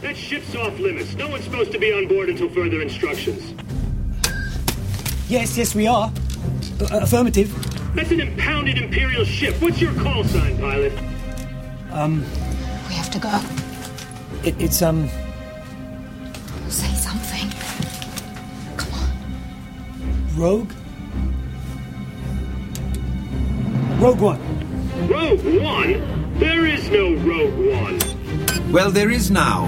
That ship's off limits. No one's supposed to be on board until further instructions. Yes, yes, we are. Uh, affirmative. That's an impounded Imperial ship. What's your call sign, pilot? Um, We have to go. it, it's, um, Say something. Come on. Rogue? Rogue One. Rogue One? There is no Rogue One. Well, there is now.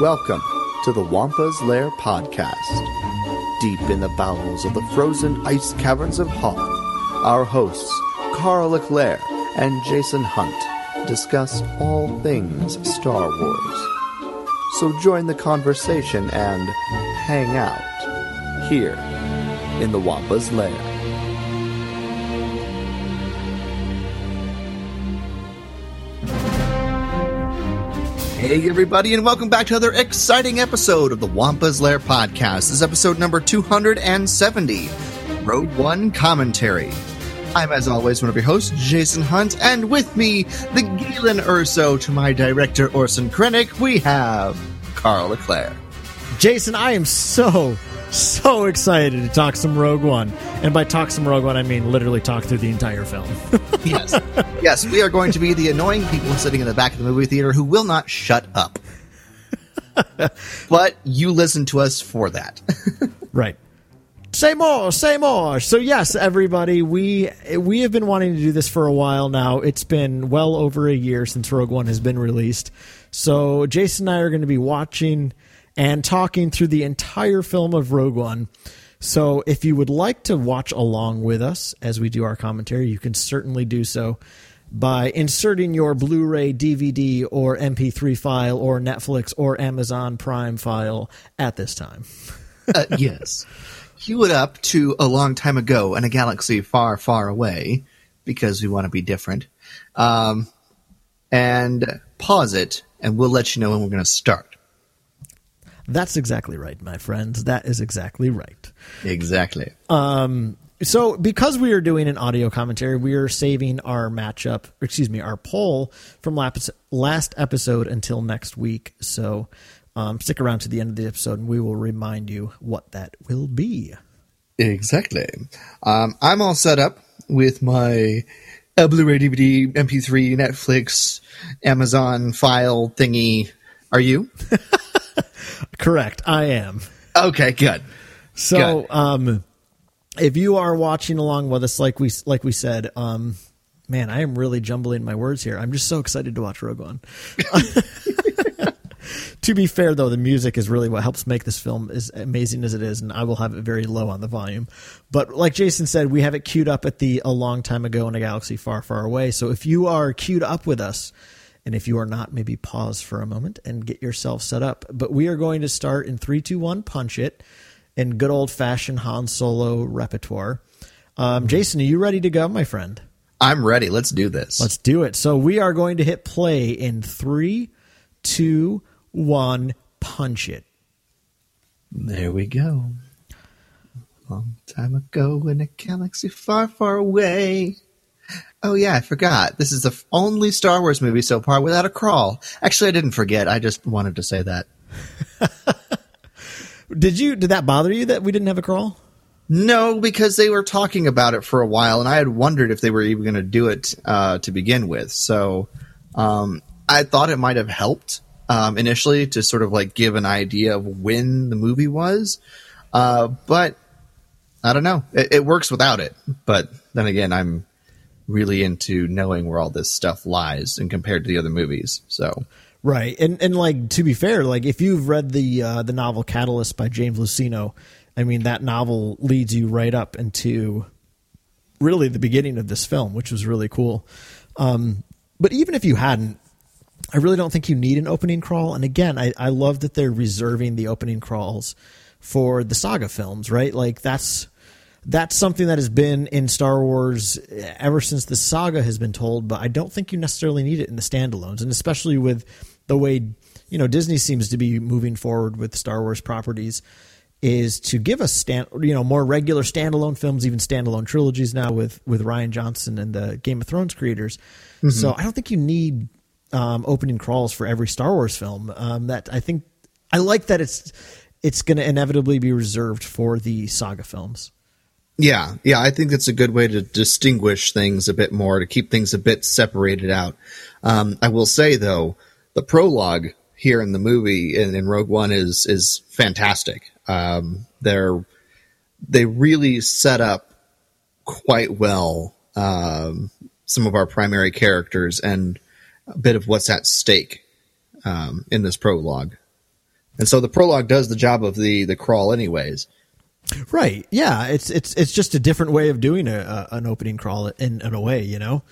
Welcome to the Wampa's Lair podcast. Deep in the bowels of the frozen ice caverns of Hoth, our hosts, Carl Leclerc and Jason Hunt, discuss all things Star Wars. So join the conversation and hang out here in the Wampa's Lair. Hey, everybody, and welcome back to another exciting episode of the Wampa's Lair podcast. This is episode number 270 Rogue One Commentary. I'm, as always, one of your hosts, Jason Hunt, and with me, the Galen Erso to my director, Orson Krennic, we have Carl Leclerc. Jason, I am so, so excited to talk some Rogue One. And by talk some Rogue One, I mean literally talk through the entire film. Yes. yes, we are going to be the annoying people sitting in the back of the movie theater who will not shut up. but you listen to us for that. right. Say more, say more. So yes, everybody, we we have been wanting to do this for a while now. It's been well over a year since Rogue One has been released. So Jason and I are going to be watching and talking through the entire film of Rogue One. So if you would like to watch along with us as we do our commentary, you can certainly do so by inserting your Blu-ray, DVD, or MP3 file, or Netflix or Amazon Prime file at this time. uh, yes. Cue it up to a long time ago in a galaxy far, far away, because we want to be different. Um, and pause it, and we'll let you know when we're going to start. That's exactly right, my friends. That is exactly right. Exactly. So, because we are doing an audio commentary, we are saving our matchup, excuse me, our poll from last episode until next week. So, um, stick around to the end of the episode, and we will remind you what that will be. Exactly. Um, I'm all set up with my Blu-ray, DVD, MP3, Netflix, Amazon file thingy. Are you? Correct, I am. Okay, good. So, Good. um, if you are watching along with us, like we like we said, um, man, I am really jumbling my words here. I'm just so excited to watch Rogue One. to be fair, though, the music is really what helps make this film as amazing as it is, and I will have it very low on the volume. But like Jason said, we have it queued up at the a long time ago in a galaxy far, far away. So if you are queued up with us, and if you are not, maybe pause for a moment and get yourself set up. But we are going to start in three, two, one, punch it in good old fashioned Han Solo repertoire. Um, Jason, are you ready to go, my friend? I'm ready. Let's do this. Let's do it. So we are going to hit play in three, two, one, punch it. There we go. Long time ago in a galaxy far, far away. Oh yeah, I forgot. This is the f- only Star Wars movie so far without a crawl. Actually, I didn't forget. I just wanted to say that. Did you? Did that bother you that we didn't have a crawl? No, because they were talking about it for a while, and I had wondered if they were even going to do it uh, to begin with. So um, I thought it might have helped um, initially to sort of like give an idea of when the movie was, uh, but I don't know. It, it works without it. But then again, I'm really into knowing where all this stuff lies and compared to the other movies. So Right, and and like to be fair, like if you've read the uh, the novel Catalyst by James Luceno, I mean that novel leads you right up into really the beginning of this film, which was really cool. Um, but even if you hadn't, I really don't think you need an opening crawl. And again, I, I love that they're reserving the opening crawls for the saga films, right? Like that's that's something that has been in Star Wars ever since the saga has been told, but I don't think you necessarily need it in the standalones, and especially with the way you know Disney seems to be moving forward with Star Wars properties. is to give us stand, you know, more regular standalone films, even standalone trilogies now with with Rian Johnson and the Game of Thrones creators. So I don't think you need um, opening crawls for every Star Wars film. Um, that I think I like that it's it's going to inevitably be reserved for the saga films. Yeah, yeah, I think that's a good way to distinguish things a bit more, to keep things a bit separated out. Um, I will say though, the prologue here in the movie in, in Rogue One is is fantastic. Um, they're they really set up quite well um, some of our primary characters and a bit of what's at stake um, in this prologue. And so the prologue does the job of the the crawl, anyways. Right. Yeah. It's it's it's just a different way of doing a, a an opening crawl in, in a way, you know.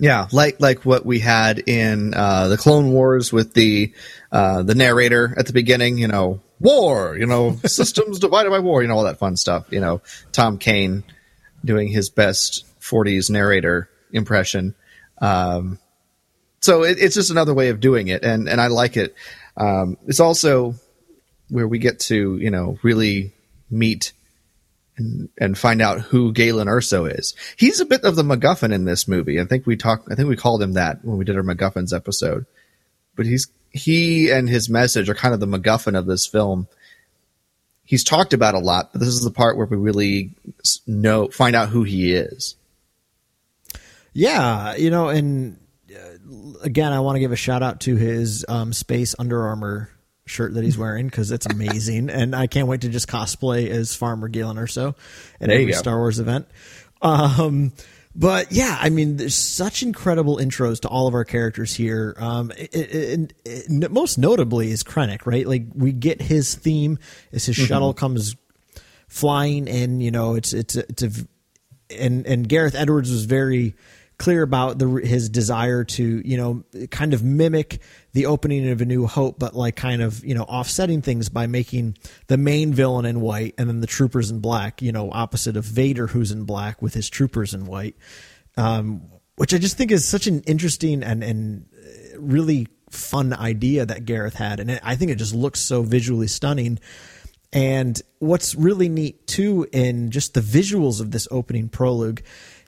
Yeah, like like what we had in uh, the Clone Wars with the uh, the narrator at the beginning. You know, war. You know, systems divided by war. You know, all that fun stuff. You know, Tom Kane doing his best '40s narrator impression. Um, so it, it's just another way of doing it, and and I like it. Um, it's also where we get to you know really meet and, and find out who Galen Erso is. He's a bit of the MacGuffin in this movie. I think we talked. I think we called him that when we did our MacGuffins episode. But he's he and his message are kind of the MacGuffin of this film. He's talked about a lot, but this is the part where we really know find out who he is. Yeah, you know, and uh, again, I want to give a shout out to his um, space Under Armour shirt that he's wearing because it's amazing, and I can't wait to just cosplay as Farmer Galen so at every go. Star Wars event. Um, but yeah, I mean, there's such incredible intros to all of our characters here. Um, it, it, it- most notably is Krennic, right? Like we get his theme as his shuttle comes flying in. You know, it's it's a, it's a and and Gareth Edwards was very clear about the his desire to you know kind of mimic the opening of A New Hope, but like kind of you know offsetting things by making the main villain in white and then the troopers in black. You know, opposite of Vader, who's in black with his troopers in white. Um, which I just think is such an interesting and and really fun idea that Gareth had, and I think it just looks so visually stunning. And what's really neat too in just the visuals of this opening prologue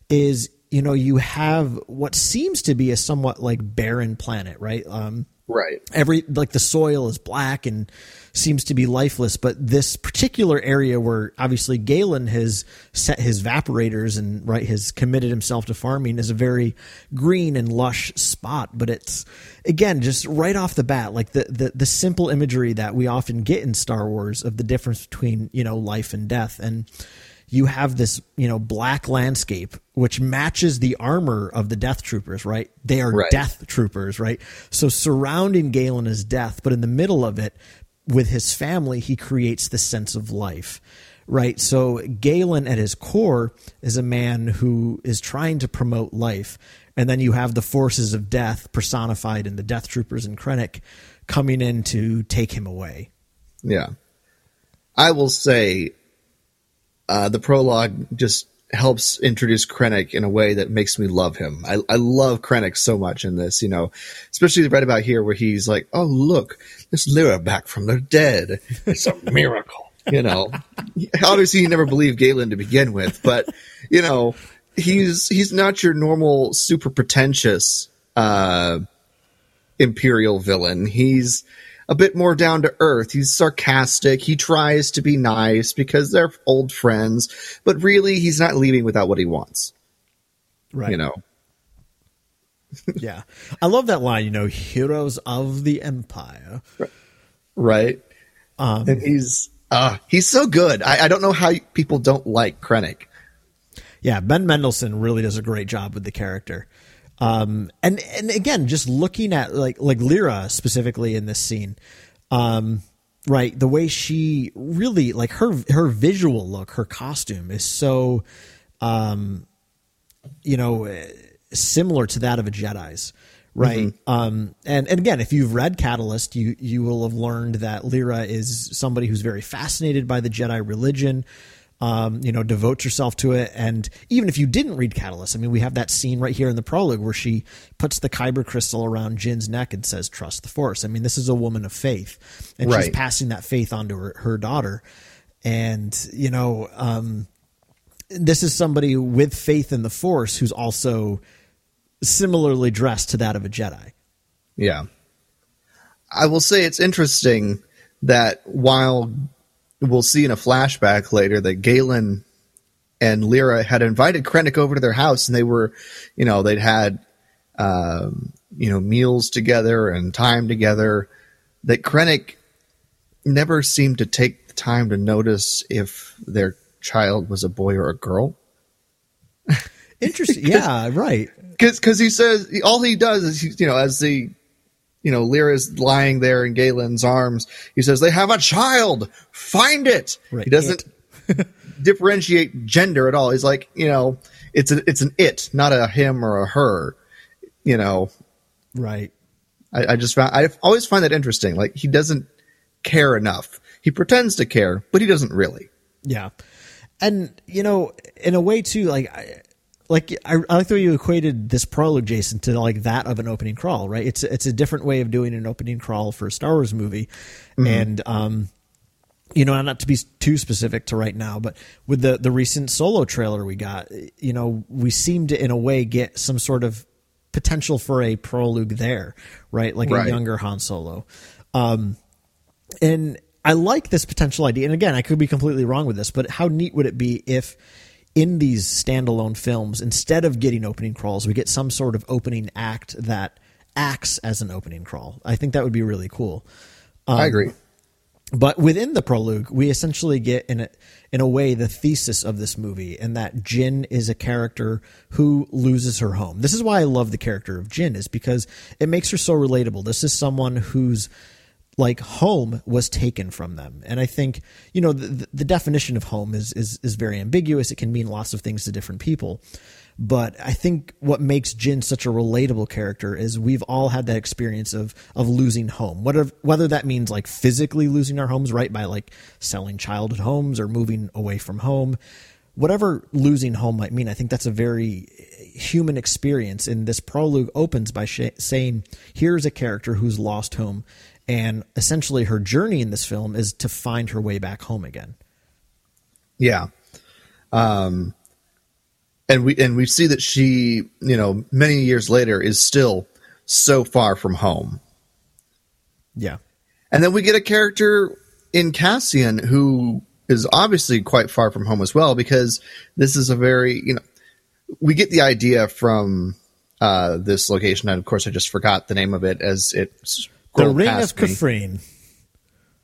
is you know you have what seems to be a somewhat like barren planet, right? Um, Right. every like the soil is black and seems to be lifeless but this particular area where obviously Galen has set his evaporators and right has committed himself to farming is a very green and lush spot but it's again just right off the bat like the the, the simple imagery that we often get in Star Wars of the difference between you know life and death and you have this you know black landscape which matches the armor of the death troopers right? They are Right. death troopers right? So surrounding galen is death but in the middle of it with his family he creates this sense of life right? So galen at his core is a man who is trying to promote life. And then you have the forces of death personified in the death troopers and krennic coming in to take him away. Yeah. I will say uh, the prologue just helps introduce Krennic in a way that makes me love him. I, I love Krennic so much in this, you know, especially right about here where he's like, oh, look, there's Lyra back from the dead. It's a miracle. You know, obviously he never believed Galen to begin with, but you know, he's, he's not your normal super pretentious, uh, imperial villain. He's a bit more down to earth. He's sarcastic. He tries to be nice because they're old friends, but really he's not leaving without what he wants. right You know, yeah i love that line you know heroes of the empire right? and he's uh he's so good. I, I don't know how people don't like Krennic. Yeah, Ben Mendelsohn really does a great job with the character. Um, and and again, just looking at like like Lyra specifically in this scene, um, right? The way she really like her her visual look, her costume is so, um, you know, similar to that of a Jedi's, right? Um, and and again, if you've read Catalyst, you you will have learned that Lyra is somebody who's very fascinated by the Jedi religion. Um, you know, devote herself to it, and even if you didn't read Catalyst, I mean, we have that scene right here in the prologue where she puts the kyber crystal around Jyn's neck and says, "Trust the Force." I mean, this is a woman of faith, and she's passing that faith on to her, her daughter. and you know, um, this is somebody with faith in the Force who's also similarly dressed to that of a Jedi. Yeah. I will say it's interesting that while we'll see in a flashback later that Galen and Lyra had invited Krennic over to their house and they were, you know, they'd had, um, you know, meals together and time together, that Krennic never seemed to take the time to notice if their child was a boy or a girl. Interesting. yeah, right. Because he says, all he does is, you know, as the, you know, Lyra's lying there in Galen's arms, he says, they have a child! Find it! Right. He doesn't differentiate gender at all. He's like, you know, it's a, it's an it, not a him or a her. You know, Right. I, I just found I always find that interesting. Like he doesn't care enough. He pretends to care, but he doesn't really. Yeah, and you know, in a way too, like, I, like I, I like the way you equated this prologue, Jason, to like that of an opening crawl. Right? It's it's a different way of doing an opening crawl for a Star Wars movie, and um, you know, not to be too specific to right now, but with the the recent solo trailer we got, you know, we seem to in a way get some sort of potential for a prologue there, right? Like Right. a younger Han Solo. Um, and I like this potential idea. And again, I could be completely wrong with this, but how neat would it be if in these standalone films, instead of getting opening crawls, we get some sort of opening act that acts as an opening crawl? I think that would be really cool. I um, agree. But within the prologue, we essentially get in a in a way the thesis of this movie, and that Jyn is a character who loses her home. This is why I love the character of Jyn, is because it makes her so relatable. This is someone whose like home was taken from them, and I think you know the, the definition of home is is is very ambiguous. It can mean lots of things to different people. But I think what makes Jyn such a relatable character is we've all had that experience of of losing home. Whether whether that means like physically losing our homes, right, by like selling childhood homes or moving away from home. Whatever losing home might mean, I think that's a very human experience. And this prologue opens by sh- saying, "Here's a character who's lost home, and essentially her journey in this film is to find her way back home again." Yeah. Um, and we and we see that she, you know, many years later is still so far from home. Yeah, And then we get a character in Cassian who is obviously quite far from home as well because this is a very, you know, we get the idea from uh, this location. And of course, I just forgot the name of it as it the Ring of me. Kafrene.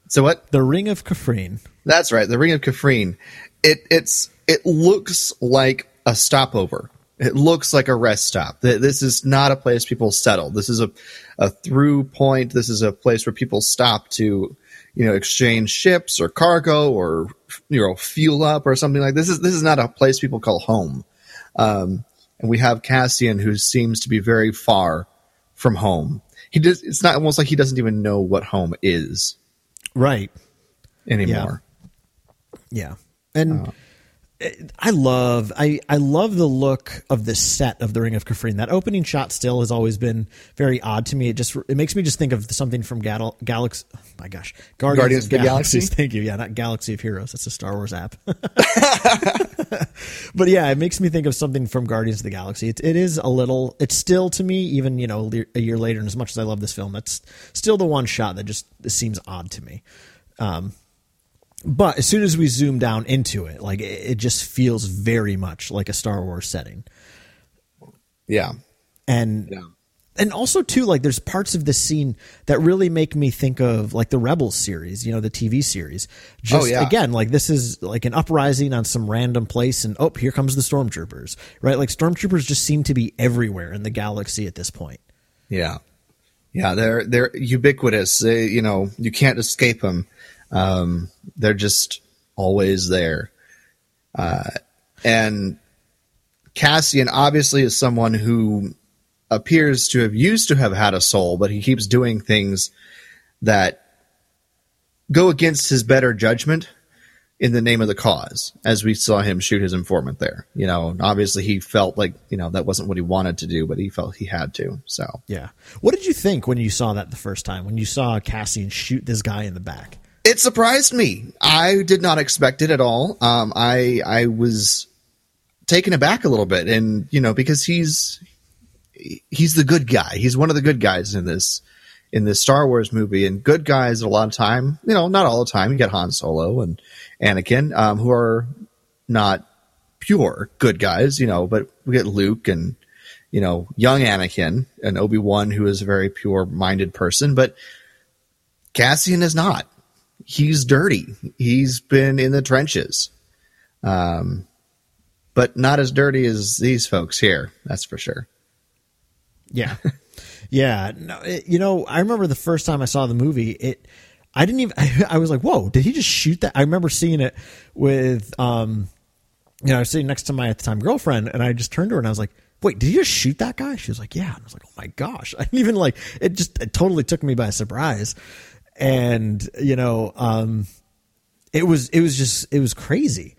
So what? The Ring of Kafrene. That's right, the Ring of Kafrene. It it's it looks like a stopover. It looks like a rest stop. This is not a place people settle. This is a a through point. This is a place where people stop to, you know, exchange ships or cargo or you know fuel up or something like this. Is this is not a place people call home. Um, and we have Cassian who seems to be very far from home. He does. It's not almost like he doesn't even know what home is Right. anymore. Yeah. And it- I love I I love the look of the set of the Ring of Kafrene. That opening shot still has always been very odd to me. It just it makes me just think of something from Gal- Galaxy. Oh my gosh, Guardians, Guardians of the Galaxies. Galaxy? Thank you. Yeah, not Galaxy of Heroes. That's a Star Wars app. but yeah, it makes me think of something from Guardians of the Galaxy. It, it is a little. It's still to me, even you know, a year later, and as much as I love this film, that's still the one shot that just seems odd to me. Um, but as soon as we zoom down into it, like it, it just feels very much like a Star Wars setting, Yeah. and Yeah. and also too like there's parts of the scene that really make me think of like the Rebels series, you know, the TV series. Oh, just Oh, yeah. again, like this is like an uprising on some random place, and oh, here comes the stormtroopers, right? Like stormtroopers just seem to be everywhere in the galaxy at this point. Yeah, yeah, they're they're ubiquitous. They, you know, you can't escape them. Um, they're just always there. Uh, and Cassian obviously is someone who appears to have used to have had a soul, but he keeps doing things that go against his better judgment in the name of the cause, as we saw him shoot his informant there. You know, obviously he felt like, you know, that wasn't what he wanted to do, but he felt he had to. So Yeah. What did you think when you saw that the first time? When you saw Cassian shoot this guy in the back? It surprised me. I did not expect it at all. Um, I I was taken aback a little bit, and you know because he's he's the good guy. He's one of the good guys in this in this Star Wars movie, and good guys a lot of time. You know, not all the time. You get Han Solo and Anakin, um, who are not pure good guys. You know, but we get Luke and you know young Anakin and Obi Wan, who is a very pure minded person, but Cassian is not he's dirty. He's been in the trenches. Um, but not as dirty as these folks here. That's for sure. Yeah. yeah. No, it, you know, I remember the first time I saw the movie, it, I didn't even, I, I, was like, whoa, did he just shoot that? I remember seeing it with, um, you know, I was sitting next to my at the time girlfriend and I just turned to her and I was like, wait, did you just shoot that guy? She was like, yeah. And I was like, oh my gosh. I didn't even like, it just it totally took me by surprise and you know, um, it was it was just it was crazy.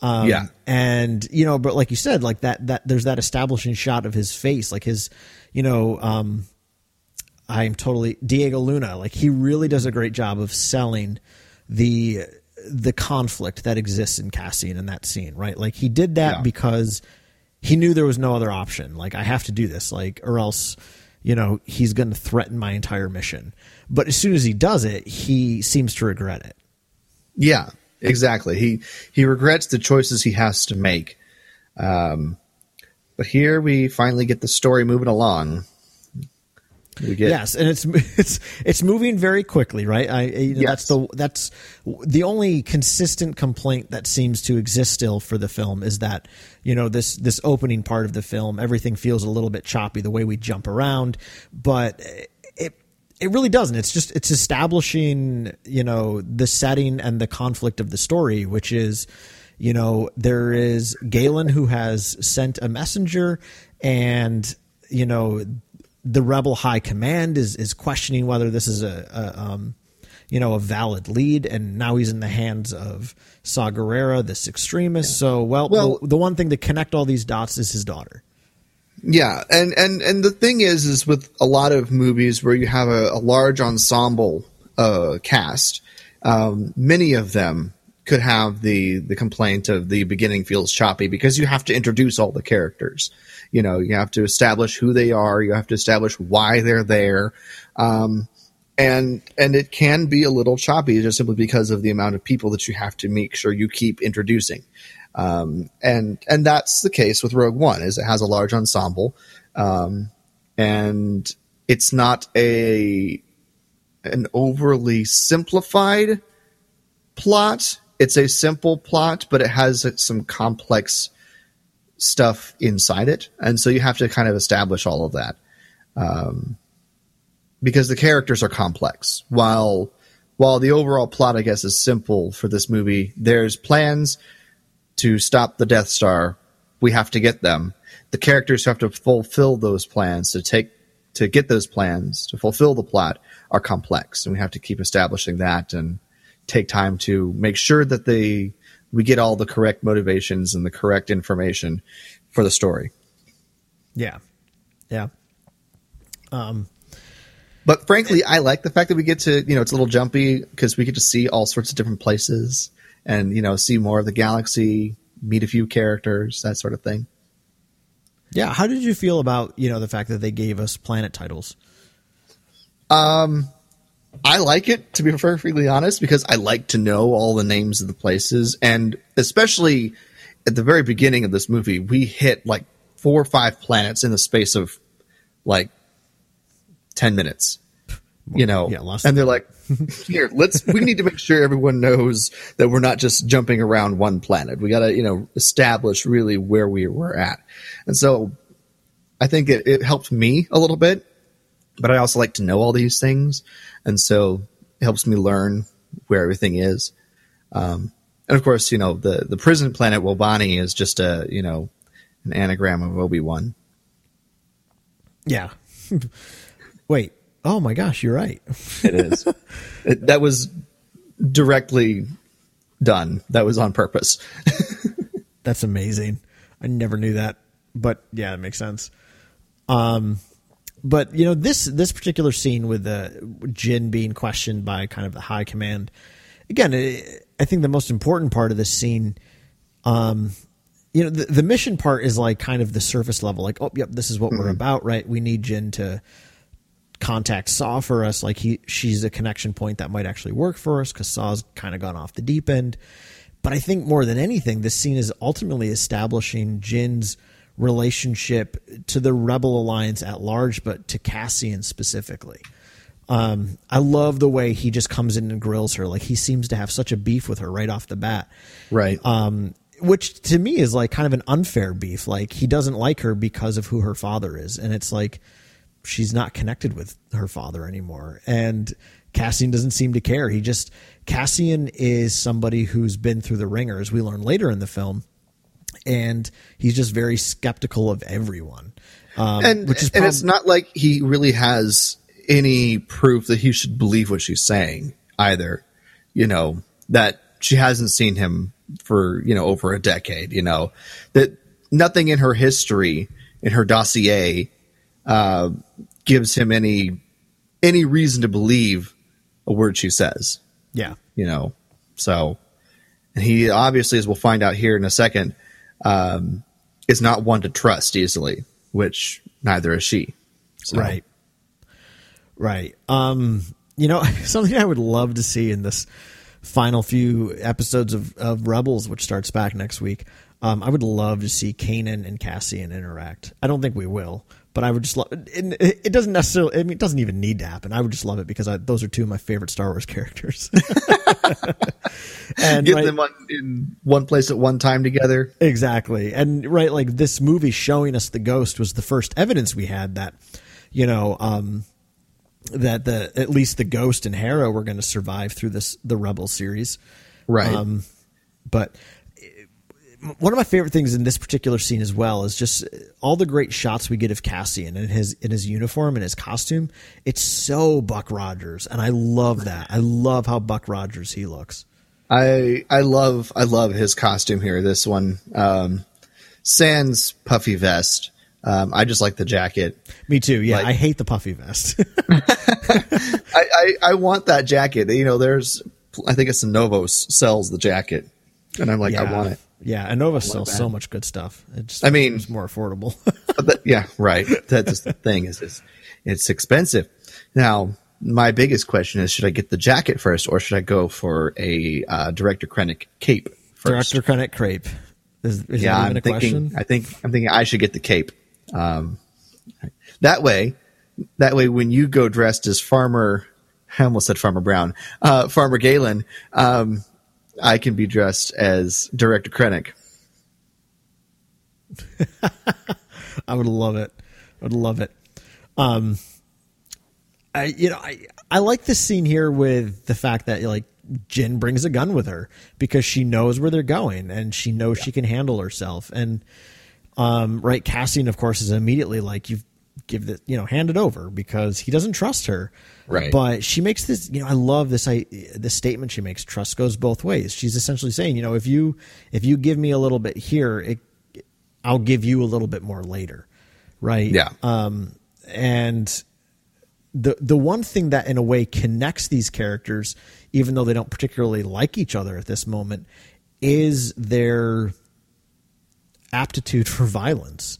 Um, yeah, and you know, but like you said, like that that there's that establishing shot of his face, like his, you know, um, I'm totally Diego Luna. Like he really does a great job of selling the the conflict that exists in Cassian in that scene, right? Like he did that yeah. because he knew there was no other option. Like I have to do this, like or else, you know, he's going to threaten my entire mission. But as soon as he does it, he seems to regret it. Yeah, exactly. He he regrets the choices he has to make. Um, but here we finally get the story moving along. We get yes, and it's it's it's moving very quickly, right? I you know, yes. that's the that's the only consistent complaint that seems to exist still for the film is that you know this this opening part of the film everything feels a little bit choppy the way we jump around, but it really doesn't. It's just it's establishing, you know, the setting and the conflict of the story, which is, you know, there is Galen who has sent a messenger and, you know, the rebel high command is is questioning whether this is a, a um, you know, a valid lead, and now he's in the hands of Saw Gerrera, this extremist. So, well, well the, the one thing to connect all these dots is his daughter. Yeah, and and and the thing is, is with a lot of movies where you have a, a large ensemble uh, cast, um, many of them could have the the complaint of the beginning feels choppy because you have to introduce all the characters. You know, you have to establish who they are. You have to establish why they're there. Um, and and it can be a little choppy just simply because of the amount of people that you have to make sure you keep introducing. Um, and and that's the case with Rogue One, is it has a large ensemble, um, and it's not a an overly simplified plot. It's a simple plot, but it has some complex stuff inside it, and so you have to kind of establish all of that. Um, because the characters are complex. While while the overall plot, I guess, is simple for this movie, there's plans to stop the Death Star, we have to get them. The characters who have to fulfill those plans to take to get those plans to fulfill the plot are complex, and we have to keep establishing that and take time to make sure that they we get all the correct motivations and the correct information for the story. Yeah, yeah. Um, but frankly, I like the fact that we get to you know it's a little jumpy because we get to see all sorts of different places and you know see more of the galaxy, meet a few characters, that sort of thing. Yeah, how did you feel about you know the fact that they gave us planet titles? Um, I like it to be perfectly honest because I like to know all the names of the places, and especially at the very beginning of this movie, we hit like four or five planets in the space of like ten minutes you know, yeah, and they're like, here, let's, we need to make sure everyone knows that we're not just jumping around one planet. We got to, you know, establish really where we were at. And so I think it, it helped me a little bit, but I also like to know all these things. And so it helps me learn where everything is. Um, and of course, you know, the, the prison planet Wobani is just a, you know, an anagram of Obi-Wan. Yeah. Wait, Oh my gosh, you're right. it is. It, that was directly done. That was on purpose. That's amazing. I never knew that, but yeah, it makes sense. Um, but you know this this particular scene with the Jyn being questioned by kind of the high command, again, it, I think the most important part of this scene, um, you know, the, the mission part is like kind of the surface level, like, oh, yep, this is what we're about, right? We need Jyn to contact Saw for us. Like he, she's a connection point that might actually work for us because Saw's kind of gone off the deep end. But I think more than anything, this scene is ultimately establishing Jyn's relationship to the Rebel Alliance at large, but to Cassian specifically. Um, I love the way he just comes in and grills her. Like he seems to have such a beef with her right off the bat. Right. Um, which to me is like kind of an unfair beef. Like he doesn't like her because of who her father is, and it's like she's not connected with her father anymore. And Cassian doesn't seem to care. He just Cassian is somebody who's been through the ringer, as we learn later in the film, and he's just very skeptical of everyone. Um, and which is and it's not like he really has any proof that he should believe what she's saying either. You know that she hasn't seen him for you know over a decade. You know that nothing in her history in her dossier uh, gives him any any reason to believe a word she says. yeah. You know, so and he obviously, as we'll find out here in a second, um, is not one to trust easily, which neither is she. So, Right. Right. Um, you know, something I would love to see in this final few episodes of, of Rebels, which starts back next week. Um, I would love to see Kanan and Cassian interact. I don't think we will, but I would just love it. It doesn't necessarily, I mean, it doesn't even need to happen. I would just love it because I, those are two of my favorite Star Wars characters. and Get right- them on, in one place at one time together. Exactly. And right, like this movie showing us the ghost was the first evidence we had that, you know, um, that the at least the ghost and Hera were going to survive through this the Rebel series. Right. Um, but one of my favorite things in this particular scene as well is just all the great shots we get of Cassian in his in his uniform and his costume. It's so Buck Rogers, and I love that. I love how Buck Rogers he looks. I I love I love his costume here. This one, um, sans puffy vest. Um, I just like the jacket. Me too. Yeah, Like- I hate the puffy vest. I, I, I want that jacket. You know, there's I think it's Novos sells the jacket, and I'm like, I want it. Yeah, and Nova sells so much good stuff. It just I mean- it's more affordable. That- yeah, right. That's just the thing is it's, it's expensive. Now, my biggest question is: Should I get the jacket first, or should I go for a uh, director Krennic cape first? Director Krennic Crepe. Is, is yeah, that I'm a thinking. question? I think I'm thinking I should get the cape. Um, that way, that way, when you go dressed as Farmer, I almost said Farmer Brown, uh, Farmer Galen, um, I can be dressed as Director Krennic. I would love it. I would love it. Um, I you know I I like this scene here with the fact that like Jin brings a gun with her because she knows where they're going and she knows she can handle herself and um right Cassian of course is immediately like you give the you know hand it over because he doesn't trust her Right. but she makes this you know I love this I this statement she makes trust goes both ways she's essentially saying you know if you if you give me a little bit here it I'll give you a little bit more later right Yeah. um, and the the one thing that in a way connects these characters, even though they don't particularly like each other at this moment, is their aptitude for violence.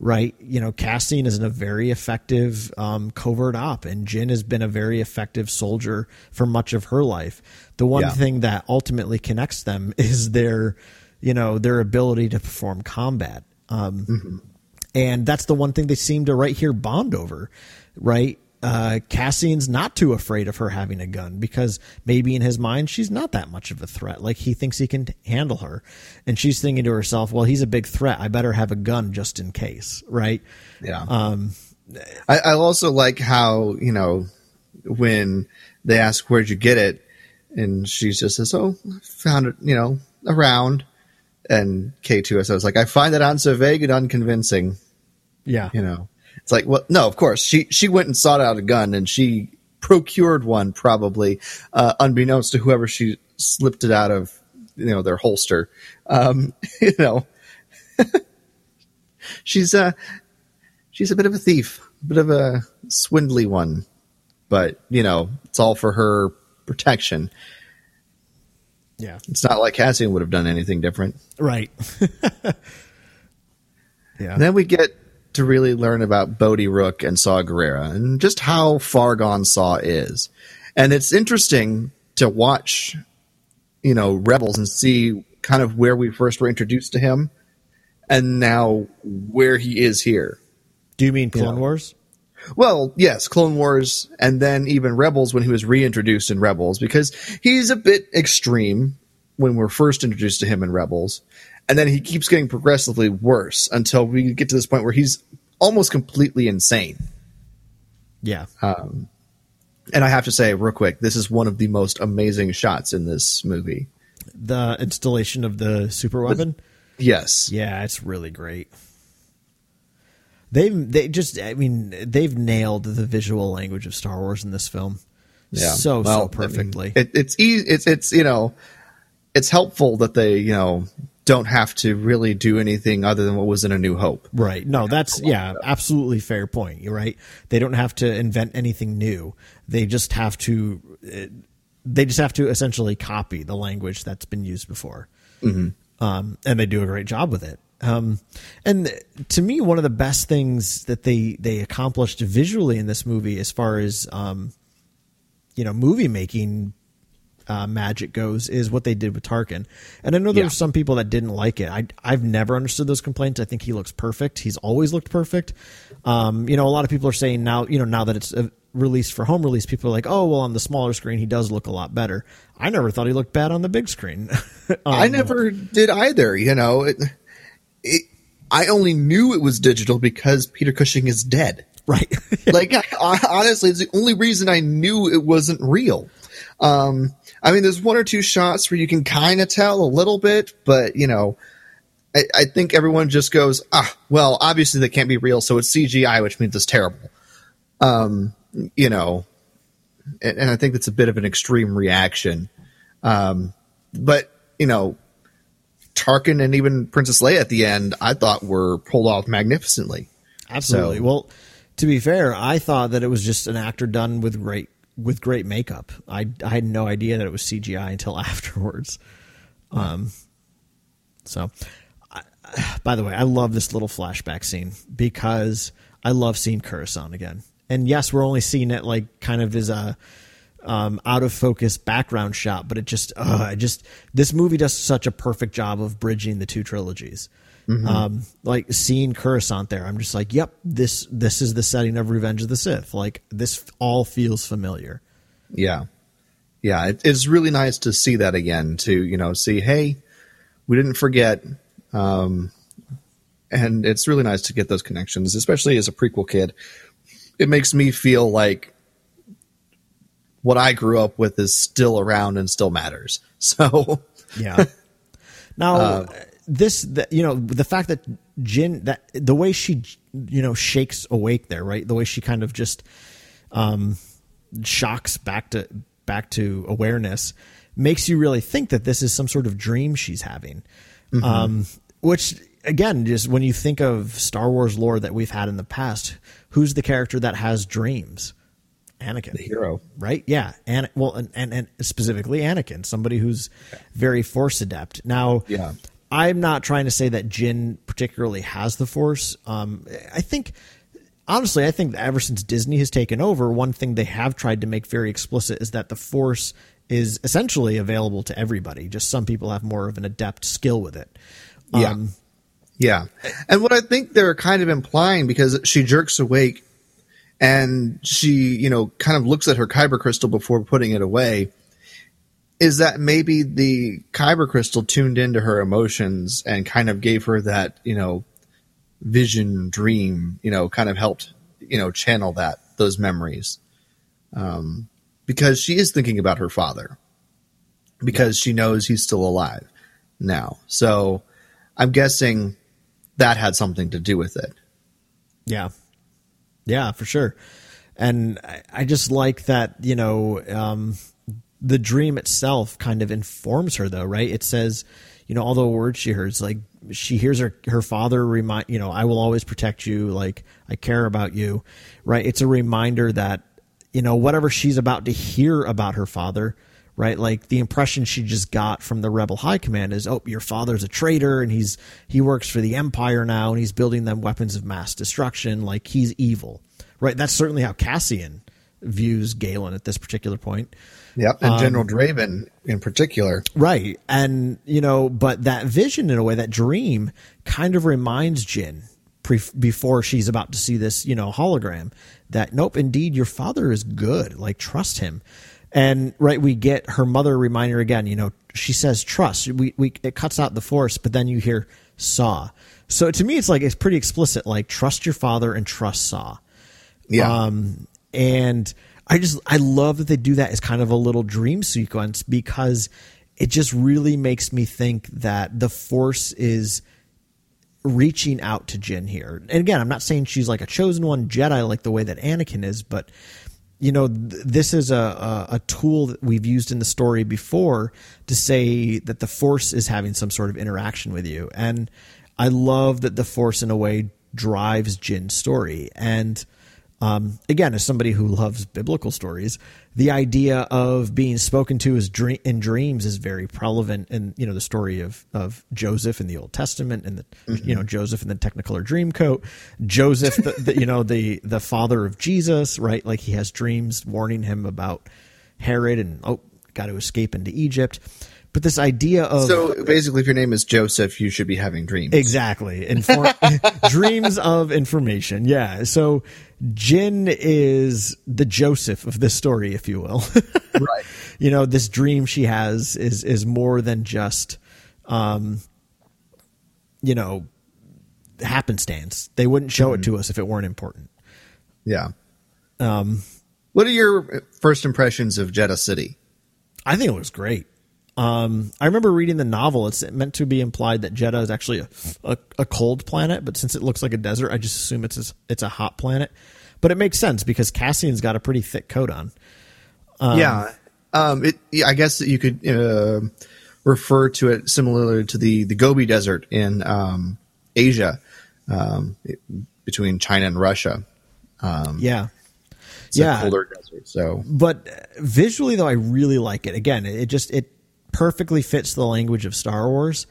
Right, you know, Cassian is in a very effective um, covert op, and Jyn has been a very effective soldier for much of her life. The one Yeah. thing that ultimately connects them is their, you know, their ability to perform combat. Um, and that's the one thing they seem to right here bond over, right? Uh, Cassian's not too afraid of her having a gun because maybe in his mind she's not that much of a threat. Like he thinks he can handle her, and she's thinking to herself, "Well, he's a big threat. I better have a gun just in case." Right? Yeah. Um, I, I also like how you know when they ask where'd you get it, and she just says, "Oh, found it, you know, around." And K2SO was like, "I find that answer vague and unconvincing." yeah. You know, it's like, well, no, of course she she went and sought out a gun and she procured one probably, uh, unbeknownst to whoever she slipped it out of, you know, their holster. Um, you know, she's a she's a bit of a thief, a bit of a swindly one, but you know, it's all for her protection. Yeah. It's not like Cassian would have done anything different. Right. yeah. And then we get to really learn about Bodhi Rook and Saw Gerrera and just how far gone Saw is. And it's interesting to watch, you know, Rebels and see kind of where we first were introduced to him and now where he is here. Do you mean Clone Yeah. Wars? Well, yes, Clone Wars, and then even Rebels when he was reintroduced in Rebels, because he's a bit extreme when we're first introduced to him in Rebels, and then he keeps getting progressively worse until we get to this point where he's almost completely insane. Yeah. Um, and I have to say, real quick, this is one of the most amazing shots in this movie. the installation of the super weapon. Yes. Yeah, it's really great. They've they just I mean they've nailed the visual language of Star Wars in this film. Yeah. So Well, I so mean, perfectly. it, it's easy. It's it's you know, it's helpful that they you know don't have to really do anything other than what was in A New Hope. Right. No, that's yeah, absolutely fair point. You're right. They don't have to invent anything new. They just have to. uh, They just have to essentially copy the language that's been used before, um, and they do a great job with it. Um, and to me, one of the best things that they they accomplished visually in this movie, as far as um, you know, movie making uh, magic goes is what they did with Tarkin. And I know there's Yeah. some people that didn't like it. I I've never understood those complaints. I think he looks perfect. He's always looked perfect. Um, you know, a lot of people are saying now, you know, now that it's uh, released for home release, people are like, oh, well, on the smaller screen, he does look a lot better. I never thought he looked bad on the big screen. I Um, never did either. You know, it, it, I only knew it was digital because Peter Cushing is dead. right. like I, honestly, it's the only reason I knew it wasn't real. Um, I mean, there's one or two shots where you can kind of tell a little bit, but you know, I, I think everyone just goes, ah, well, obviously they can't be real, so it's CGI, which means it's terrible. Um, you know, and, and I think that's a bit of an extreme reaction. Um, but you know, Tarkin and even Princess Leia at the end, I thought were pulled off magnificently. Absolutely. So- Well, to be fair, I thought that it was just an actor done with great with great makeup. I I had no idea that it was CGI until afterwards. Um, so, I, by the way, I love this little flashback scene because I love seeing Coruscant again. And yes, we're only seeing it like kind of as a um, out of focus background shot, but it just, uh, I just this movie does such a perfect job of bridging the two trilogies. Um, like seeing Coruscant there, I'm just like, yep, this this is the setting of Revenge of the Sith. Like this all feels familiar. Yeah. Yeah. It, it's really nice to see that again, to, you know, see, hey, we didn't forget. Um, and it's really nice to get those connections, especially as a prequel kid. It makes me feel like what I grew up with is still around and still matters. So, Yeah. Now, this, the, you know, the fact that Jyn, that the way she, you know, shakes awake there, right? The way she kind of just um, shocks back to back to awareness makes you really think that this is some sort of dream she's having. Um, which again, just when you think of Star Wars lore that we've had in the past, who's the character that has dreams? Anakin the hero. right? Yeah, and well, and, and and specifically Anakin, somebody who's very Force adept. Now, Yeah. I'm not trying to say that Jyn particularly has the Force. Um, I think. Honestly, I think that ever since Disney has taken over, one thing they have tried to make very explicit is that the Force is essentially available to everybody. Just some people have more of an adept skill with it. Yeah. Um, Yeah. And what I think they're kind of implying because she jerks awake and she, you know, kind of looks at her kyber crystal before putting it away is that maybe the kyber crystal tuned into her emotions and kind of gave her that, you know, vision dream, you know, kind of helped, you know, channel that those memories. Um because she is thinking about her father because she knows he's still alive now. So I'm guessing that had something to do with it. Yeah. Yeah, for sure. And I, I just like that, you know, um, the dream itself kind of informs her though, right? It says, you know, all the words she hears, like she hears her, her father remind, you know, I will always protect you. Like I care about you, right? It's a reminder that, you know, whatever she's about to hear about her father right? Like the impression she just got from the rebel high command is, oh, your father's a traitor and he's he works for the empire now and he's building them weapons of mass destruction, like he's evil, right? That's certainly how Cassian views Galen at this particular point. Yep, and General Draven in particular. Right. And, you know, but that vision in a way, that dream kind of reminds Jyn pre- before she's about to see this, you know, hologram that, nope, indeed, your father is good. Like, trust him. And, right, we get her mother reminding her again, you know, she says trust. We, we, it cuts out the force, but then you hear saw. So to me, it's like, it's pretty explicit, like, trust your father and trust saw. Yeah. Um, and I just I love that they do that as kind of a little dream sequence because it just really makes me think that the Force is reaching out to Jyn here. And again, I'm not saying she's like a chosen one Jedi like the way that Anakin is, but you know, th- this is a, a, a tool that we've used in the story before to say that the Force is having some sort of interaction with you. And I love that the Force, in a way, drives Jyn's story. And um, again, as somebody who loves biblical stories, the idea of being spoken to as dream, in dreams is very prevalent in you know the story of of Joseph in the Old Testament and the Mm-hmm. you know Joseph in the Technicolor Dreamcoat, Joseph the, the you know the the father of Jesus, right? Like he has dreams warning him about Herod and oh, got to escape into Egypt. But this idea of So basically, if your name is Joseph, you should be having dreams. Exactly. Inform- dreams of information. Yeah. So Jyn is the Joseph of this story, if you will. Right. you know, this dream she has is is more than just um you know happenstance. They wouldn't show it to us if it weren't important. Yeah. Um, what are your first impressions of Jedha City? I think it looks great. Um, I remember reading the novel. It's meant to be implied that Jedha is actually a, a, a cold planet, but since it looks like a desert, I just assume it's a, it's a hot planet. But it makes sense because Cassian's got a pretty thick coat on. yeah. Um, it, I guess that you could uh, refer to it similarly to the, the Gobi Desert in um, Asia um, it- between China and Russia. Yeah, It's Yeah. a colder desert. So but visually though, I really like it. Again, it just it perfectly fits the language of Star Wars.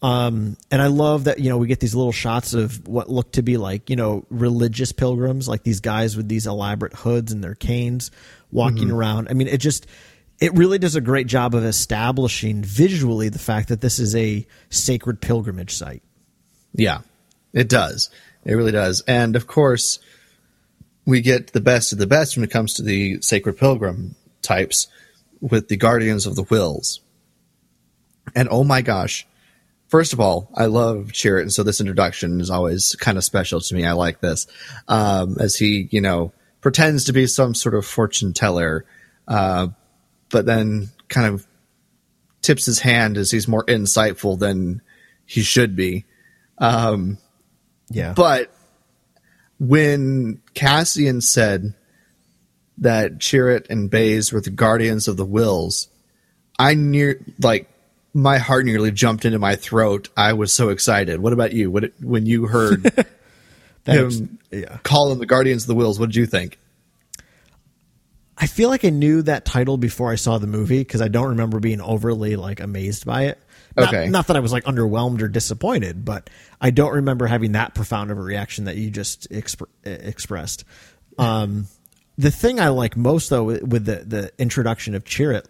Um, and I love that you know we get these little shots of what look to be like you know religious pilgrims, like these guys with these elaborate hoods and their canes walking around. I mean, it just it really does a great job of establishing visually the fact that this is a sacred pilgrimage site. Yeah, it does. It really does. And of course, we get the best of the best when it comes to the sacred pilgrim types with the guardians of the Whills. And oh my gosh, first of all, I love Chirrut, and so this introduction is always kind of special to me. I like this um, as he, you know, pretends to be some sort of fortune teller, uh, but then kind of tips his hand as he's more insightful than he should be. Yeah, But when Cassian said that Chirrut and Baze were the guardians of the Whills, I near like my heart nearly jumped into my throat. I was so excited. What about you? What when you heard That him was- yeah. call them the guardians of the Whills? What did you think? I feel like I knew that title before I saw the movie because I don't remember being overly like amazed by it. Not, Okay. not that I was like underwhelmed or disappointed, but I don't remember having that profound of a reaction that you just exp- expressed. Um, the thing I like most though with the the introduction of Chirrut,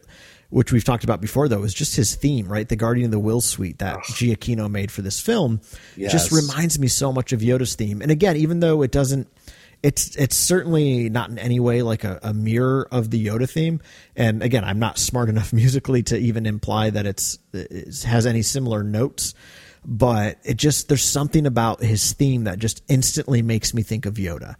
which we've talked about before though, is just his theme, right? The Guardian of the Will suite that Giacchino made for this film just reminds me so much of Yoda's theme. And again, even though it doesn't it's it's certainly not in any way like a, a mirror of the Yoda theme. And again, I'm not smart enough musically to even imply that it's it has any similar notes. But it just there's something about his theme that just instantly makes me think of Yoda.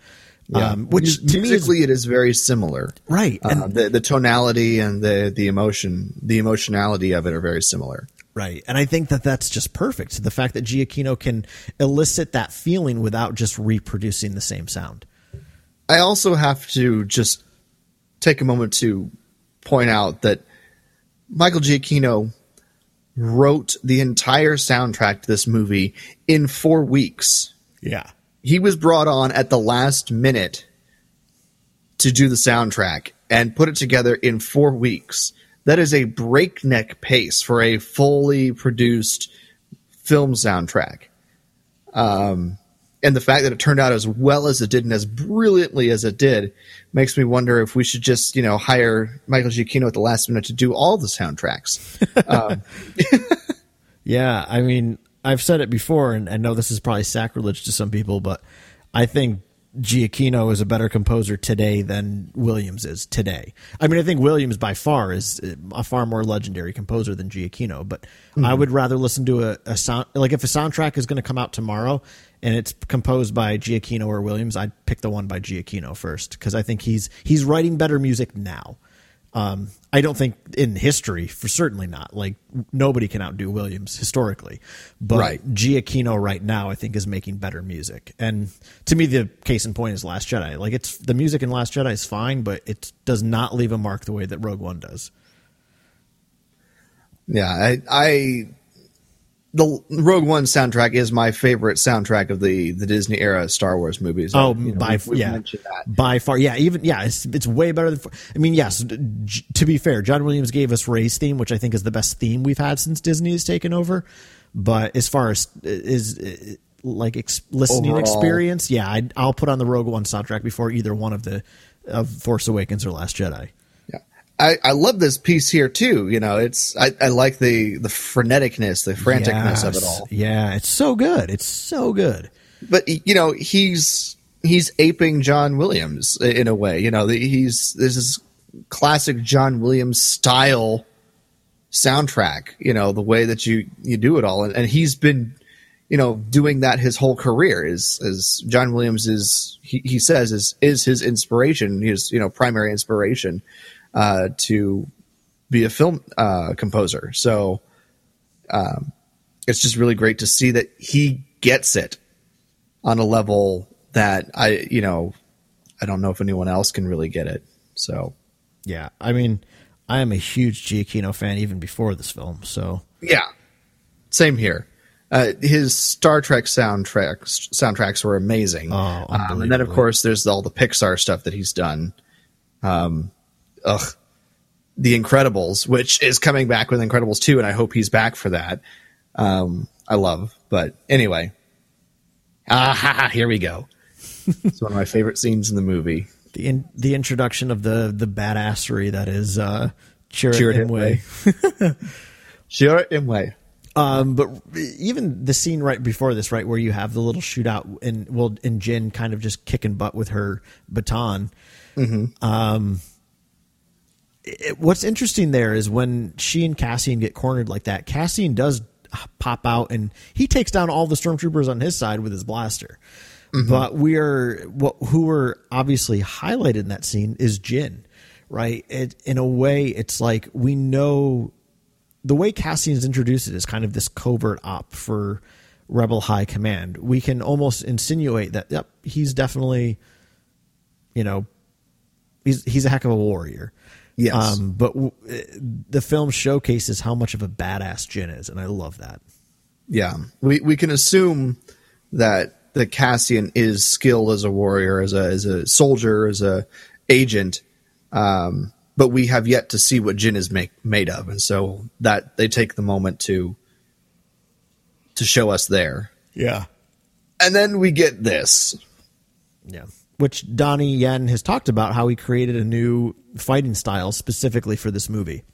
Um, which to me is musically it is very similar, right. Uh, And the the tonality and the the emotion, the emotionality of it are very similar. Right. And I think that that's just perfect. The fact that Giacchino can elicit that feeling without just reproducing the same sound. I also have to just take a moment to point out that Michael Giacchino wrote the entire soundtrack to this movie in four weeks. Yeah. He was brought on at the last minute to do the soundtrack and put it together in four weeks. that is a breakneck pace for a fully produced film soundtrack. Um, and the fact that it turned out as well as it did and as brilliantly as it did makes me wonder if we should just, you know, hire Michael Giacchino at the last minute to do all the soundtracks. Um, Yeah, I mean, I've said it before, and I know this is probably sacrilege to some people, but I think Giacchino is a better composer today than Williams is today. I mean, I think Williams by far is a far more legendary composer than Giacchino, but mm-hmm. I would rather listen to a, a sound like if a soundtrack is going to come out tomorrow and it's composed by Giacchino or Williams, I'd pick the one by Giacchino first because I think he's he's writing better music now. Um, I don't think in history, for certainly not. Like nobody can outdo Williams historically, but Right. Giacchino right now, I think, is making better music. And to me, the case in point is Last Jedi. Like it's the music in Last Jedi is fine, but it does not leave a mark the way that Rogue One does. Yeah, I, I the Rogue One soundtrack is my favorite soundtrack of the the Disney era Star Wars movies. Oh, You know, by we've- we've yeah, by far, yeah. Even yeah, it's it's way better than. I mean, yes. j- To be fair, John Williams gave us Rey's theme, which I think is the best theme we've had since Disney has taken over. But as far as is like ex- listening Overall. experience, yeah, I'd, I'll put on the Rogue One soundtrack before either one of the of Force Awakens or Last Jedi. I, I love this piece here too. You know, it's I, I like the the freneticness, the franticness of it all. Yeah, it's so good. It's so good. But you know, he's he's aping John Williams in a way. You know, the- he's this is classic John Williams style soundtrack. You know, the way that you you do it all, and, and he's been you know doing that his whole career. Is is John Williams is he, he says is is his inspiration, his you know primary inspiration uh, to be a film uh, composer. So um, it's just really great to see that he gets it on a level that I, you know, I don't know if anyone else can really get it. So Yeah, I mean, I am a huge Giacchino fan even before this film. So yeah, same here. Uh, his Star Trek soundtracks soundtracks were amazing. Oh, um, and then of course there's all the Pixar stuff that he's done. Um, ugh, The Incredibles, which is coming back with Incredibles two, and I hope he's back for that. Um, I love, but anyway, ah, ha, ha, here we go. it's one of my favorite scenes in the movie. the in, the introduction of the the badassery that is uh, Chirrut Chirrut Imwe. Sure, Imwe. Um, but even the scene right before this, right where you have the little shootout and well, and Jyn kind of just kicking butt with her baton. Um, it- what's interesting there is when she and Cassian get cornered like that, Cassian does pop out and he takes down all the stormtroopers on his side with his blaster. Mm-hmm. But we are what who were obviously highlighted in that scene is Jyn, right? It, in a way, it's like we know the way Cassian's introduced it is kind of this covert op for Rebel High Command. We can almost insinuate that yep, he's definitely, you know, he's he's a heck of a warrior. Yes. Um, but w- the film showcases how much of a badass Jyn is, and I love that. Yeah, we we can assume that the Cassian is skilled as a warrior, as a as a soldier, as a agent, um, but we have yet to see what Jyn is make, made of, and so that they take the moment to to show us there, Yeah. and then we get this. Yeah. Which Donnie Yen has talked about how he created a new fighting style specifically for this movie.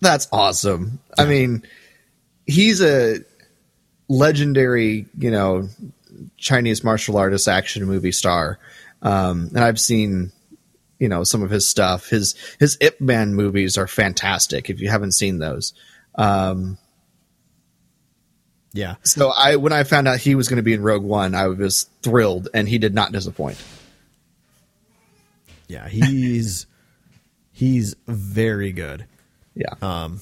That's awesome. I mean, he's a legendary, you know, Chinese martial artist action movie star. Um, and I've seen, you know, some of his stuff. His his Ip Man movies are fantastic. If you haven't seen those, um, Yeah. so I when I found out he was going to be in Rogue One, I was thrilled, and he did not disappoint. Yeah. He's he's very good Yeah, Um.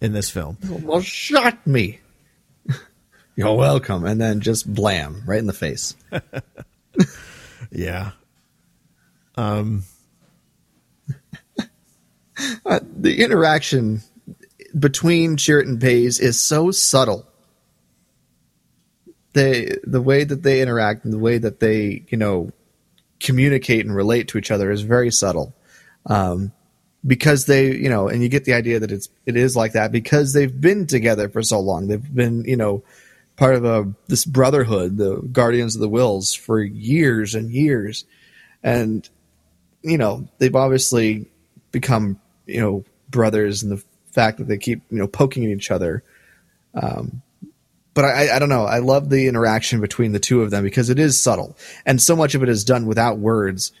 in this film. almost shot me. You're welcome, and then just blam right in the face. Yeah. um the interaction between Chirrut and Baze is so subtle. They the way that they interact and the way that they you know communicate and relate to each other is very subtle. Um, because they, you know, and you get the idea that it's it is like that because they've been together for so long. They've been, you know, part of a this brotherhood, the Guardians of the Whills for years and years, and you know they've obviously become you know brothers, and the fact that they keep you know poking at each other. Um, but I, I don't know. I love the interaction between the two of them because it is subtle, and so much of it is done without words.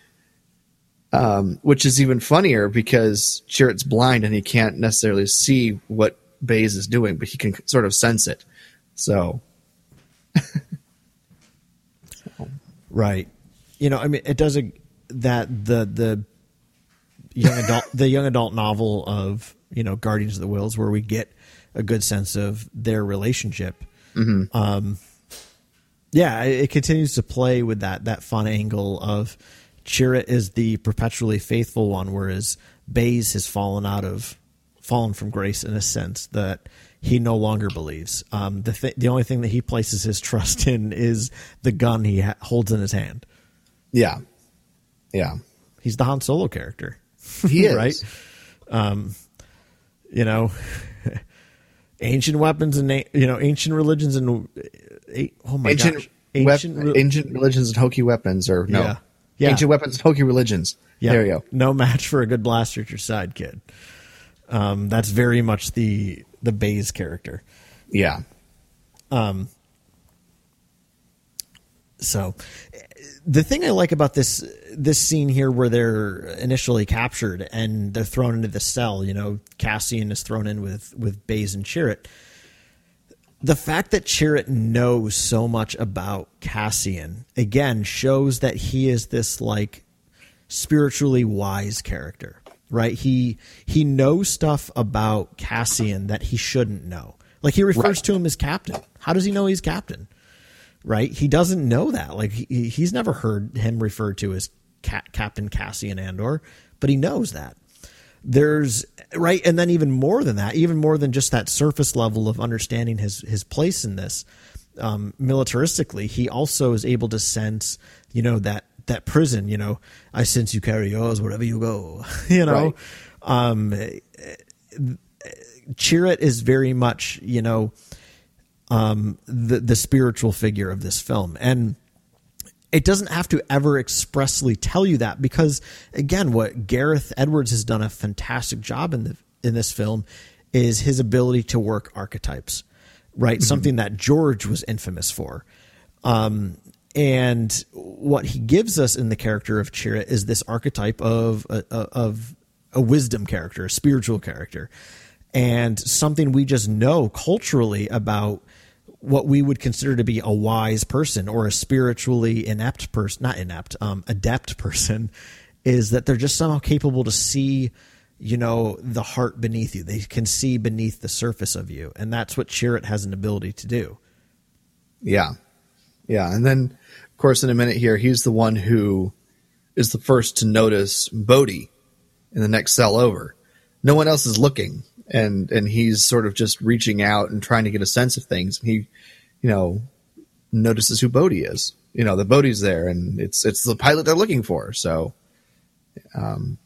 Um, which is even funnier because Chirrut's blind and he can't necessarily see what Baze is doing, but he can sort of sense it. So, Right. You know, I mean, it does a, that the the young adult the young adult novel of you know Guardians of the Whills where we get a good sense of their relationship. Um, yeah, it, it continues to play with that that fun angle of Chirrut is the perpetually faithful one, whereas Baze has fallen out of fallen from grace in a sense that he no longer believes. Um, the th- the only thing that he places his trust in is the gun he ha- holds in his hand. yeah, yeah, He's the Han Solo character, he is right? Um, you know, ancient weapons and you know ancient religions and oh my ancient gosh, ancient, re- ancient religions and hokey weapons, or no, Yeah. Yeah. ancient weapons and hokey religions. Yeah, There you go. No match for a good blaster at your side, kid. Um, that's very much the the Baze character. Yeah, Um. So, the thing I like about this this scene here, where they're initially captured and they're thrown into the cell, you know, Cassian is thrown in with with Baze and Chirrut. The fact that Chirrut knows so much about Cassian again shows that he is this like spiritually wise character, right? He he knows stuff about Cassian that he shouldn't know. Like he refers Right. to him as captain. How does he know he's captain? Right? He doesn't know that. Like he, he's never heard him referred to as Ca- Captain Cassian Andor, but he knows that. There's right, and then even more than that, even more than just that surface level of understanding his his place in this. Um, militaristically, he also is able to sense, you know, that that prison. You know, I sense you carry yours wherever you go. you know, Right. um, Chirrut is very much, you know, um, the the spiritual figure of this film, and it doesn't have to ever expressly tell you that because, again, what Gareth Edwards has done a fantastic job in the in this film is his ability to work archetypes, right? Something that George was infamous for. Um, and what he gives us in the character of Chira is this archetype of a, of a wisdom character, a spiritual character, and something we just know culturally about what we would consider to be a wise person or a spiritually inept person, not inept, um, adept person, is that they're just somehow capable to see, you know, the heart beneath you. They can see beneath the surface of you, and that's what Chirrut has an ability to do. yeah, yeah. And then, of course, in a minute here, he's the one who is the first to notice Bodhi in the next cell over. No one else is looking, and and he's sort of just reaching out and trying to get a sense of things. And he, you know, notices who Bodhi is. You know, the Bodhi's there, and it's it's the pilot they're looking for. So, um,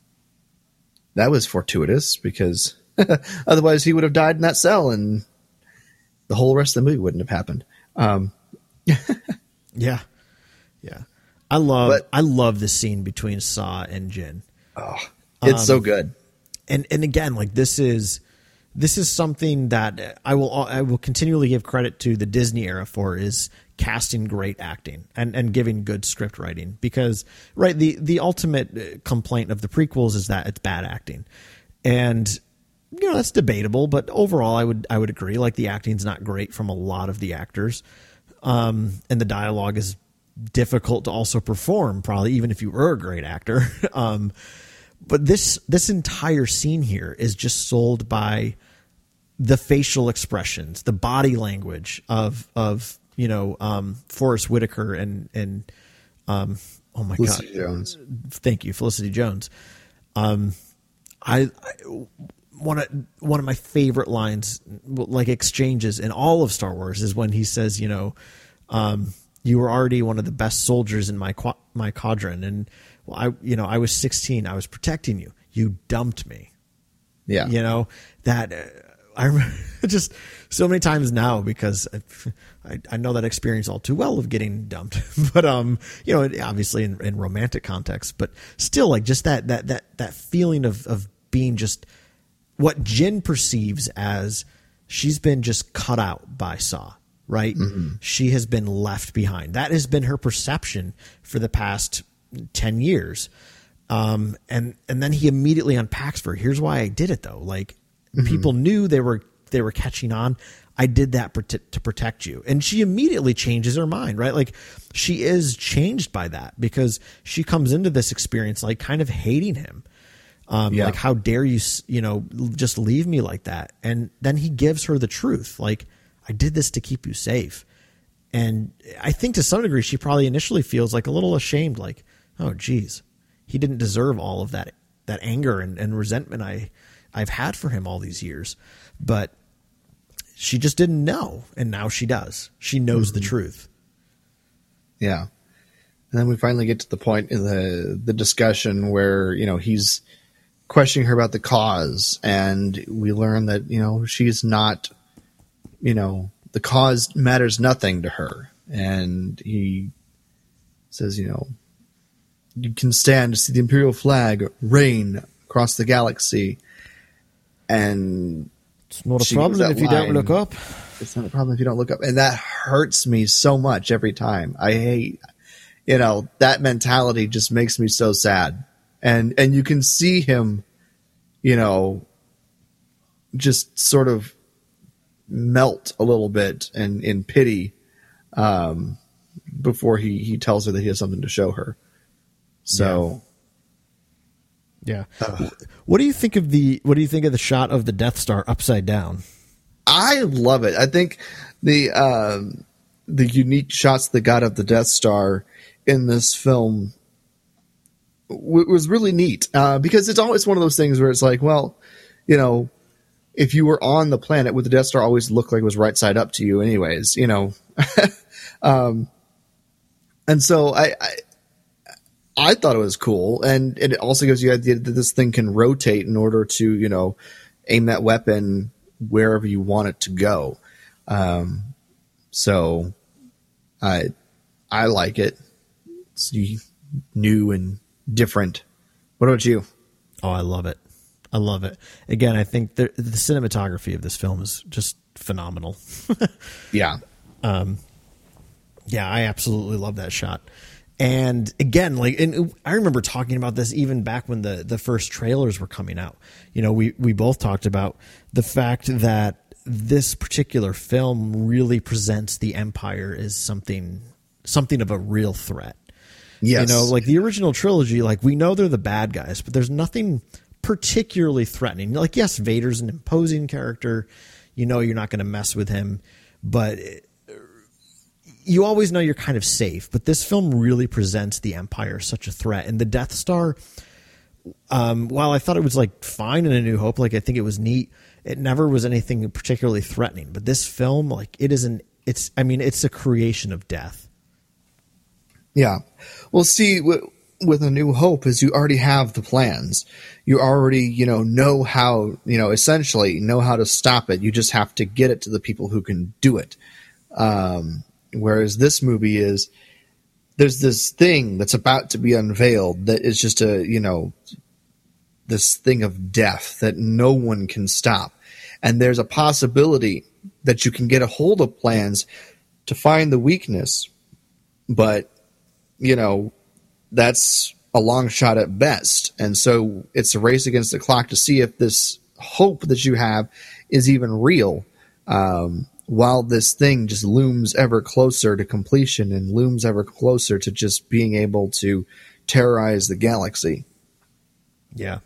that was fortuitous because otherwise he would have died in that cell, and the whole rest of the movie wouldn't have happened. Um, Yeah, yeah. I love But- I love the scene between Saw and Jyn. Oh, it's so good. and and again like this is this is something that I will I will continually give credit to the Disney era for is casting great acting and and giving good script writing because right the the ultimate uh, complaint of the prequels is that it's bad acting. And you know that's debatable but overall I would I would agree. Like the acting's not great from a lot of the actors. Um and the dialogue is difficult to also perform probably even if you were a great actor. Um but this this entire scene here is just sold by the facial expressions, the body language of of you know um, Forest Whitaker and and um, oh my Felicity god, Jones. thank you, Felicity Jones. Um, I, I one of one of my favorite lines, like exchanges in all of Star Wars, is when he says, you know, um, you were already one of the best soldiers in my qua- my quadrant, and well, I you know I was 16, I was protecting you. you dumped me. Yeah. You know that uh, I remember just so many times now because I, I know that experience all too well of getting dumped. but um, you know, obviously in, in romantic context, but still, like just that that that that feeling of of being just what Jyn perceives as she's been just cut out by Saw. Right, she has been left behind. That has been her perception for the past ten years. Um, and and then he immediately unpacks for her. Here's why I did it though. Like people knew they were they were catching on. I did that to protect you. And she immediately changes her mind, right? Like she is changed by that because she comes into this experience like kind of hating him. Um, Yeah. like how dare you, you know, just leave me like that? And then he gives her the truth. Like I did this to keep you safe. And I think to some degree, she probably initially feels like a little ashamed, like, oh, geez, he didn't deserve all of that that anger and, and resentment I I've had for him all these years. But she just didn't know, and now she does. She knows the mm-hmm. truth. Yeah. And then we finally get to the point in the the discussion where, you know, he's questioning her about the cause and we learn that, you know, she's not you know, the cause matters nothing to her. And he says, you know, you can stand to see the imperial flag reign across the galaxy and It's not a problem if you don't look up. it's not a problem if you don't look up. And that hurts me so much every time. I hate, you know, that mentality just makes me so sad. And, and you can see him, you know, just sort of melt a little bit and in pity, um, before he, he tells her that he has something to show her. So Yeah. What do you think of the What do you think of the shot of the Death Star upside down? I love it. I think the um, the unique shots they got of the Death Star in this film w- was really neat uh, because it's always one of those things where it's like, well, you know, if you were on the planet, would the Death Star always look like it was right side up to you, anyways? You know, um, and so I. I I thought it was cool, and it also gives you the idea that this thing can rotate in order to, you know, aim that weapon wherever you want it to go. Um, so I I like it. It's new and different. What about you? Oh, I love it. I love it. Again, I think the, the cinematography of this film is just phenomenal. Yeah. Yeah, I absolutely love that shot. And again, like, and I remember talking about this even back when the the first trailers were coming out. You know, we we both talked about the fact that this particular film really presents the Empire as something something of a real threat. Yes. You know, like the original trilogy, like we know they're the bad guys, but there's nothing particularly threatening. Like, yes, Vader's an imposing character. You know, you're not going to mess with him, but you always know you're kind of safe. But this film really presents the Empire as such a threat, and the Death Star. Um, while I thought it was like fine in A New Hope, like I think it was neat. It never was anything particularly threatening. But this film, like it is an, it's, I mean, it's a creation of death. Yeah. Well, see, w- with a new hope is you already have the plans. You already, you know, know how, you know, essentially know how to stop it. You just have to get it to the people who can do it. Um, whereas this movie is, there's this thing that's about to be unveiled that is just a, you know, this thing of death that no one can stop. And there's a possibility that you can get a hold of plans to find the weakness, but you know, that's a long shot at best. And so it's a race against the clock to see if this hope that you have is even real. Um, while this thing just looms ever closer to completion and looms ever closer to just being able to terrorize the galaxy. Yeah.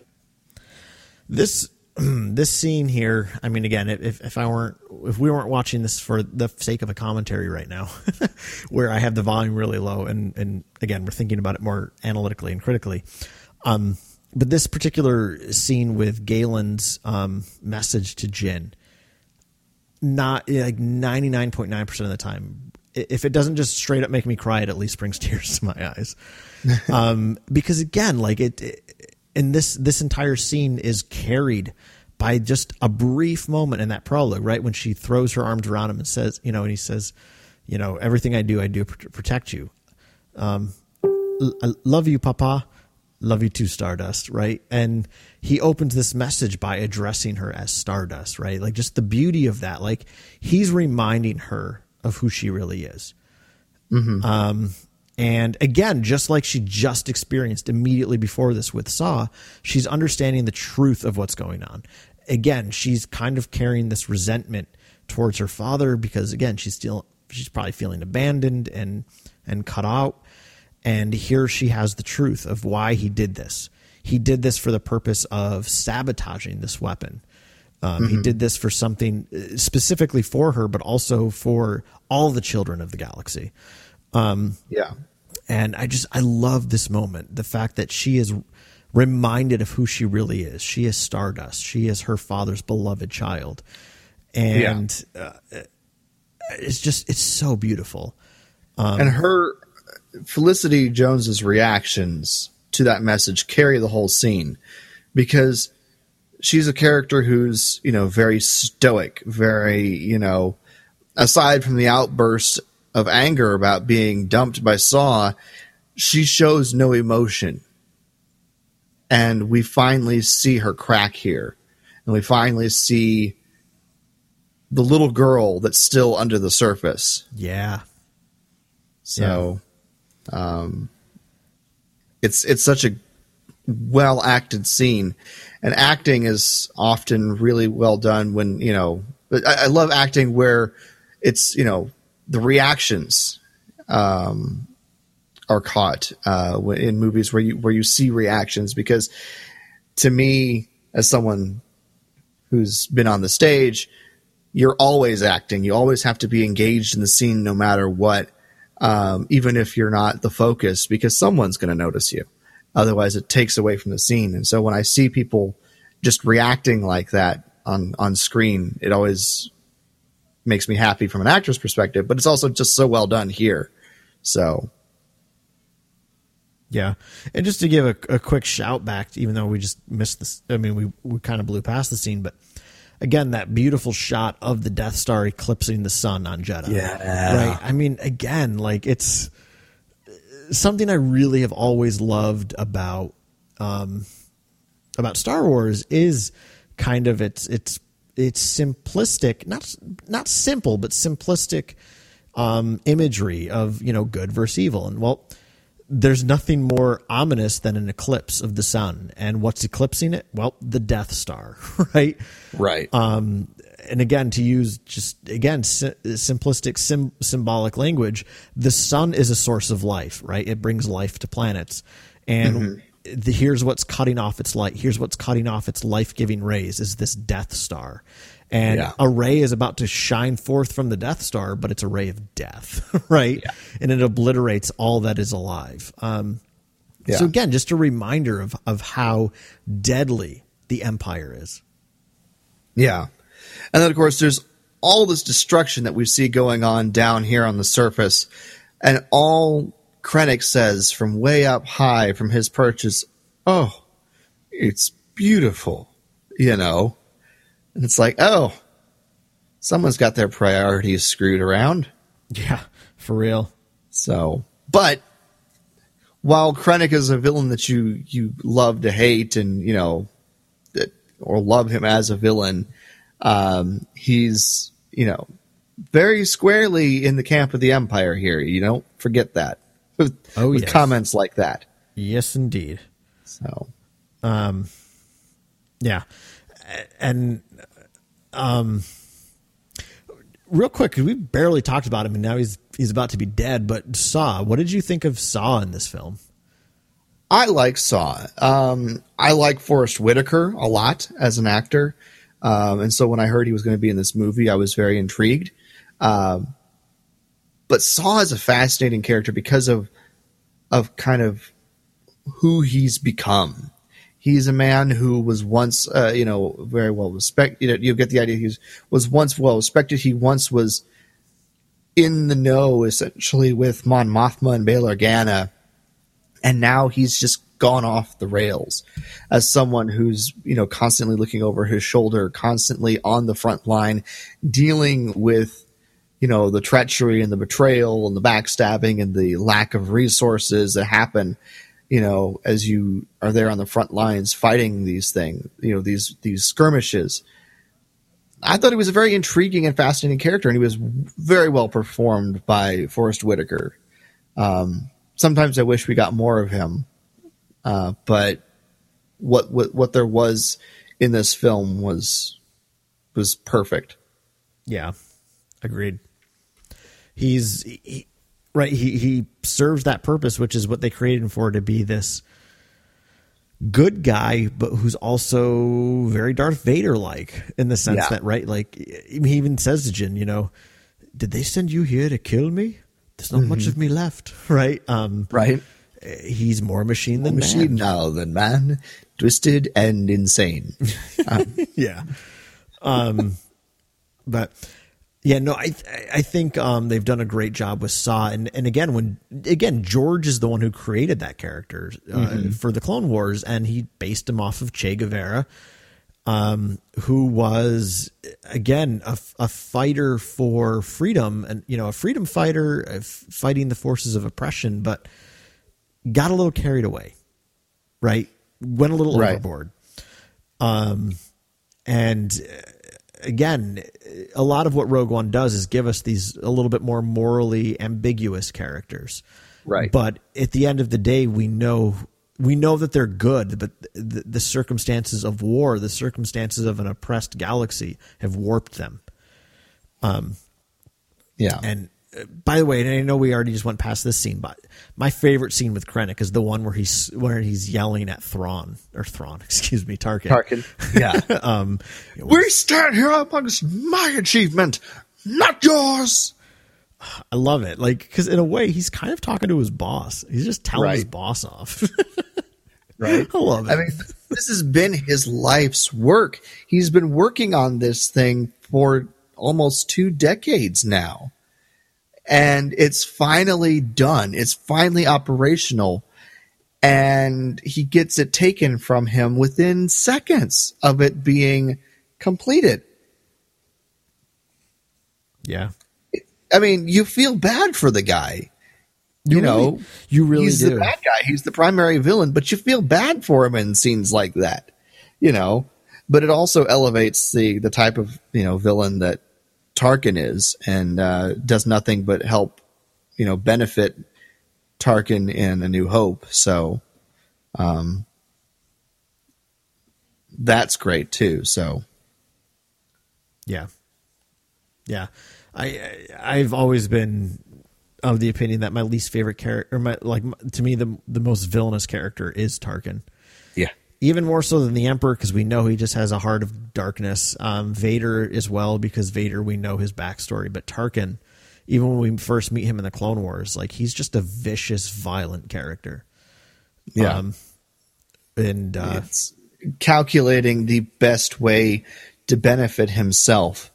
This this scene here, I mean again, if if I weren't if we weren't watching this for the sake of a commentary right now, where I have the volume really low and and again, we're thinking about it more analytically and critically. Um but this particular scene with Galen's um, message to Jyn, not like 99.9% of the time if it doesn't just straight up make me cry it at least brings tears to my eyes um because again like it, it and this this entire scene is carried by just a brief moment in that prologue, right when she throws her arms around him and says, you know, and he says, you know, everything I do, I do to protect you. Um, I love you, Papa. Love you too, Stardust, right? And he opens this message by addressing her as Stardust, right? Like just the beauty of that. Like he's reminding her of who she really is. Um, and again, just like she just experienced immediately before this with Saw, she's understanding the truth of what's going on. Again, she's kind of carrying this resentment towards her father because again, she's still she's probably feeling abandoned and and cut out. And here she has the truth of why he did this. He did this for the purpose of sabotaging this weapon. Um, He did this for something uh, specifically for her, but also for all the children of the galaxy. Yeah. And I just, I love this moment. The fact that she is reminded of who she really is. She is Stardust. She is her father's beloved child. And uh, it's just, it's so beautiful. and her Felicity Jones's reactions to that message carry the whole scene because she's a character who's you know very stoic, very you know aside from the outburst of anger about being dumped by Saw, she shows no emotion. And we finally see her crack here. And we finally see the little girl that's still under the surface. Yeah. So, um, it's it's such a well acted scene, and acting is often really well done when you know. I, I love acting where it's you know the reactions um, are caught uh, in movies where you where you see reactions because to me as someone who's been on the stage you're always acting you always have to be engaged in the scene no matter what um, even if you're not the focus because someone's going to notice you. Otherwise it takes away from the scene. And so when i see people just reacting like that on on screen it always makes me happy from an actor's perspective but it's also just so well done here. So. Yeah, and just to give a, a quick shout back, even though we just missed this, I mean, we we kind of blew past the scene, but again, that beautiful shot of the Death Star eclipsing the sun on Jedha. Yeah. right. I mean, again, like it's something I really have always loved about um, about Star Wars is kind of its its its simplistic, not not simple, but simplistic um, imagery of you know good versus evil, and well there's nothing more ominous than an eclipse of the sun. And what's eclipsing it? Well, the Death Star, right? right Um, and again, to use just again si- simplistic sim- symbolic language, the sun is a source of life, right? It brings life to planets, and the, here's what's cutting off its light. Here's what's cutting off its life giving rays is this Death Star. And Yeah. a ray is about to shine forth from the Death Star, but it's a ray of death, right? And it obliterates all that is alive. Um, Yeah. So again, just a reminder of of how deadly the Empire is. Yeah. And then, of course, there's all this destruction that we see going on down here on the surface. And all Krennic says from way up high from his perch is, Oh, it's beautiful, you know? And it's like, Oh, someone's got their priorities screwed around. Yeah, for real. So, but while Krennic is a villain that you you love to hate and you know that or love him as a villain, um, he's you know very squarely in the camp of the Empire here. You don't forget that with, Oh, with yes. comments like that. Yes, indeed. So Yeah, and um, real quick, we barely talked about him, and now he's he's about to be dead. But Saw, what did you think of Saw in this film? I like Saw. Um, I like Forest Whitaker a lot as an actor, um, and so when I heard he was going to be in this movie, I was very intrigued. Um, but Saw is a fascinating character because of of kind of who he's become. He's a man who was once, uh, you know, very well respected. You, know, you get the idea. He was, was once well respected. He once was in the know, essentially, with Mon Mothma and Bail Organa and now he's just gone off the rails as someone who's you know constantly looking over his shoulder constantly on the front line dealing with you know the treachery and the betrayal and the backstabbing and the lack of resources that happen you know as you are there on the front lines fighting these things you know these these skirmishes I thought he was a very intriguing and fascinating character, and he was very well performed by Forest Whitaker. Um, sometimes I wish we got more of him, uh, but what, what what there was in this film was was perfect. Yeah, agreed. He's he, right. He he serves that purpose, which is what they created him for to be this good guy, but who's also very Darth Vader like in the sense Yeah. that right, like he even says to Jyn, you know, did they send you here to kill me? There's not much of me left, right? Um, Right? he's more machine than Machine man. now than man, twisted and insane. yeah. Um, but yeah, no, I I think um, they've done a great job with Saw, and and again, when again George is the one who created that character uh, for the Clone Wars, and he based him off of Che Guevara, um, who was again a, a fighter for freedom, and you know a freedom fighter uh, f- fighting the forces of oppression, but got a little carried away, right? Went a little Right. overboard. Um, and uh, again, a lot of what Rogue One does is give us these a little bit more morally ambiguous characters. Right. But at the end of the day, we know we know that they're good, but the, the circumstances of war, the circumstances of an oppressed galaxy, have warped them. Um, Yeah. And by the way, and I know we already just went past this scene, but my favorite scene with Krennic is the one where he's where he's yelling at Thrawn or Thrawn, excuse me, Tarkin. Tarkin. Yeah. Um, we stand here amongst my achievement, not yours. I love it, like because in a way he's kind of talking to his boss. He's just telling his boss off. Right. I love it. I mean, this has been his life's work. He's been working on this thing for almost two decades now. And it's finally done. It's finally operational. And he gets it taken from him within seconds of it being completed. yeah, I mean, you feel bad for the guy. You, know, really- you really he's do. the bad guy. He's the primary villain, but you feel bad for him in scenes like that. You know, but it also elevates the the type of you know villain that Tarkin is, and uh, does nothing but help you know benefit Tarkin in A New Hope. So, um, that's great too. So, Yeah, yeah. I I've always been of the opinion that my least favorite character, or my like to me the the most villainous character is Tarkin. Even more so than the Emperor because we know he just has a heart of darkness. Um, Vader as well because Vader we know his backstory, but Tarkin, even when we first meet him in the Clone Wars, like he's just a vicious, violent character. yeah. Um, and uh, it's calculating the best way to benefit himself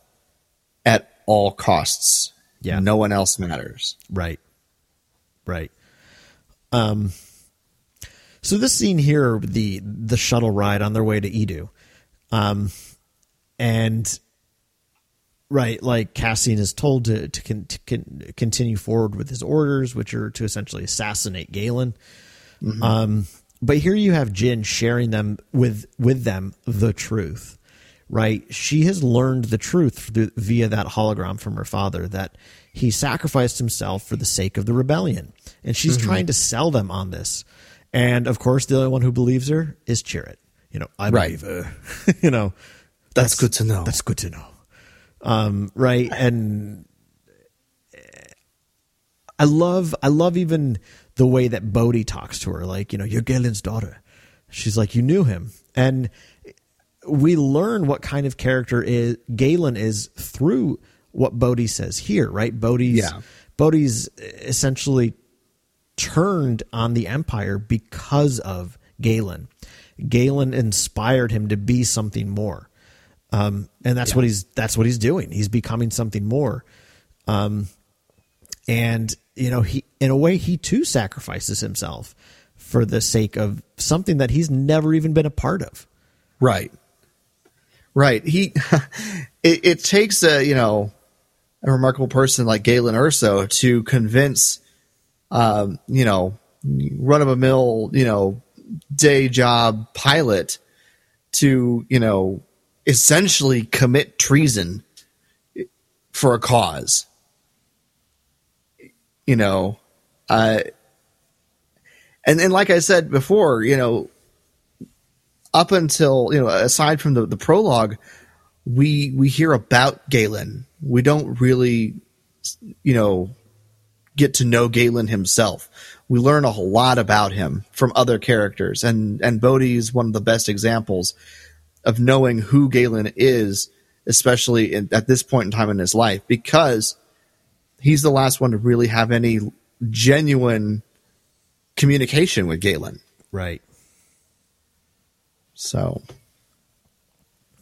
at all costs. Yeah. No one else matters. Right. Right. Um so this scene here the the shuttle ride on their way to Eadu. Um and right like Cassian is told to to, con, to con, continue forward with his orders which are to essentially assassinate Galen. Um but here you have Jyn sharing them with with them the truth right? She has learned the truth through, via that hologram from her father that he sacrificed himself for the sake of the rebellion. And she's trying to sell them on this. And of course, the only one who believes her is Chirrut. You know, I Right. believe her. you know, That's good to know. That's good to know. Um, right. And I love, I love even the way that Bodhi talks to her. Like, you know, you're Galen's daughter. She's like, you knew him. And we learn what kind of character is Galen is through what Bodhi says here, right? Bodhi's Yeah. Bodhi's essentially turned on the Empire because of Galen. Galen inspired him to be something more. Um, and that's what he's that's what he's doing. He's becoming something more. Um, and you know, he in a way he too sacrifices himself for the sake of something that he's never even been a part of. Right. Right. He it, it takes a, you know, a remarkable person like Galen Erso to convince um, you know, run of a mill, you know, day job pilot to, you know, essentially commit treason for a cause. You know, uh, and and like I said before, you know, up until you know, aside from the the prologue, we we hear about Galen. We don't really, you know, get to know Galen himself. We learn a whole lot about him from other characters, and and Bodhi is one of the best examples of knowing who Galen is, especially in, at this point in time in his life, because he's the last one to really have any genuine communication with Galen. Right. So,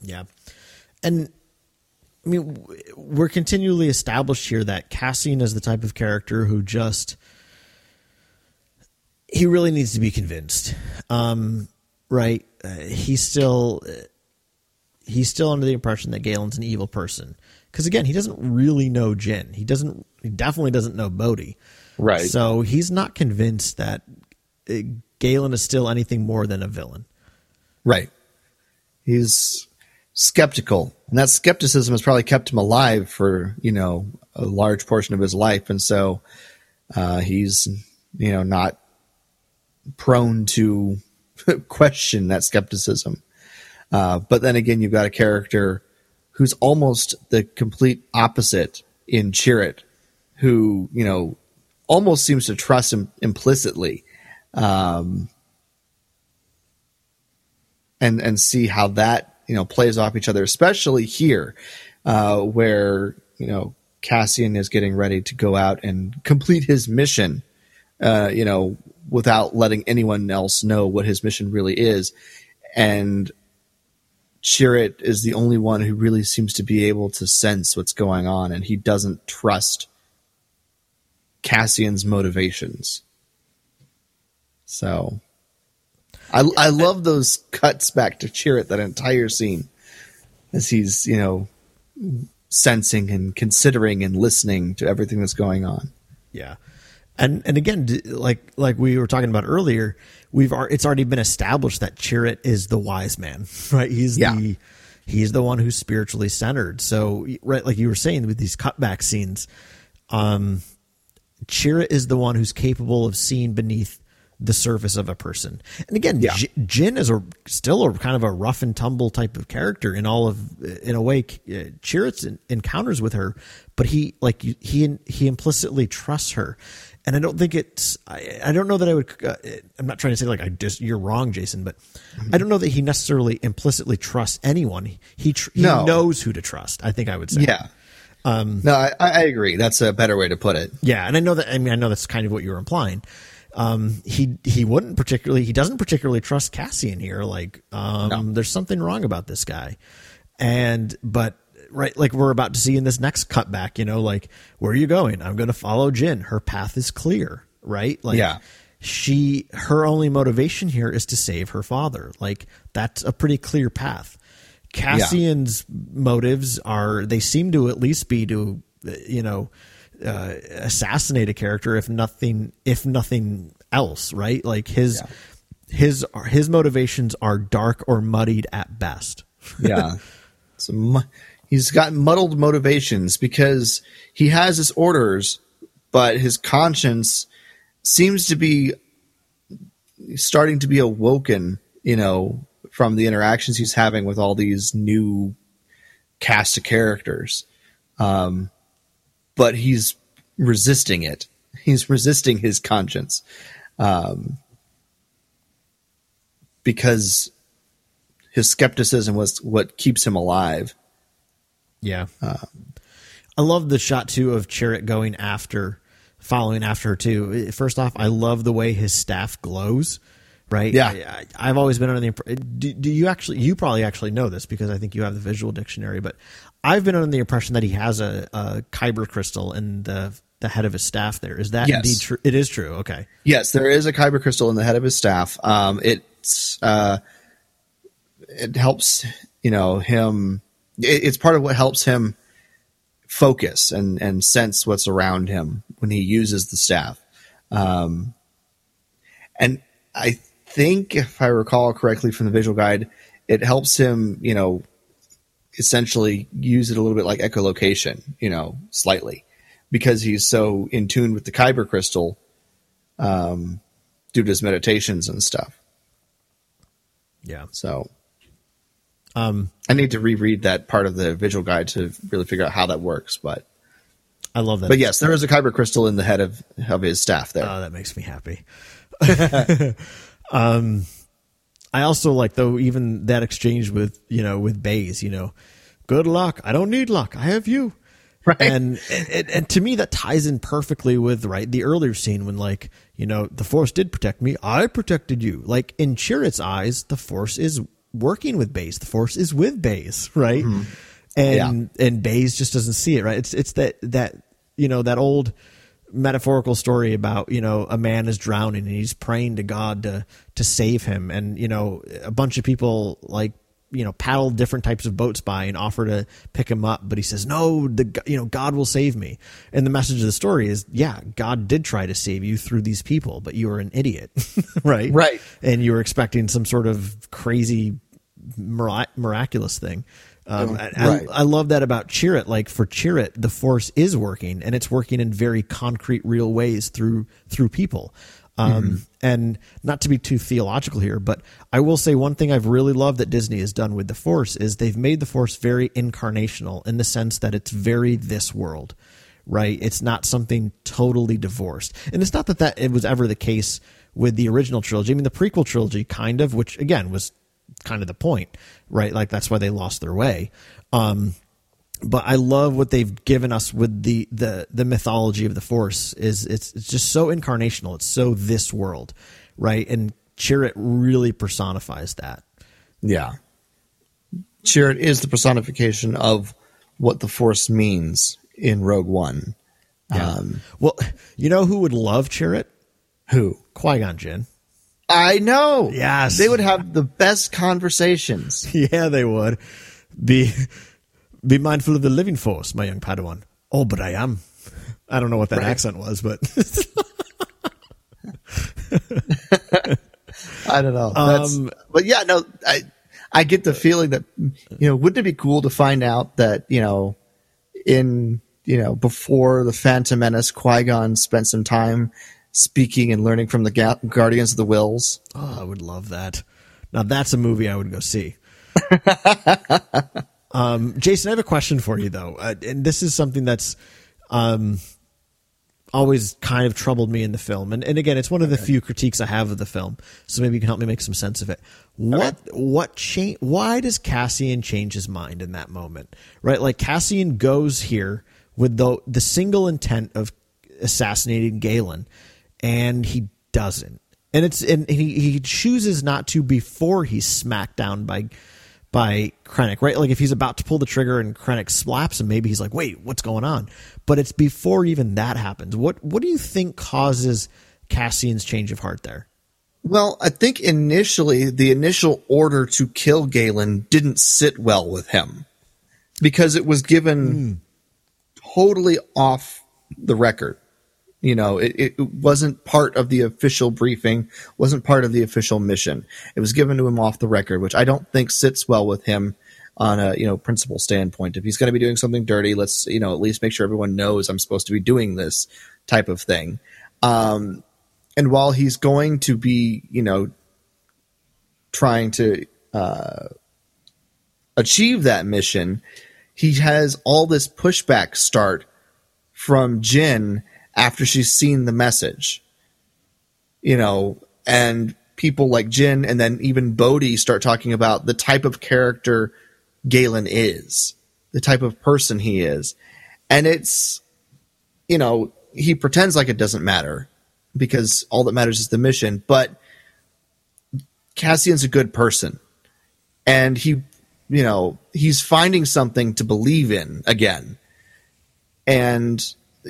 Yeah. And I mean, we're continually established here that Cassian is the type of character who just he really needs to be convinced. Um, right? Uh, he's still he's still under the impression that Galen's an evil person because again, he doesn't really know Jyn. He doesn't. He definitely doesn't know Bodhi. Right. So he's not convinced that uh, Galen is still anything more than a villain. right. He's skeptical, and that skepticism has probably kept him alive for you know a large portion of his life, and so uh, he's you know not prone to question that skepticism. Uh, but then again, you've got a character who's almost the complete opposite in Chirrut, who you know almost seems to trust him implicitly, um, and and see how that you know plays off each other, especially here, uh, where you know Cassian is getting ready to go out and complete his mission, uh, you know, without letting anyone else know what his mission really is, and Chirrut is the only one who really seems to be able to sense what's going on, and he doesn't trust Cassian's motivations. So, I I love those cuts back to Chirrut that entire scene as he's you know sensing and considering and listening to everything that's going on. Yeah, and and again, like like we were talking about earlier, we've it's already been established that Chirrut is the wise man, right? He's Yeah. the he's the one who's spiritually centered. So right, like you were saying with these cutback scenes, um, Chirrut is the one who's capable of seeing beneath the surface of a person. And again, Yeah. J- Jyn is a still a kind of a rough and tumble type of character in all of in a way. Uh, Chirrut's en- encounters with her, but he like he he implicitly trusts her. And I don't think it's. I, I don't know that I would. Uh, I'm not trying to say like I just you're wrong, Jason, but I don't know that he necessarily implicitly trusts anyone. He tr- he No. knows who to trust. I think I would say. Yeah. no, I, I agree. That's a better way to put it. Yeah, and I know that. I mean, I know that's kind of what you were implying. Um, he he wouldn't particularly. He doesn't particularly trust Cassian here. Like, um, there's something wrong about this guy. And but right, like we're about to see in this next cutback. You know, like where are you going? I'm going to follow Jyn. Her path is clear. Right. Like, Yeah. She her only motivation here is to save her father. Like that's a pretty clear path. Cassian's motives are they seem to at least be to you know uh, assassinate a character if nothing if nothing else right like his his his motivations are dark or muddied at best Yeah. so he's got muddled motivations because he has his orders, but his conscience seems to be starting to be awoken, you know, from the interactions he's having with all these new cast of characters. Um, but he's resisting it. He's resisting his conscience. Um, because his skepticism was what keeps him alive. yeah i love the shot too of Chirrut going after following after her too first off i love the way his staff glows right Yeah. I, i've always been under the impression do, do you actually you probably actually know this because i think you have the visual dictionary but i've been under the impression that he has a, a kyber crystal in the the head of his staff there. Is that Yes. indeed true? It is true. Okay. Yes, there is a kyber crystal in the head of his staff. Um, it's uh, it helps you know him. It, it's part of what helps him focus and and sense what's around him when he uses the staff. Um, and I think, if I recall correctly from the visual guide, it helps him, you know, essentially use it a little bit like echolocation, you know, slightly, because he's so in tune with the kyber crystal um, due to his meditations and stuff. Yeah. So Um, I need to reread that part of the visual guide to really figure out how that works. But I love that. but yes, there is a kyber crystal in the head of of his staff there. Oh, that makes me happy. um, I also like though even that exchange with you know with Baze, You know, good luck. I don't need luck. I have you. Right. And, and and to me that ties in perfectly with right the earlier scene when like you know the force did protect me. I protected you. Like in Chirrut's eyes, the force is working with Baze. The force is with Baze. Right. And and Baze just doesn't see it. Right. It's it's that that you know that old metaphorical story about you know a man is drowning and he's praying to God to to save him and you know a bunch of people like you know paddle different types of boats by and offer to pick him up but he says no the you know God will save me and the message of the story is yeah God did try to save you through these people but you were an idiot right Right. and you were expecting some sort of crazy mira- miraculous thing. Um, I, I- Right. I, love that about Chirrut. Like for Chirrut, the Force is working, and it's working in very concrete, real ways through through people. Um, And not to be too theological here, but I will say one thing I've really loved that Disney has done with the Force is they've made the Force very incarnational in the sense that it's very this world right? It's not something totally divorced. And it's not that that it was ever the case with the original trilogy. I mean, the prequel trilogy kind of, which again was kind of the point, right? Like that's why they lost their way. Um, but I love what they've given us with the the the mythology of the Force. Is it's it's just so incarnational. It's so this world, right? And Chirrut really personifies that. Yeah. Chirrut is the personification of what the Force means in Rogue One. Um, well, you know who would love Chirrut? who? Qui Gon Jinn. I know. Yes. They would have the best conversations. Yeah, they would. Be be mindful of the living force, my young Padawan. Oh, but I am. I don't know what that Right. accent was, but I don't know. That's, Um, but yeah, no, I I get the feeling that you know, wouldn't it be cool to find out that you know, in you know, before the Phantom Menace, Qui Gon spent some time speaking and learning from the Ga- Guardians of the Whills. oh, I would love that. Now that's a movie I would go see. um, Jason, I have a question for you though, uh, and this is something that's um, always kind of troubled me in the film. And, and again, it's one of the few critiques I have of the film. So maybe you can help me make some sense of it. What what change? Why does Cassian change his mind in that moment? Right, like Cassian goes here with the the single intent of assassinating Galen, and he doesn't. And it's and he he chooses not to before he's smacked down by by Krennic, right? Like if he's about to pull the trigger and Krennic slaps him, maybe he's like, "Wait, what's going on?" But it's before even that happens. What what do you think causes Cassian's change of heart there? Well, I think initially the initial order to kill Galen didn't sit well with him because it was given hmm. totally off the record. You know, it, it wasn't part of the official briefing, wasn't part of the official mission. It was given to him off the record, which I don't think sits well with him on a you know principle standpoint. If he's going to be doing something dirty, let's you know at least make sure everyone knows I'm supposed to be doing this type of thing. Um, and while he's going to be you know trying to uh, achieve that mission, he has all this pushback start from Jyn after she's seen the message. You know, and people like Jyn and then even Bodhi start talking about the type of character Galen is, the type of person he is. And it's, you know, he pretends like it doesn't matter because all that matters is the mission, but Cassian's a good person. And he, you know, he's finding something to believe in again. And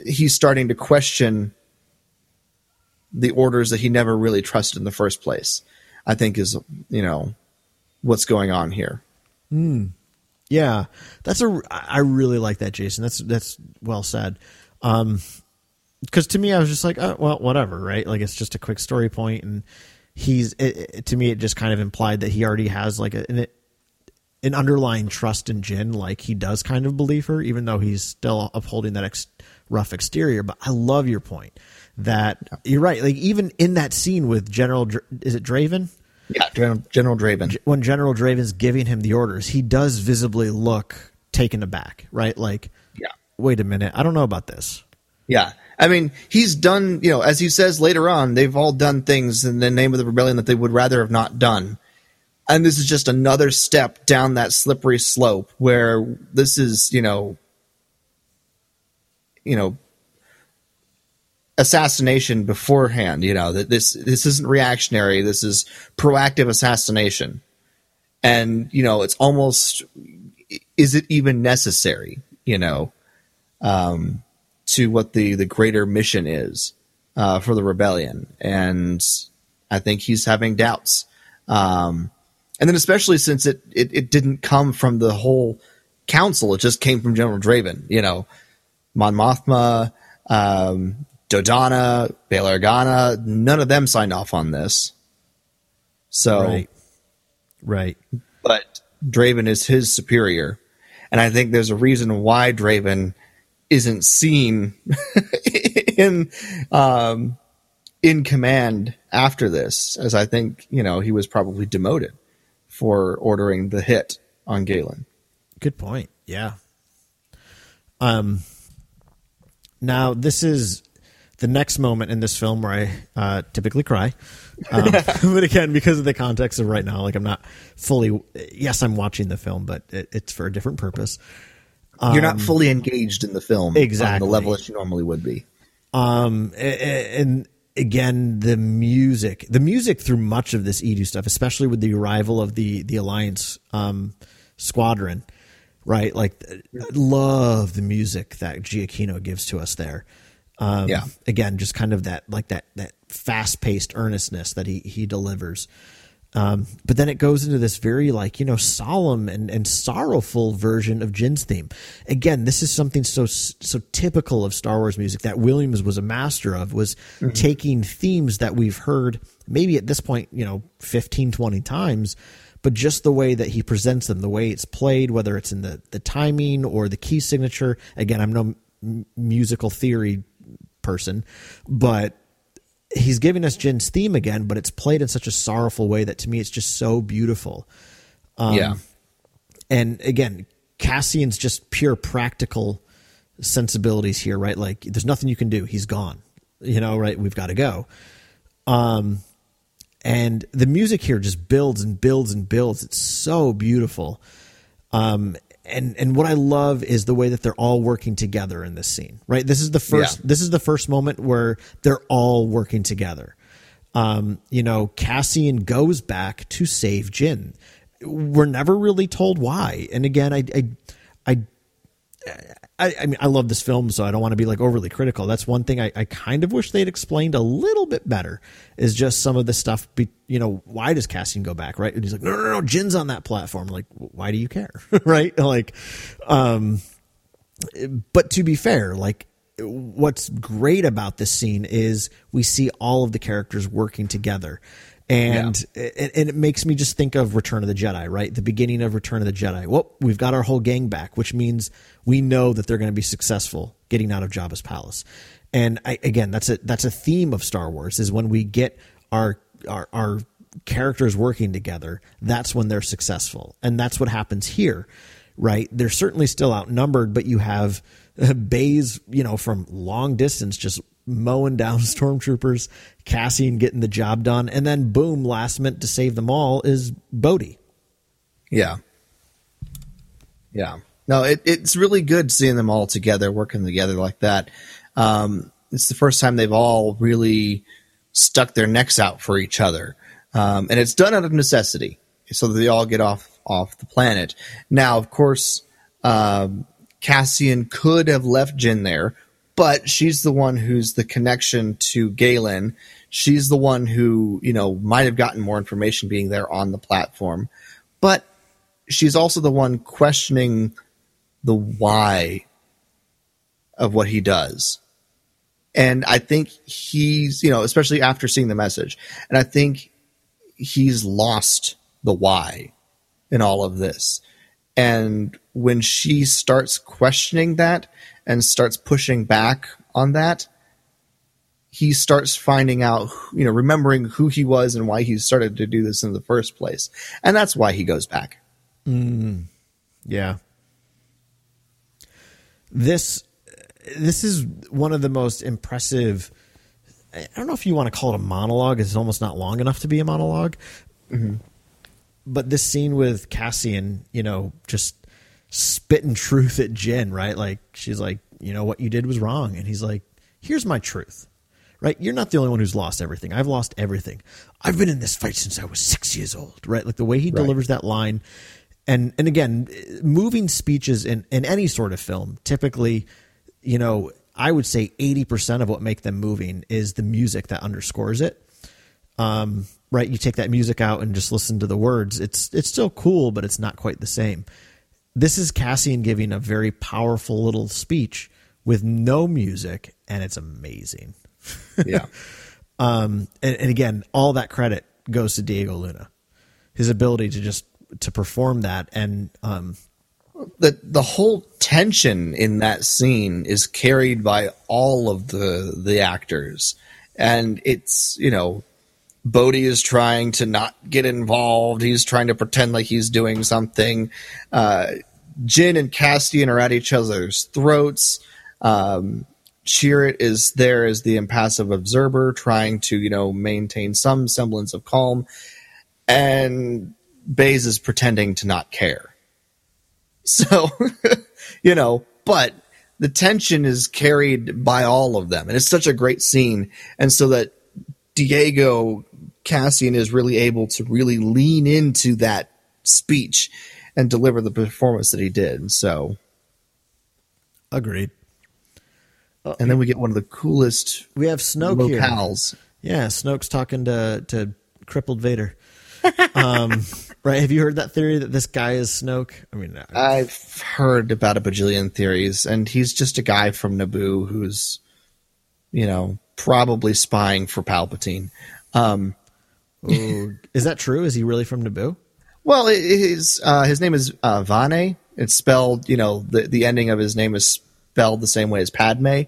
he's starting to question the orders that he never really trusted in the first place. I think is you know what's going on here. Yeah, that's a. I really like that, Jason. That's that's well said. Um, because to me, I was just like, oh, well, whatever, right? Like it's just a quick story point, and he's it, it- to me, it just kind of implied that he already has like a, an an underlying trust in Jyn, like he does kind of believe her, even though he's still upholding that ex- rough exterior. But I love your point that you're right. Like even in that scene with General, is it Draven? Yeah, General, General Draven. when General Draven's giving him the orders, he does visibly look taken aback, right? Like, Yeah. wait a minute, I don't know about this. Yeah. I mean, he's done, you know, as he says later on, they've all done things in the name of the rebellion that they would rather have not done. And this is just another step down that slippery slope where this is, you know, you know, assassination beforehand, you know, that this this isn't reactionary, this is proactive assassination. And, you know, it's almost is it even necessary, you know? to what the the greater mission is uh, for the rebellion, and I think he's having doubts. Um, and then especially since it, it it didn't come from the whole council, it just came from General Draven. You know, Mon Mothma, um, Dodonna, Bail Organa, none of them signed off on this. So, Right. Right. but Draven is his superior. And I think there's a reason why Draven isn't seen in um, in command after this, as I think you know he was probably demoted for ordering the hit on Galen. Good point. Yeah. Um. Now this is the next moment in this film where I uh, typically cry, um, but again because of the context of right now, like I'm not fully. Yes, I'm watching the film, but it, it's for a different purpose. You're not fully engaged in the film on exactly. the level that you normally would be. Um, and again, the music, the music through much of this Eadu stuff, especially with the arrival of the the Alliance um, squadron, right? Like, I love the music that Giacchino gives to us there. Um, Yeah. Again, just kind of that like that that fast paced earnestness that he he delivers. Um, but then it goes into this very like you know solemn and, and sorrowful version of Jyn's theme. Again, this is something so so typical of Star Wars music that Williams was a master of was taking themes that we've heard maybe at this point you know 15 20 times but just the way that he presents them the way it's played whether it's in the the timing or the key signature again I'm no m- musical theory person but he's giving us Jyn's theme again, but it's played in such a sorrowful way that to me it's just so beautiful. Um, yeah, And again, Cassian's just pure practical sensibilities here, right? Like there's nothing you can do. He's gone. You know, right? We've got to go. Um and the music here just builds and builds and builds. It's so beautiful. Um and and what I love is the way that they're all working together in this scene. Right? This is the first Yeah. this is the first moment where they're all working together. Um, you know, Cassian goes back to save Jyn. We're never really told why. And again, I I I I, I mean, I love this film, so I don't want to be like overly critical. That's one thing I, I kind of wish they'd explained a little bit better. Is just some of the stuff. Be, you know, why does Cassian go back? Right? And he's like, no, no, no, Jyn's on that platform. Like, why do you care? right? Like, um, but to be fair, like what's great about this scene is we see all of the characters working together. And it, and it makes me just think of Return of the Jedi, right? The beginning of Return of the Jedi. Well, we've got our whole gang back, which means we know that they're going to be successful getting out of Jabba's palace. And I, again, that's a that's a theme of Star Wars is when we get our our our characters working together, that's when they're successful. And that's what happens here, right? They're certainly still outnumbered, but you have Baze, you know, from long distance just mowing down stormtroopers, Cassian getting the job done, and then boom, last minute to save them all is Bodhi. yeah, yeah. No, it, it's really good seeing them all together, working together like that. Um, it's the first time they've all really stuck their necks out for each other, um, and it's done out of necessity, so that they all get off off the planet. Now, of course, um, Cassian could have left Jyn there, but she's the one who's the connection to Galen. She's the one who, you know, might have gotten more information being there on the platform. But she's also the one questioning the why of what he does. And I think he's, you know, especially after seeing the message, and I think he's lost the why in all of this. And when she starts questioning that and starts pushing back on that, he starts finding out, you know, remembering who he was and why he started to do this in the first place. And that's why he goes back. Mm. Yeah. This this is one of the most impressive I don't know if you want to call it a monologue. It's almost not long enough to be a monolog mm-hmm. But this scene with Cassian, you know, just spitting truth at Jyn, right? Like she's like, you know, what you did was wrong, and he's like, here's my truth. Right? You're not the only one who's lost everything. I've lost everything. I've been in this fight since I was six years old. Right? Like the way he delivers that line, and and again, moving speeches in in any sort of film, typically, you know, I would say eighty percent of what make them moving is the music that underscores it um, right? You take that music out and just listen to the words. It's it's still cool, but it's not quite the same. This is Cassian giving a very powerful little speech with no music, and it's amazing. Yeah. Um, and, and again, all that credit goes to Diego Luna, his ability to just to perform that, and um, the the whole tension in that scene is carried by all of the the actors. And it's you know Bodhi is trying to not get involved. He's trying to pretend like he's doing something. Uh Jyn and Cassian are at each other's throats. Um Chirrut is there as the impassive observer trying to you know maintain some semblance of calm. And Baze is pretending to not care so, you know, but the tension is carried by all of them. And it's such a great scene. And so that Diego Cassian is really able to really lean into that speech and deliver the performance that he did. So, agreed. and then we get one of the coolest We have Snoke here. Yeah, Snoke's talking to to crippled Vader. um, right? Have you heard that theory that this guy is Snoke? I mean, uh, I've heard about a bajillion theories, and he's just a guy from Naboo who's, you know, probably spying for Palpatine. Um, ooh, is that true? Is he really from Naboo? Well, his uh, his name is uh, Vane. It's spelled, you know, the the ending of his name is spelled the same way as Padme.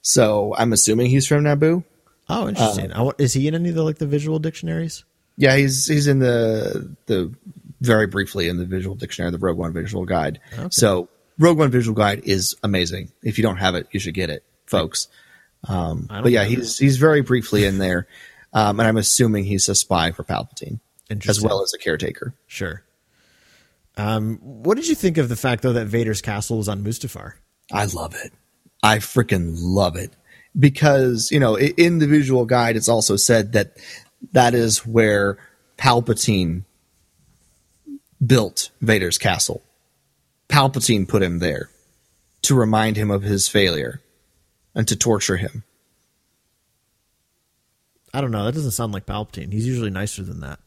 So I'm assuming he's from Naboo. Oh, interesting. I is he in any of the like the visual dictionaries? Yeah, he's he's in the the very briefly in the visual dictionary, the Rogue One visual guide. So Rogue One visual guide is amazing. If you don't have it, you should get it, folks. Um, but yeah, he's he's very briefly in there, um, and I'm assuming he's a spy for Palpatine as well as a caretaker. Sure. Um, what did you think of the fact though that Vader's castle was on Mustafar? I love it. I freaking love it because you know in the visual guide it's also said that that is where Palpatine built Vader's castle. Palpatine put him there to remind him of his failure and to torture him. I don't know. That doesn't sound like Palpatine. He's usually nicer than that.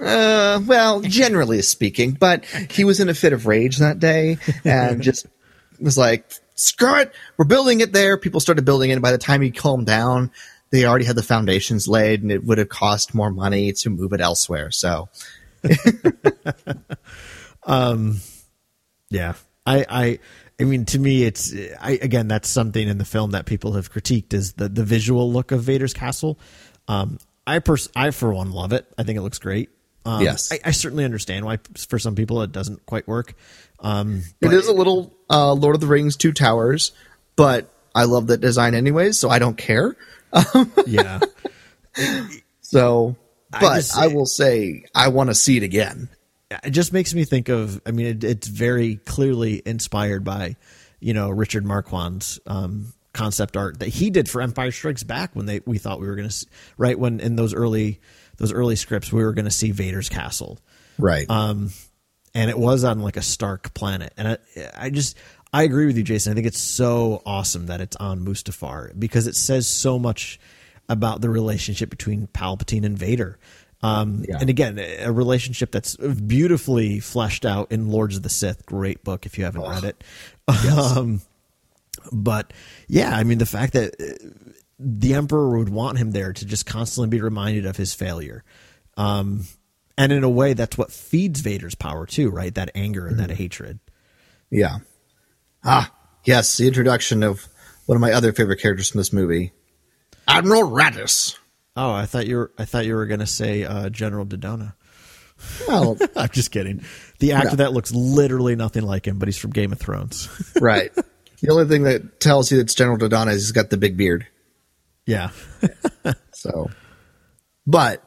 Uh, well, generally speaking, but he was in a fit of rage that day and just was like, screw it, we're building it there. People started building it. And by the time he calmed down, they already had the foundations laid and it would have cost more money to move it elsewhere. So, Yeah. I, I, I mean, to me, it's, I, again, that's something in the film that people have critiqued is the, the visual look of Vader's castle. Um, I pers- I for one love it. I think it looks great. Um, Yes. I, I certainly understand why for some people it doesn't quite work. Um, it is a little uh, Lord of the Rings Two Towers, but I love that design anyways, so I don't care. yeah. So, I but just- I will say I want to see it again. it just makes me think of i mean it, it's very clearly inspired by you know richard marquand's um, concept art that he did for empire strikes back when they we thought we were going to right when in those early those early scripts we were going to see vader's castle Right. Um, and it was on like a stark planet and I, I just I agree with you, Jason. I think it's so awesome that it's on Mustafar because it says so much about the relationship between Palpatine and Vader. Um, Yeah. And again, a relationship that's beautifully fleshed out in Lords of the Sith. Great book if you haven't read it. Um, but yeah, I mean, the fact that uh, the Emperor would want him there to just constantly be reminded of his failure. Um, and in a way, that's what feeds Vader's power too, right? That anger and that hatred. Yeah. Ah, yes, the introduction of one of my other favorite characters from this movie, Admiral Raddus. Oh, I thought you were. I thought you were going to say uh, General Dodonna. Well, I'm just kidding. The actor No. that looks literally nothing like him, but he's from Game of Thrones. right. The only thing that tells you it's General Dodonna is he's got the big beard. yeah, So, but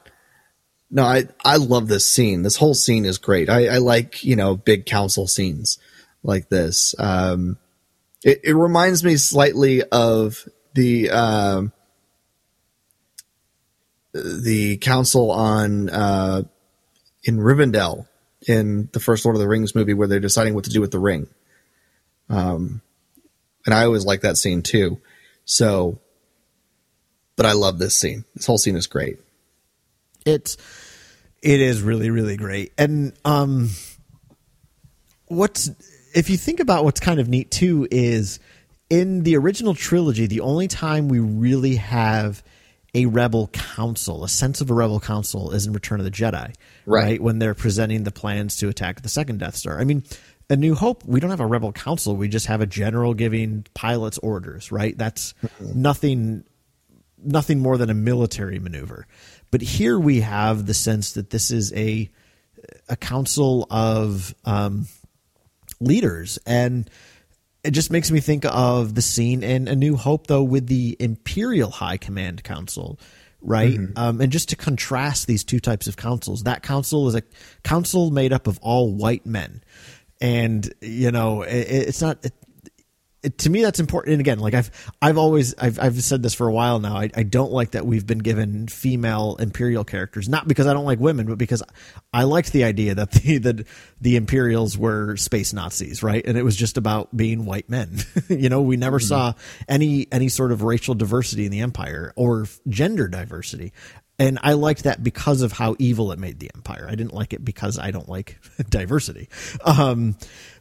no, I I love this scene. This whole scene is great. I, I like you know big council scenes like this. Um, it, it reminds me slightly of the um, the council on uh, in Rivendell in the first Lord of the Rings movie where they're deciding what to do with the ring. Um, and I always like that scene too. So, but I love this scene. This whole scene is great. it's it is really really great. And um, what's if you think about what's kind of neat too is in the original trilogy, the only time we really have a rebel council, a sense of a rebel council, is in Return of the Jedi, Right. When they're presenting the plans to attack the second Death Star. I mean, A New Hope, we don't have a rebel council. We just have a general giving pilots orders, right? That's nothing nothing more than a military maneuver. But here we have the sense that this is a a council of um, leaders, and it just makes me think of the scene in A New Hope, though, with the Imperial High Command Council, right? Um, and just to contrast these two types of councils, that council is a council made up of all white men, and you know, it, it's not. It, to me that's important. And again like i've i've always i've, I've said this for a while now. I, I don't like that we've been given female imperial characters not because i don't like women but because i liked the idea that the the, the imperials were space nazis right? And it was just about being white men. You know we never saw any any sort of racial diversity in the empire or gender diversity. And I liked that because of how evil it made the empire. I didn't like it because I don't like diversity. Um,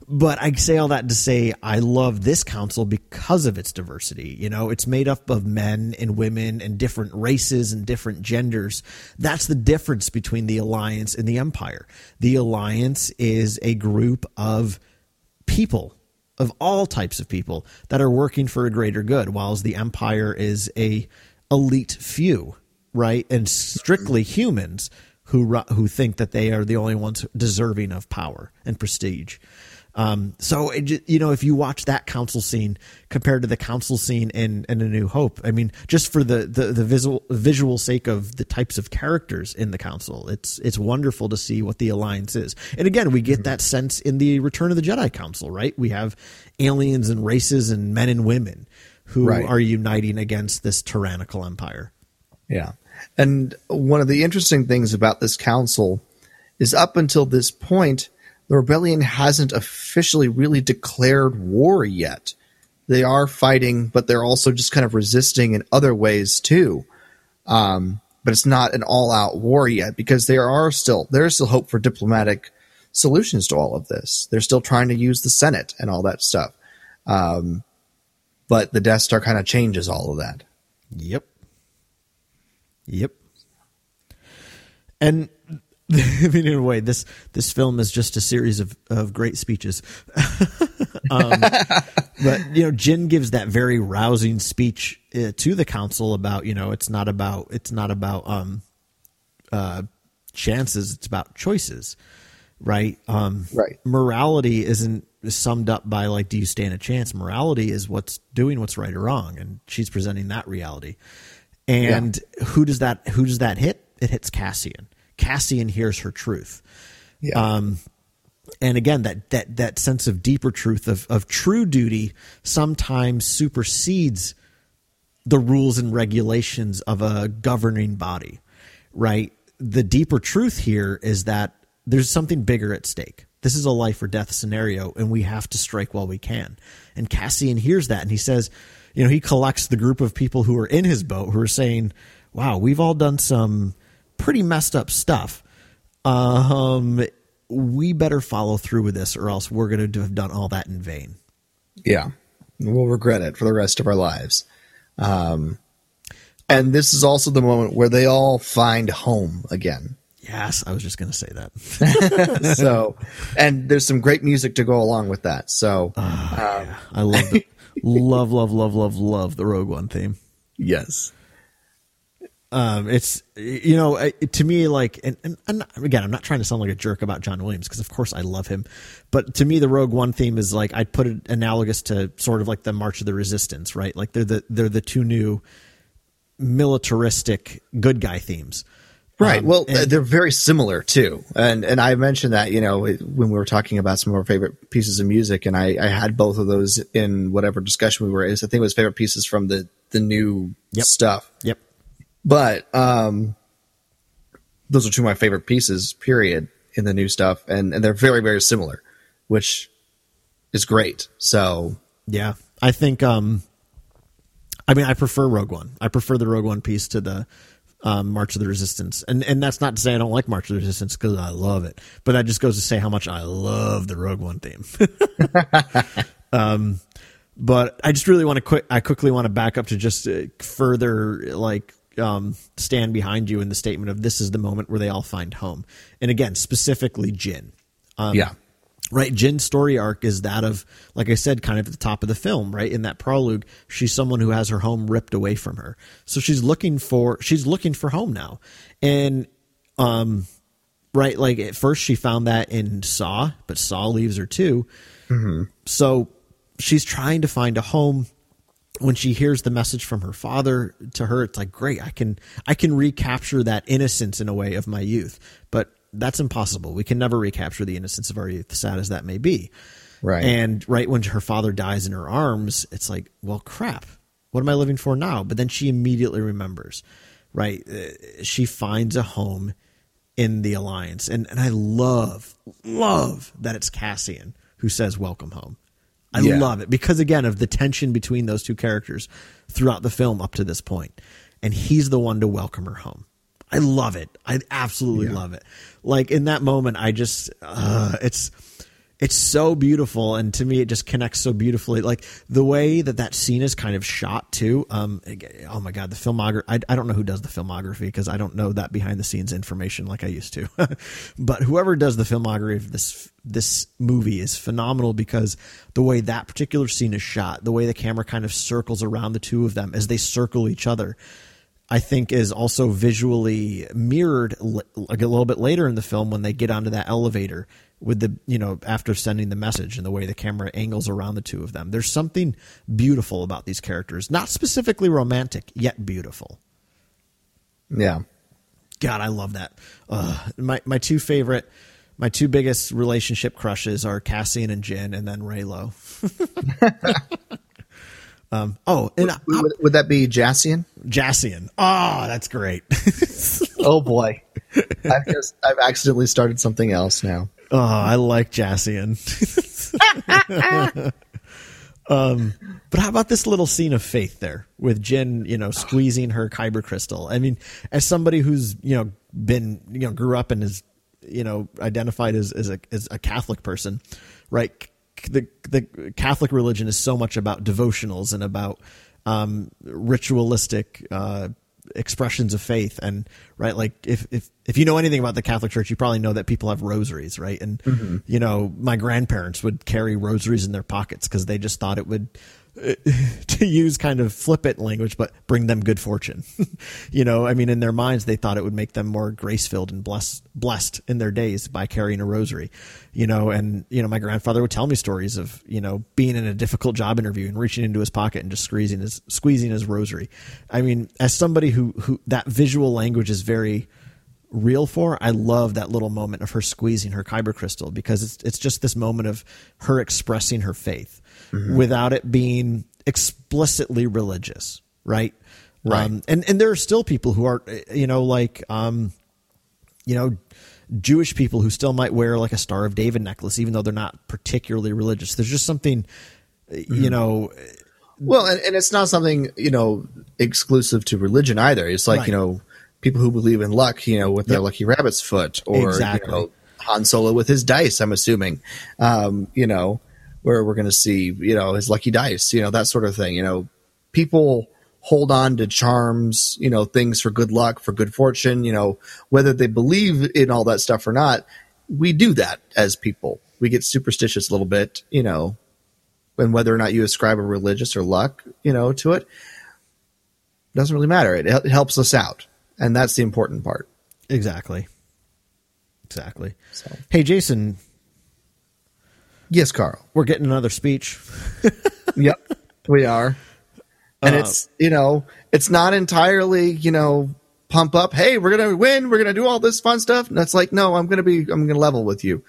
but I say all that to say I love this council because of its diversity. You know, it's made up of men and women and different races and different genders. That's the difference between the alliance and the empire. The alliance is a group of people of all types of people that are working for a greater good, whilst the empire is a elite few, right, and strictly humans who who think that they are the only ones deserving of power and prestige. Um, so it, you know, if you watch that council scene compared to the council scene in, in A New Hope, I mean, just for the, the, the visual visual sake of the types of characters in the council, it's it's wonderful to see what the alliance is. And again, we get that sense in the Return of the Jedi Council, right? We have aliens and races and men and women who Right. are uniting against this tyrannical empire. Yeah. And one of the interesting things about this council is up until this point, the rebellion hasn't officially really declared war yet. They are fighting, but they're also just kind of resisting in other ways too. Um, but it's not an all out war yet because there are still, there is still hope for diplomatic solutions to all of this. They're still trying to use the Senate and all that stuff. Um, but the Death Star kind of changes all of that. Yep. Yep. And I mean, in a way, this this film is just a series of, of great speeches. um, but you know, Jyn gives that very rousing speech uh, to the council about you know it's not about it's not about um, uh, chances, it's about choices, right? Um, Right. Morality isn't summed up by like, do you stand a chance? Morality is what's doing what's right or wrong, and she's presenting that reality. And who does that who does that hit? It hits Cassian. Cassian hears her truth. Yeah. Um, and again, that that that sense of deeper truth of of true duty sometimes supersedes the rules and regulations of a governing body, right? The deeper truth here is that there's something bigger at stake, This is a life or death scenario, and we have to strike while we can. And Cassian hears that, and he says, you know, he collects the group of people who are in his boat who are saying, "Wow, we've all done some pretty messed up stuff. Um, we better follow through with this, or else we're going to have done all that in vain." Yeah, we'll regret it for the rest of our lives. Um, and this is also the moment where they all find home again. Yes, I was just going to say that. so, and there's some great music to go along with that. So, I love, the, love, love, love, love, love the Rogue One theme. yes, Um, it's you know to me like and, and, and again I'm not trying to sound like a jerk about John Williams because of course I love him, but to me the Rogue One theme is like I'd put it analogous to sort of like the March of the Resistance, right? Like they're the they're the two new militaristic good guy themes. right. Um, well, and- they're very similar too. And and I mentioned that you know when we were talking about some of our favorite pieces of music, and I, I had both of those in whatever discussion we were. in. I think it was favorite pieces from the the new Yep. stuff. Yep. But um those are two of my favorite pieces period in the new stuff and and they're very very similar which is great so Yeah, I think. Um, I mean, I prefer Rogue One. I prefer the Rogue One piece to the um, March of the Resistance, and and that's not to say I don't like March of the Resistance because I love it, but that just goes to say how much I love the Rogue One theme. um, but I just really want to quick. I quickly want to back up to just uh, further like um, stand behind you in the statement of this is the moment where they all find home, and again specifically Jyn. Um, yeah. Right Jyn's story arc is that of like i said kind of at the top of the film right? In that prologue she's someone who has her home ripped away from her. So she's looking for she's looking for home now. And um right like at first she found that in saw but saw leaves her too. So she's trying to find a home when she hears the message from her father to her it's like great i can i can recapture that innocence in a way of my youth. But that's impossible. We can never recapture the innocence of our youth sad as that may be. Right. and right when her father dies in her arms it's like well crap. What am i living for now? But then she immediately remembers right? Uh, she finds a home in the alliance. And and i love love that it's cassian who says welcome home I Yeah. love it because again of the tension between those two characters throughout the film up to this point, and he's the one to welcome her home. I love it. I absolutely love it. Like in that moment, I just uh, it's it's so beautiful, and to me, it just connects so beautifully. Like the way that that scene is kind of shot too. Um, oh my god, the filmography. I, I don't know who does the filmography because I don't know that behind the scenes information like I used to. but whoever does the filmography of this this movie is phenomenal because the way that particular scene is shot, the way the camera kind of circles around the two of them as they circle each other, I think is also visually mirrored like a little bit later in the film when they get onto that elevator with the you know after sending the message and the way the camera angles around the two of them. There's something beautiful about these characters, not specifically romantic, yet beautiful. yeah God, I love that. Uh, my my two favorite, my two biggest relationship crushes are Cassian and Jyn, and then Reylo. um, oh, and uh, would, would that be jassian Jassian. Oh, that's great. oh boy i've just i've accidentally started something else now oh, I like Jassian. um, but how about this little scene of faith there with Jyn, you know, squeezing her kyber crystal? I mean, as somebody who's you know been you know grew up and is you know identified as as a as a Catholic person, right? The the Catholic religion is so much about devotionals and about um, ritualistic uh, expressions of faith. And right like if if if you know anything about the catholic church you probably know that people have rosaries right? And mm-hmm. you know my grandparents would carry rosaries in their pockets because they just thought it would to use kind of flippant language but bring them good fortune. You know i mean in their minds they thought it would make them more grace filled and blessed blessed in their days by carrying a rosary. You know and you know my grandfather would tell me stories of you know being in a difficult job interview and reaching into his pocket and just squeezing his squeezing his rosary. I mean as somebody who who that visual language is very real for i love that little moment of her squeezing her kyber crystal because it's it's just this moment of her expressing her faith without it being explicitly religious right Right. um, and and there are still people who are you know like um you know Jewish people who still might wear like a Star of David necklace, even though they're not particularly religious. There's just something, you know, Well, and, and it's not something you know exclusive to religion either. It's like Right. you know people who believe in luck, you know, with their Yep. lucky rabbit's foot, or Exactly. you know, Han Solo with his dice. I'm assuming, um, you know, where we're going to see you know his lucky dice, you know, that sort of thing. You know, people hold on to charms, you know, things for good luck, for good fortune. You know, whether they believe in all that stuff or not, we do that as people. We get superstitious a little bit, you know, and whether or not you ascribe a religious or luck, you know, to it, doesn't really matter. It, it helps us out, and that's the important part. exactly, exactly. So, Hey, Jason, yes, Carl. we're getting another speech. Yep, we are, and Uh, it's you know, it's not entirely you know pump up. Hey, we're gonna win. We're gonna do all this fun stuff. And that's like, no, I'm gonna be, I'm gonna level with you.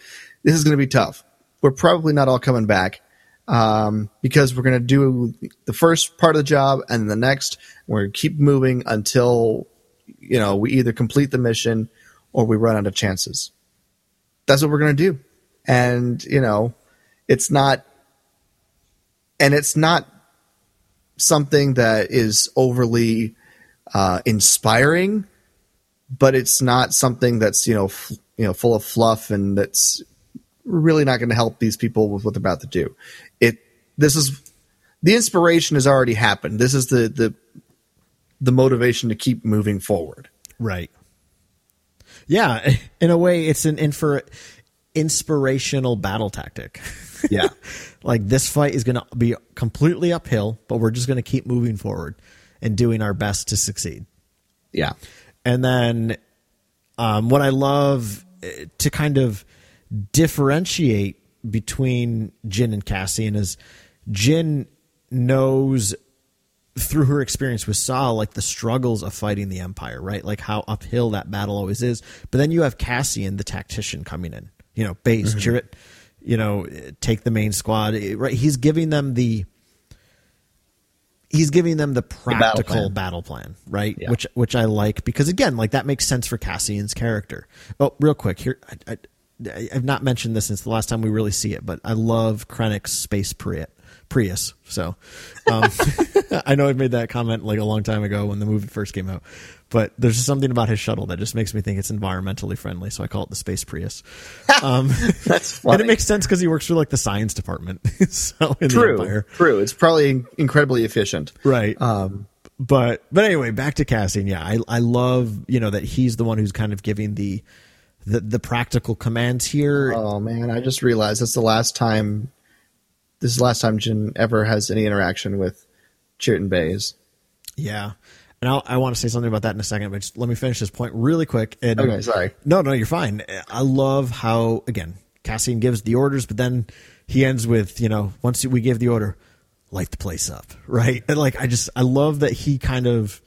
This is gonna be tough. We're probably not all coming back. Um, because we're going to do the first part of the job and the next, we're going to keep moving until, you know, we either complete the mission or we run out of chances. That's what we're going to do. And, you know, it's not, and it's not something that is overly uh, inspiring, but it's not something that's, you know, f- you know, full of fluff and that's really not going to help these people with what they're about to do. It this is the inspiration has already happened. This is the the the motivation to keep moving forward. Right. Yeah, in a way, it's an infer- inspirational battle tactic. Yeah. like this fight is going to be completely uphill, but we're just going to keep moving forward and doing our best to succeed. Yeah. And then, um, what I love eh, to kind of differentiate between Jyn and Cassian is Jyn knows through her experience with Saw, like the struggles of fighting the Empire, right? Like how uphill that battle always is. But then you have Cassian, the tactician, coming in. You know, Baze, it. You know, take the main squad. Right? He's giving them the. He's giving them the battle practical plan. battle plan, right? Yeah. Which which I like because again, like that makes sense for Cassian's character. Oh, real quick here, I, I, I've not mentioned this since the last time we really see it, but I love Krennic's space Prius. Prius. So, um, I know I've made that comment like a long time ago when the movie first came out, but there's just something about his shuttle that just makes me think it's environmentally friendly. So I call it the space Prius. Um, That's funny. and it makes sense because he works for like the science department. so in true. True. It's probably incredibly efficient. right Um, but but anyway back to Cassian yeah i i love you know that he's the one who's kind of giving the the, the practical commands here oh man, I just realized that's the last time. This is the last time Jyn ever has any interaction with Chirrut and Baze. yeah and I'll, i want to say something about that in a second but just let me finish this point really quick and Okay, sorry. no no you're fine i love how again Cassian gives the orders but then he ends with you know once we give the order light the place up right and like i just i love that he kind of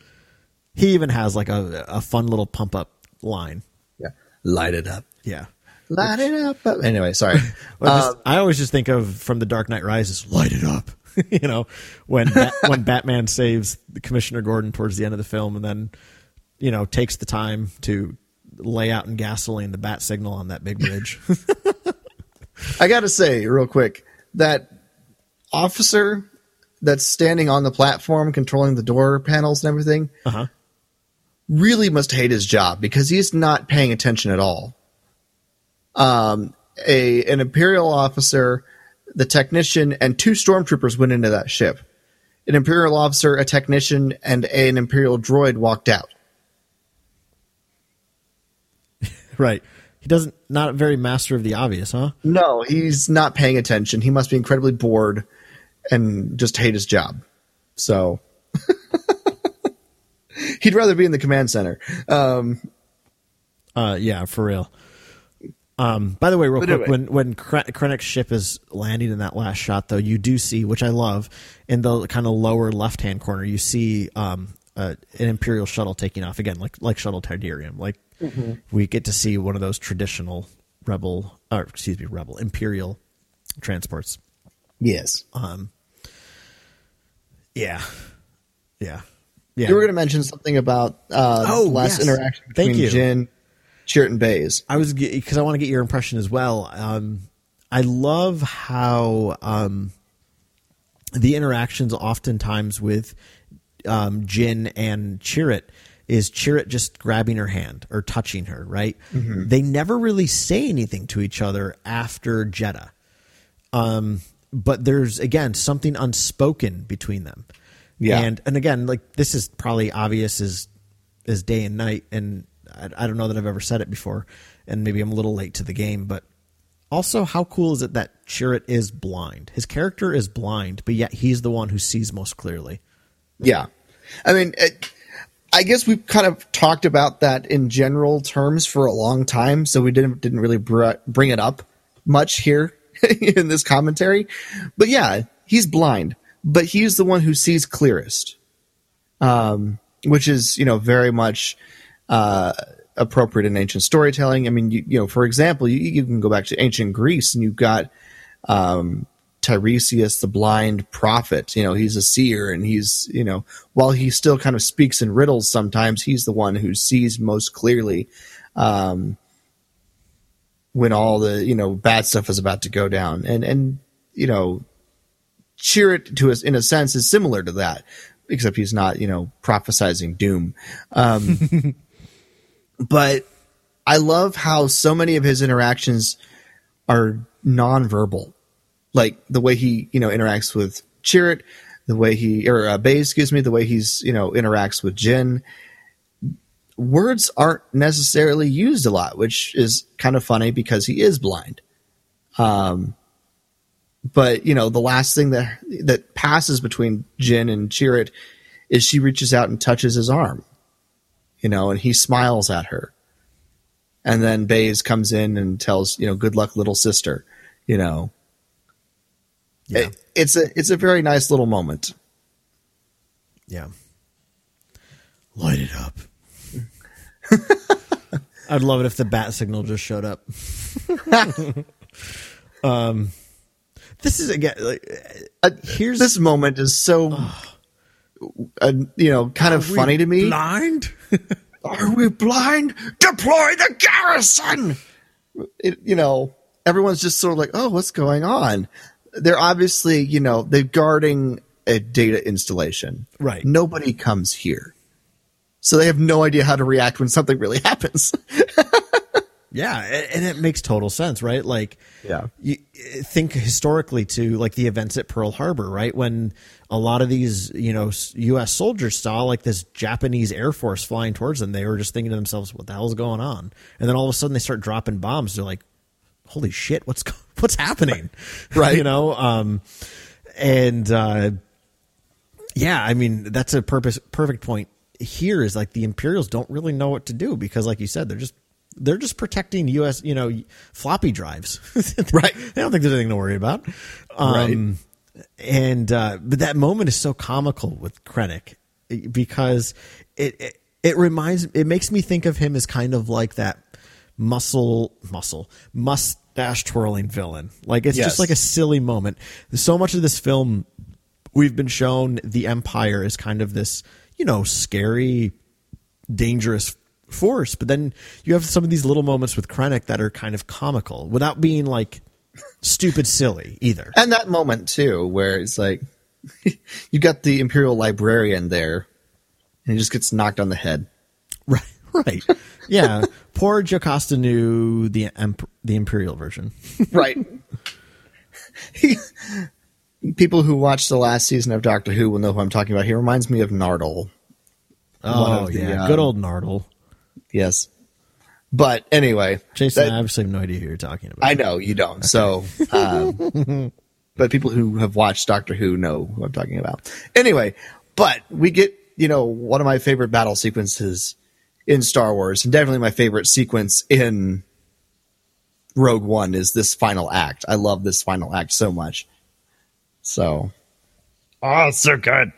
he even has like a, a fun little pump up line Yeah. Light it up. yeah Light it up. Anyway, sorry. Well, Um, just- I always just think of from the Dark Knight Rises, light it up. you know, when Bat- when Batman saves the Commissioner Gordon towards the end of the film, and then you know takes the time to lay out in gasoline the bat signal on that big bridge. I got to say, real quick, that officer that's standing on the platform controlling the door panels and everything uh-huh. really must hate his job because he's not paying attention at all. Um, a an imperial officer, the technician, and two stormtroopers went into that ship. An imperial officer, a technician, and an imperial droid walked out. Right. He doesn't not very master of the obvious, huh? No, he's not paying attention. He must be incredibly bored and just hate his job. So he'd rather be in the command center. Um, Uh, yeah, for real. Um, by the way, real But quick, anyway. when when Kren- Krennic's ship is landing in that last shot, though, you do see, which I love, in the kind of lower left hand corner, you see um, uh, an Imperial shuttle taking off again, like like shuttle Tydirium. Like Mm-hmm. we get to see one of those traditional rebel, or excuse me, rebel Imperial transports. yes. Um. Yeah, yeah, yeah. You were going to mention something about uh, Oh, last yes. interaction Thank between you. Jyn And Baze. I was because I want to get your impression as well. Um, I love how um, the interactions oftentimes with um, Jyn and Chirrut is Chirrut just grabbing her hand or touching her, right? They never really say anything to each other after Jedha. Um, but there's again something unspoken between them. Yeah. And and again, like this is probably obvious as as day and night, and I, I don't know that I've ever said it before, and maybe I'm a little late to the game, but also how cool is it that Chirrut is blind? His character is blind, but yet he's the one who sees most clearly. Yeah. I mean, it, I guess we've kind of talked about that in general terms for a long time, so we didn't didn't really br- bring it up much here in this commentary. But yeah, he's blind, but he's the one who sees clearest, um, which is you know very much uh, appropriate in ancient storytelling. I mean, you, you know, for example, you, you can go back to ancient Greece, and you've got um, Tiresias, the blind prophet. You know, he's a seer, and he's you know, while he still kind of speaks in riddles, sometimes he's the one who sees most clearly um, when all the you know bad stuff is about to go down, and and you know, Chirrut to us in a sense is similar to that, except he's not you know prophesizing doom. Um, but I love how so many of his interactions are nonverbal, like the way he you know interacts with Chirrut, the way he or uh, Bay, excuse me, the way he's you know interacts with Jyn. Words aren't necessarily used a lot, which is kind of funny because he is blind. Um, but you know the last thing that that passes between Jyn and Chirrut is she reaches out and touches his arm, you know, and he smiles at her. And then Baze comes in and tells, you know, good luck, little sister, you know. Yeah. It- it's a it's a very nice little moment. Yeah. Light it up. I'd love it if the bat signal just showed up. um, this is again like Uh, here's this moment is so, uh, you know, kind of funny to me. Blind. Are we blind? Deploy the garrison. It, you know, everyone's just sort of like, oh, what's going on? They're obviously, you know, they're guarding a data installation. Right. Nobody comes here. So they have no idea how to react when something really happens. Yeah, and it makes total sense, right? Like, Yeah. you think historically to like the events at Pearl Harbor, right? When a lot of these, you know, U.S. soldiers saw like this Japanese Air Force flying towards them, they were just thinking to themselves, "What the hell's going on?" And then all of a sudden, they start dropping bombs. They're like, "Holy shit, what's what's happening?" Right. You know, um, and uh, yeah, I mean that's a purpose perfect point. Here is like the Imperials don't really know what to do because, like you said, they're just they're just protecting U.S. you know floppy drives. Right. They don't think there's anything to worry about. Um, And uh, but that moment is so comical with Krennic because it, it it reminds it makes me think of him as kind of like that muscle muscle mustache twirling villain. Like it's Yes. just like a silly moment. So much of this film we've been shown the empire is kind of this, you know, scary, dangerous force. But then you have some of these little moments with Krennic that are kind of comical without being like stupid silly either. and that moment too, where it's like, you got the Imperial librarian there and he just gets knocked on the head. Right. Right. Yeah. Poor Jocasta Nu the emp- the Imperial version. right. People who watched the last season of Doctor Who will know who I'm talking about. He reminds me of Nardole. Oh of the, yeah, um, good old Nardole. Yes. But anyway, Jason, that- I obviously have no idea who you're talking about. I know you don't. So, um, but people who have watched Doctor Who know who I'm talking about. Anyway, but we get, you know, one of my favorite battle sequences in Star Wars, and definitely my favorite sequence in Rogue One is this final act. I love this final act so much. So, oh, it's so good.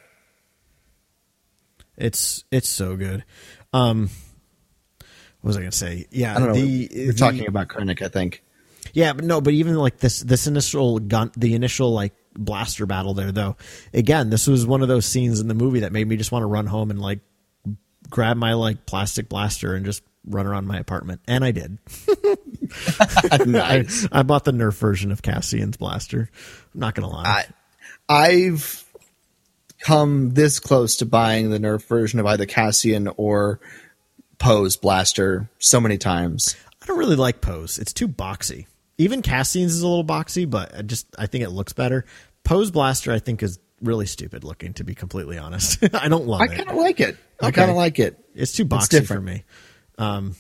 It's it's so good. Um, what was I going to say? Yeah, I don't know. the, we're the- talking about Krennic, I think. Yeah, but no, but even like this this initial gun, the initial like blaster battle there, though. Again, this was one of those scenes in the movie that made me just want to run home and like grab my like plastic blaster and just run around my apartment, and I did. nice. I bought the Nerf version of Cassian's blaster. I'm not gonna lie. I, I've come this close to buying the Nerf version of either Cassian or Poe's blaster so many times. I don't really like Poe's. It's too boxy. Even Cassian's is a little boxy, but I just I think it looks better. Poe's blaster I think is really stupid looking to be completely honest. I don't love I it. kind of like it. I kind of like it. It's too boxy for me. Um,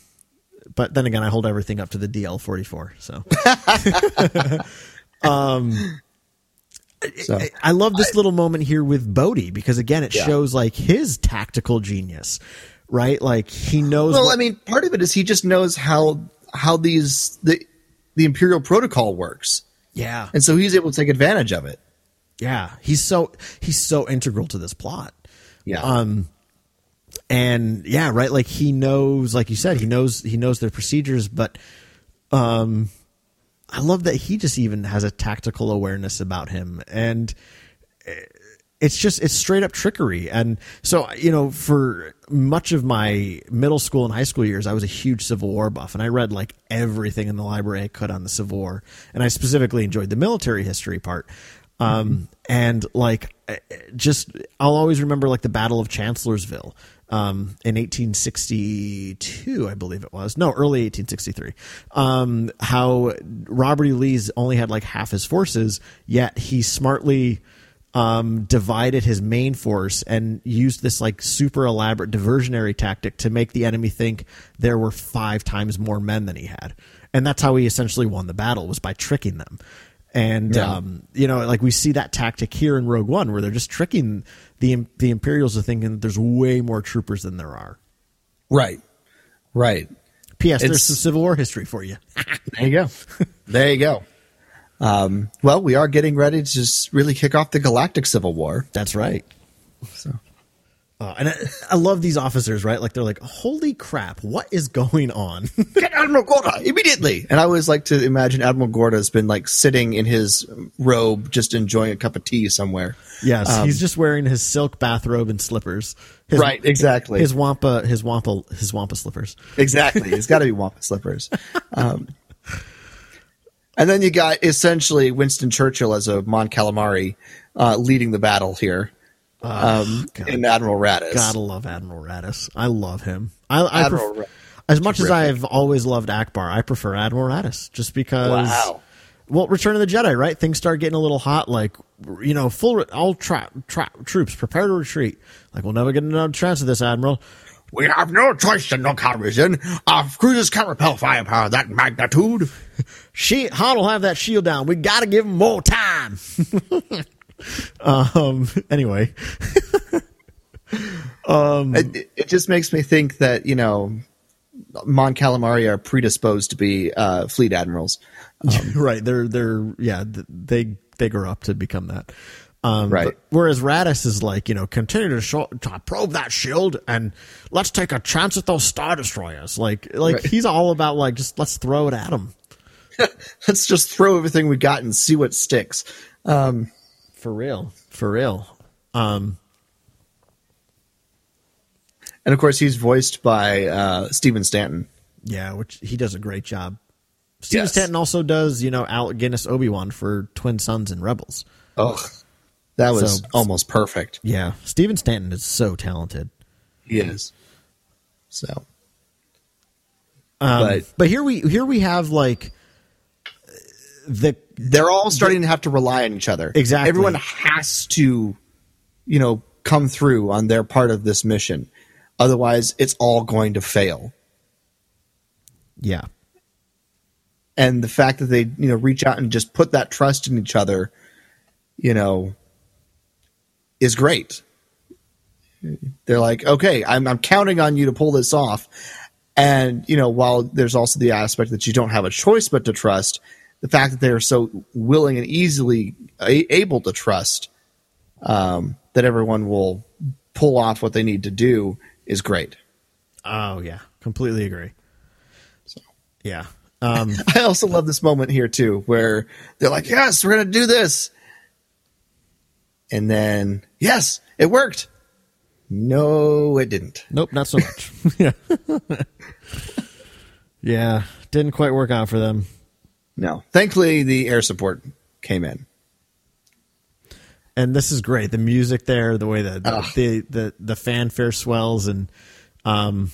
but then again, I hold everything up to the DL44. So So I love this little moment here with Bodhi because again, it Yeah. shows like his tactical genius, right? Like he knows. well, what- I mean, part of it is he just knows how how these the the Imperial Protocol works, yeah, and so he's able to take advantage of it. yeah. He's so he's so integral to this plot. Yeah. Um, and yeah, right. Like he knows, like you said, he knows he knows their procedures, but um, I love that he just even has a tactical awareness about him, and it's just it's straight up trickery. And so you know, for much of my middle school and high school years, I was a huge Civil War buff, and I read like everything in the library I could on the Civil War, and I specifically enjoyed the military history part. Um, and like, eh, just I'll always remember like the Battle of Chancellorsville um, in 1862, I believe it was. No, early 1863. Um, how Robert E. Lee's only had like half his forces, yet he smartly um, divided his main force and used this like super elaborate diversionary tactic to make the enemy think there were five times more men than he had. And that's how he essentially won the battle was by tricking them. And Yeah. um, you know, like we see that tactic here in Rogue One, where they're just tricking the the Imperials are thinking that there's way more troopers than there are. right. Right. P.S. There's some Civil War history for you. There you go. there you go. Um, well, we are getting ready to just really kick off the Galactic Civil War. That's right. So Uh, and I, I love these officers, right? Like they're like, "Holy crap, what is going on?" get Admiral Gorda immediately. And I always like to imagine Admiral Gorda has been like sitting in his robe, just enjoying a cup of tea somewhere. yes, he's just wearing his silk bathrobe and slippers. His, Right, exactly. His wampa, his wampa, his wampa slippers. Exactly. It's got to be Wampa slippers. Um, and then you got essentially Winston Churchill as a Mon Calamari uh, leading the battle here. Um, God. in Admiral Raddus. Gotta love Admiral Raddus. I love him. I, I Admiral pref- Ra- as much as. I've always loved Ackbar, I prefer Admiral Raddus just because. Wow. Well, Return of the Jedi, right? Things start getting a little hot. Like, you know, full all tra- tra- troops prepare to retreat. Like, we'll never get another chance of this, Admiral. We have no choice in no reason. Our cruisers can't repel firepower of that magnitude. She Han will have that shield down. We got to give him more time. um. Anyway, it, it just makes me think that you know Mon Calamari are predisposed to be uh, fleet admirals. right? They're they're yeah. They they grow up to become that. Um, Right. but- whereas Raddus is like, you know, continue to, show, to probe that shield and let's take a chance at those star destroyers. Like, like Right. he's all about like just let's throw it at them Let's just throw everything we got and see what sticks. for real, for real. Um, And of course, he's voiced by uh, Stephen Stanton. yeah, which he does a great job. Stephen Yes. Stanton also does, you know, Alec Guinness Obi Wan for Twin Suns and Rebels. Oh, that was So- almost perfect. Yeah, Stephen Stanton is so talented. He is. So, Um, But- but here we here we have like the they're all starting to have to rely on each other. Exactly. Everyone has to, you know, come through on their part of this mission. Otherwise, it's all going to fail. yeah And the fact that they, you know, reach out and just put that trust in each other, you know, is great. They're like, okay, I'm, I'm counting on you to pull this off. And, you know, while there's also the aspect that you don't have a choice but to trust, the fact that they are so willing and easily a- able to trust um, that everyone will pull off what they need to do is great. oh yeah completely agree So, yeah um I also love this moment here too, where they're like, "Yes, we're gonna do this," and then, "Yes, it worked." No, it didn't. Nope, not so much. yeah. yeah, didn't quite work out for them. No. Thankfully, the air support came in. And this is great. The music there, the way that the, the the the fanfare swells, and um,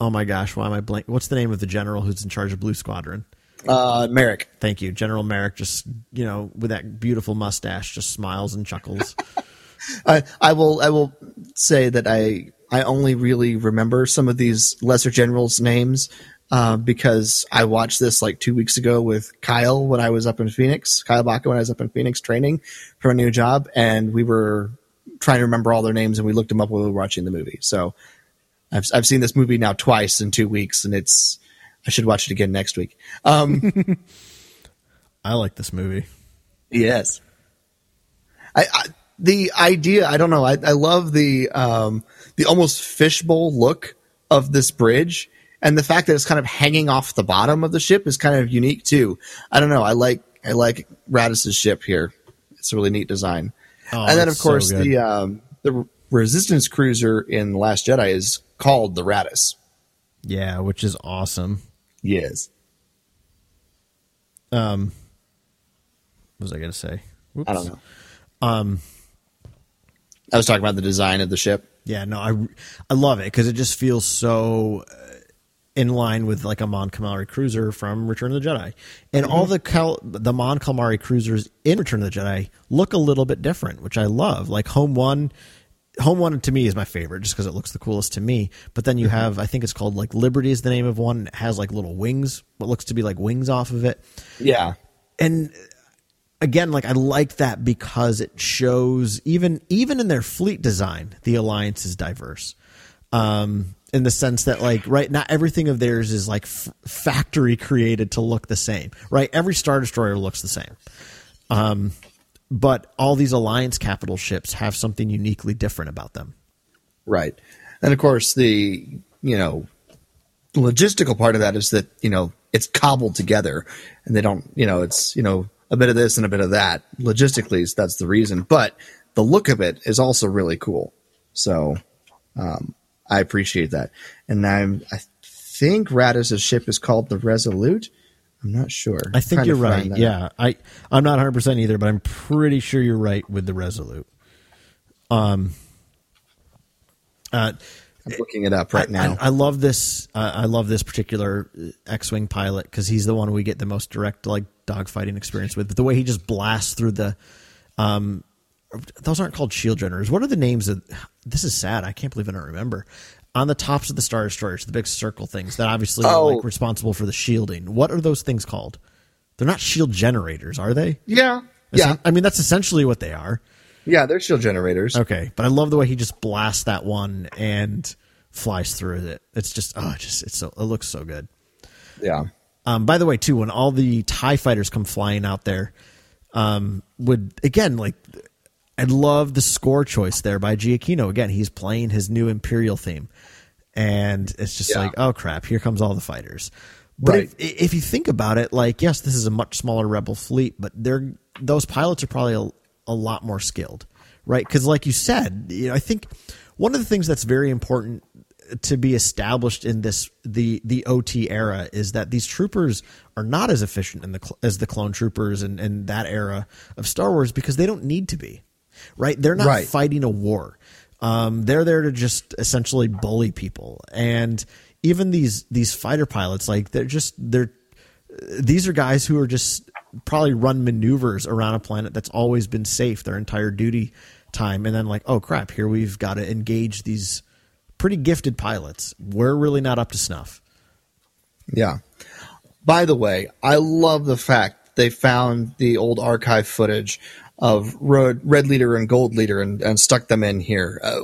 oh my gosh, why am I blank? What's the name of the general who's in charge of Blue Squadron? Uh, Merrick. Thank you, General Merrick. Just you know, with that beautiful mustache, just smiles and chuckles. I, I will I will say that I I only really remember some of these lesser generals' names uh, because I watched this like two weeks ago with Kyle when I was up in Phoenix, Kyle Baca when I was up in Phoenix training for a new job, and we were trying to remember all their names and we looked them up while we were watching the movie. So I've I've seen this movie now twice in two weeks, and it's I should watch it again next week. Um, I like this movie. Yes. I, I the idea, I don't know. I, I love the um the almost fishbowl look of this bridge and the fact that it's kind of hanging off the bottom of the ship is kind of unique too. I don't know. I like I like Raddus's ship here. It's a really neat design. Oh, and then of it's so course the um the resistance cruiser in The Last Jedi is called the Raddus. Yeah, which is awesome. Yes. Um, what was I gonna say? Whoops. I don't know. Um I was talking about the design of the ship. Yeah, no, I I love it because it just feels so uh, in line with like a Mon Calamari cruiser from Return of the Jedi, and all the Cal- the Mon Calamari cruisers in Return of the Jedi look a little bit different, which I love. Like Home One, Home One to me is my favorite just because it looks the coolest to me. But then you have, I think it's called like Liberty is the name of one. It has like little wings, what looks to be like wings off of it Yeah. and again like i like that because it shows even even in their fleet design the alliance is diverse um in the sense that like right not everything of theirs is like f- factory created to look the same right every star destroyer looks the same um but all these alliance capital ships have something uniquely different about them Right. And of course, the, you know, logistical part of that is that, you know, it's cobbled together and they don't, you know, it's, you know, a bit of this and a bit of that. Logistically, that's the reason. But the look of it is also really cool. So, um, I appreciate that. And I'm, I think Raddus's ship is called the Resolute. I'm not sure. i think you're right yeah i i'm not 100% either but i'm pretty sure you're right with the resolute um uh I'm looking it up right I, now. I, I love this. Uh, I love this particular uh, X-wing pilot because he's the one we get the most direct like dogfighting experience with. But the way he just blasts through the, um, those aren't called shield generators. What are the names of? This is sad. I can't believe I don't remember. On the tops of the star destroyers, the big circle things that obviously Oh. are like responsible for the shielding. What are those things called? They're not shield generators, are they? yeah. Yeah. I mean that's essentially what they are. Yeah. They're shield generators. Okay, but I love the way he just blasts that one and flies through it. It's just oh, it just it's so it looks so good. Yeah. Um, by the way, too, when all the Tie fighters come flying out there, um, would again like I love the score choice there by Giacchino. Again, he's playing his new Imperial theme, and it's just Yeah. like oh crap, here comes all the fighters. But Right. if, if you think about it, like yes, this is a much smaller rebel fleet, but they're those pilots are probably a, a lot more skilled, right? Because like you said, you know, I think one of the things that's very important to be established in this the the OT era is that these troopers are not as efficient in the cl- as the clone troopers and and that era of Star Wars because they don't need to be, right? They're not Right. fighting a war. Um, they're there to just essentially bully people, and even these these fighter pilots, like they're just they're these are guys who are just probably run maneuvers around a planet that's always been safe their entire duty time and then like oh crap here we've got to engage these pretty gifted pilots we're really not up to snuff Yeah. By the way, I love the fact they found the old archive footage of Red, Red Leader and Gold Leader and, and stuck them in here. Uh,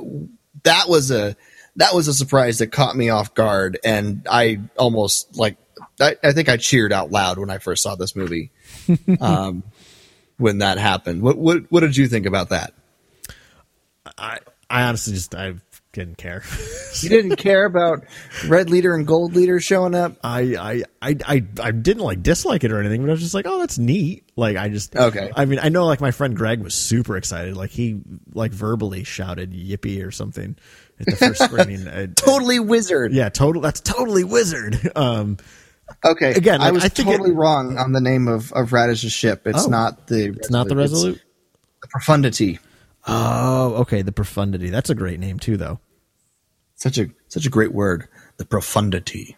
that was a that was a surprise that caught me off guard, and I almost like I, I think I cheered out loud when I first saw this movie. um, when that happened, what what what did you think about that? i i honestly just i didn't care. You didn't care about red leader and gold leader showing up. I, I I I I didn't like dislike it or anything, but I was just like, oh, that's neat. Like I just Okay. I mean, I know like my friend Greg was super excited. Like he like verbally shouted "yippee" or something at the first screening. Uh, Totally wizard. yeah, total. That's totally wizard. Um, Okay. Again, I was I totally it- wrong on the name of of Raddus's ship. It's Oh. not the. it's not the Resolute. the Profundity. Oh, okay. The profundity. That's a great name too, though. Such a such a great word. The profundity.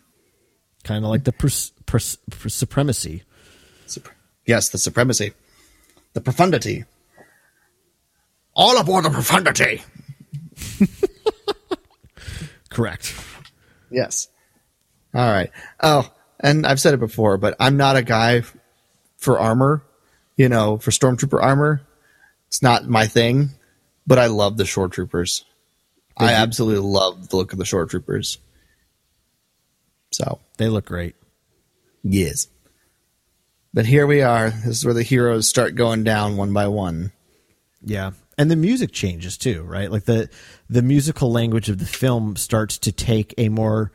Kind of like the pers- pers- pers- supremacy. Sup- Yes, the supremacy. The profundity. All aboard the profundity. Correct. Yes. All right. Oh, and I've said it before, but I'm not a guy f- for armor, you know, for stormtrooper armor. It's not my thing, but I love the shore troopers. I absolutely love the look of the shore troopers. So, They look great. yes. But here we are. This is where the heroes start going down one by one. Yeah. And the music changes too, right? Like the the musical language of the film starts to take a more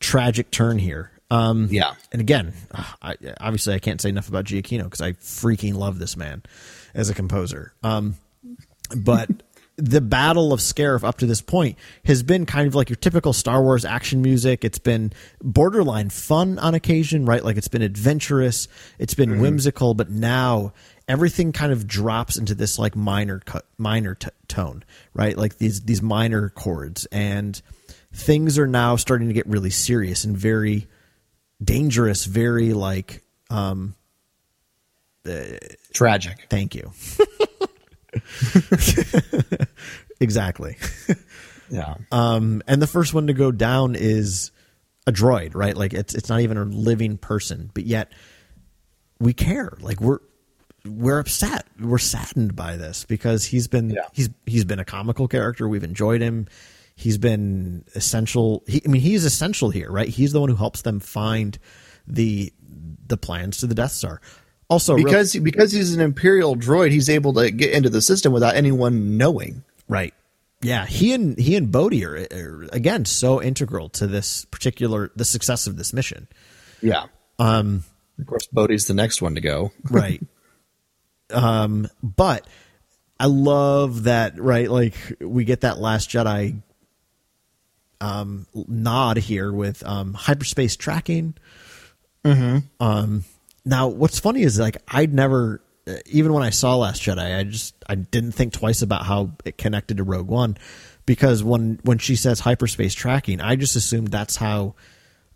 tragic turn here. Um, Yeah. And again, I, obviously, I can't say enough about Giacchino because I freaking love this man as a composer. Um, but the Battle of Scarif up to this point has been kind of like your typical Star Wars action music. It's been borderline fun on occasion, right? Like it's been adventurous, it's been whimsical, but now everything kind of drops into this like minor cut, minor t- tone, right? Like these these minor chords, and things are now starting to get really serious and very dangerous, very like um, Tragic. thank you. exactly. Yeah. Um, and the first one to go down is a droid, right? Like it's it's not even a living person, but yet we care. Like we're we're upset. We're saddened by this because he's been Yeah. he's he's been a comical character. We've enjoyed him. He's been essential. He, I mean, he's essential here, right? He's the one who helps them find the the plans to the Death Star. Also, because because he's an imperial droid, he's able to get into the system without anyone knowing. Right. Yeah, he and he and Bodhi are, are again so integral to this particular the success of this mission. Yeah. Um. Of course, Bodhi's the next one to go. Right. um, but I love that. Right, like we get that Last Jedi um, nod here with um, hyperspace tracking. Mm-hmm. Um, now, what's funny is like I'd never, uh, even when I saw Last Jedi, I just I didn't think twice about how it connected to Rogue One, because when when she says hyperspace tracking, I just assumed that's how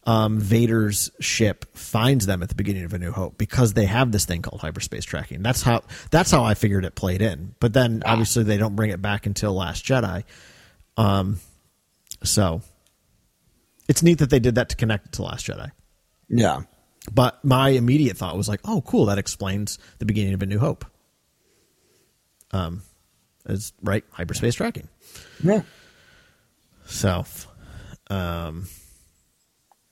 um, Vader's ship finds them at the beginning of A New Hope because they have this thing called hyperspace tracking. That's how that's how I figured it played in. But then obviously they don't bring it back until Last Jedi. Um, so it's neat that they did that to connect it to Last Jedi. Yeah. But my immediate thought was like, oh, cool, that explains the beginning of A New Hope. Um, is right hyperspace tracking. Yeah. So, um,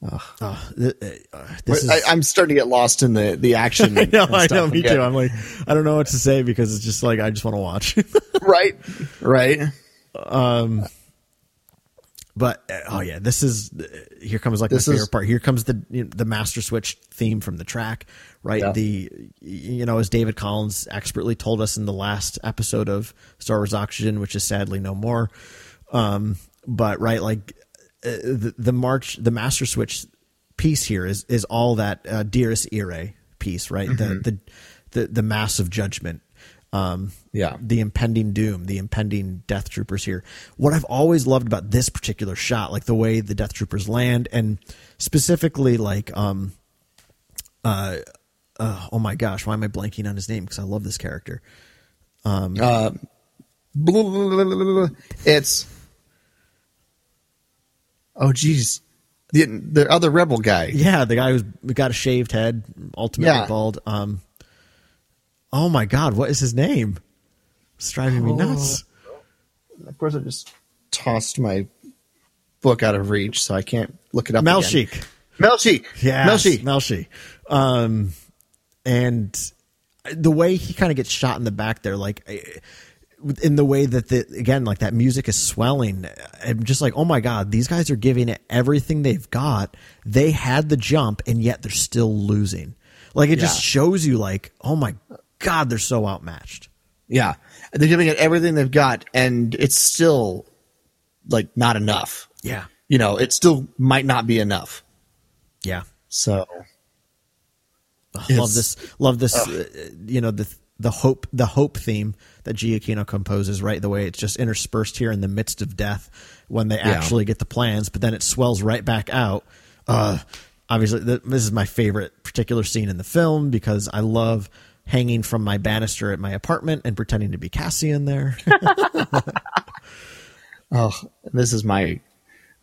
oh, th- uh, this is. I, I'm starting to get lost in the the action. I know, I know, me again. too. I'm like, I don't know what to say because it's just like I just want to watch. right, right. But uh, oh yeah, this is here comes like This my is- part. Here comes the you know, the master switch theme from the track, right? Yeah. The you know as David Collins expertly told us in the last episode of Star Wars Oxygen, which is sadly no more. Um, but right, like uh, the the march, the master switch piece here is is all that uh, Dies Irae piece, right? The the the the massive judgment. Um, Yeah. the impending doom, the impending death troopers here. What I've always loved about this particular shot, like the way the death troopers land, and specifically like um, uh, uh oh my gosh, why am I blanking on his name? Because I love this character. Blah, blah, blah, blah, blah. It's oh geez, the the other rebel guy. Yeah, the guy who's got a shaved head, ultimately Yeah. bald. Um, oh my god, what is his name? It's driving me nuts. Of course, I just tossed my book out of reach, so I can't look it up. again. Malshik. Melshi. Yeah, Melshi. Melshi. Um, and the way he kind of gets shot in the back there, like eh, in the way that the again like that music is swelling i'm just like oh my god these guys are giving it everything they've got they had the jump and yet they're still losing like it just shows you like oh my god they're so outmatched. Yeah, they're giving it everything they've got, and it's still like not enough. yeah. You know, it still might not be enough. yeah. So love this love this uh, you know the the hope the hope theme that Giacchino composes right the way it's just interspersed here in the midst of death when they actually get the plans but then it swells right back out. Uh obviously th- this is my favorite particular scene in the film because I love hanging from my banister at my apartment and pretending to be Cassian there oh, this is my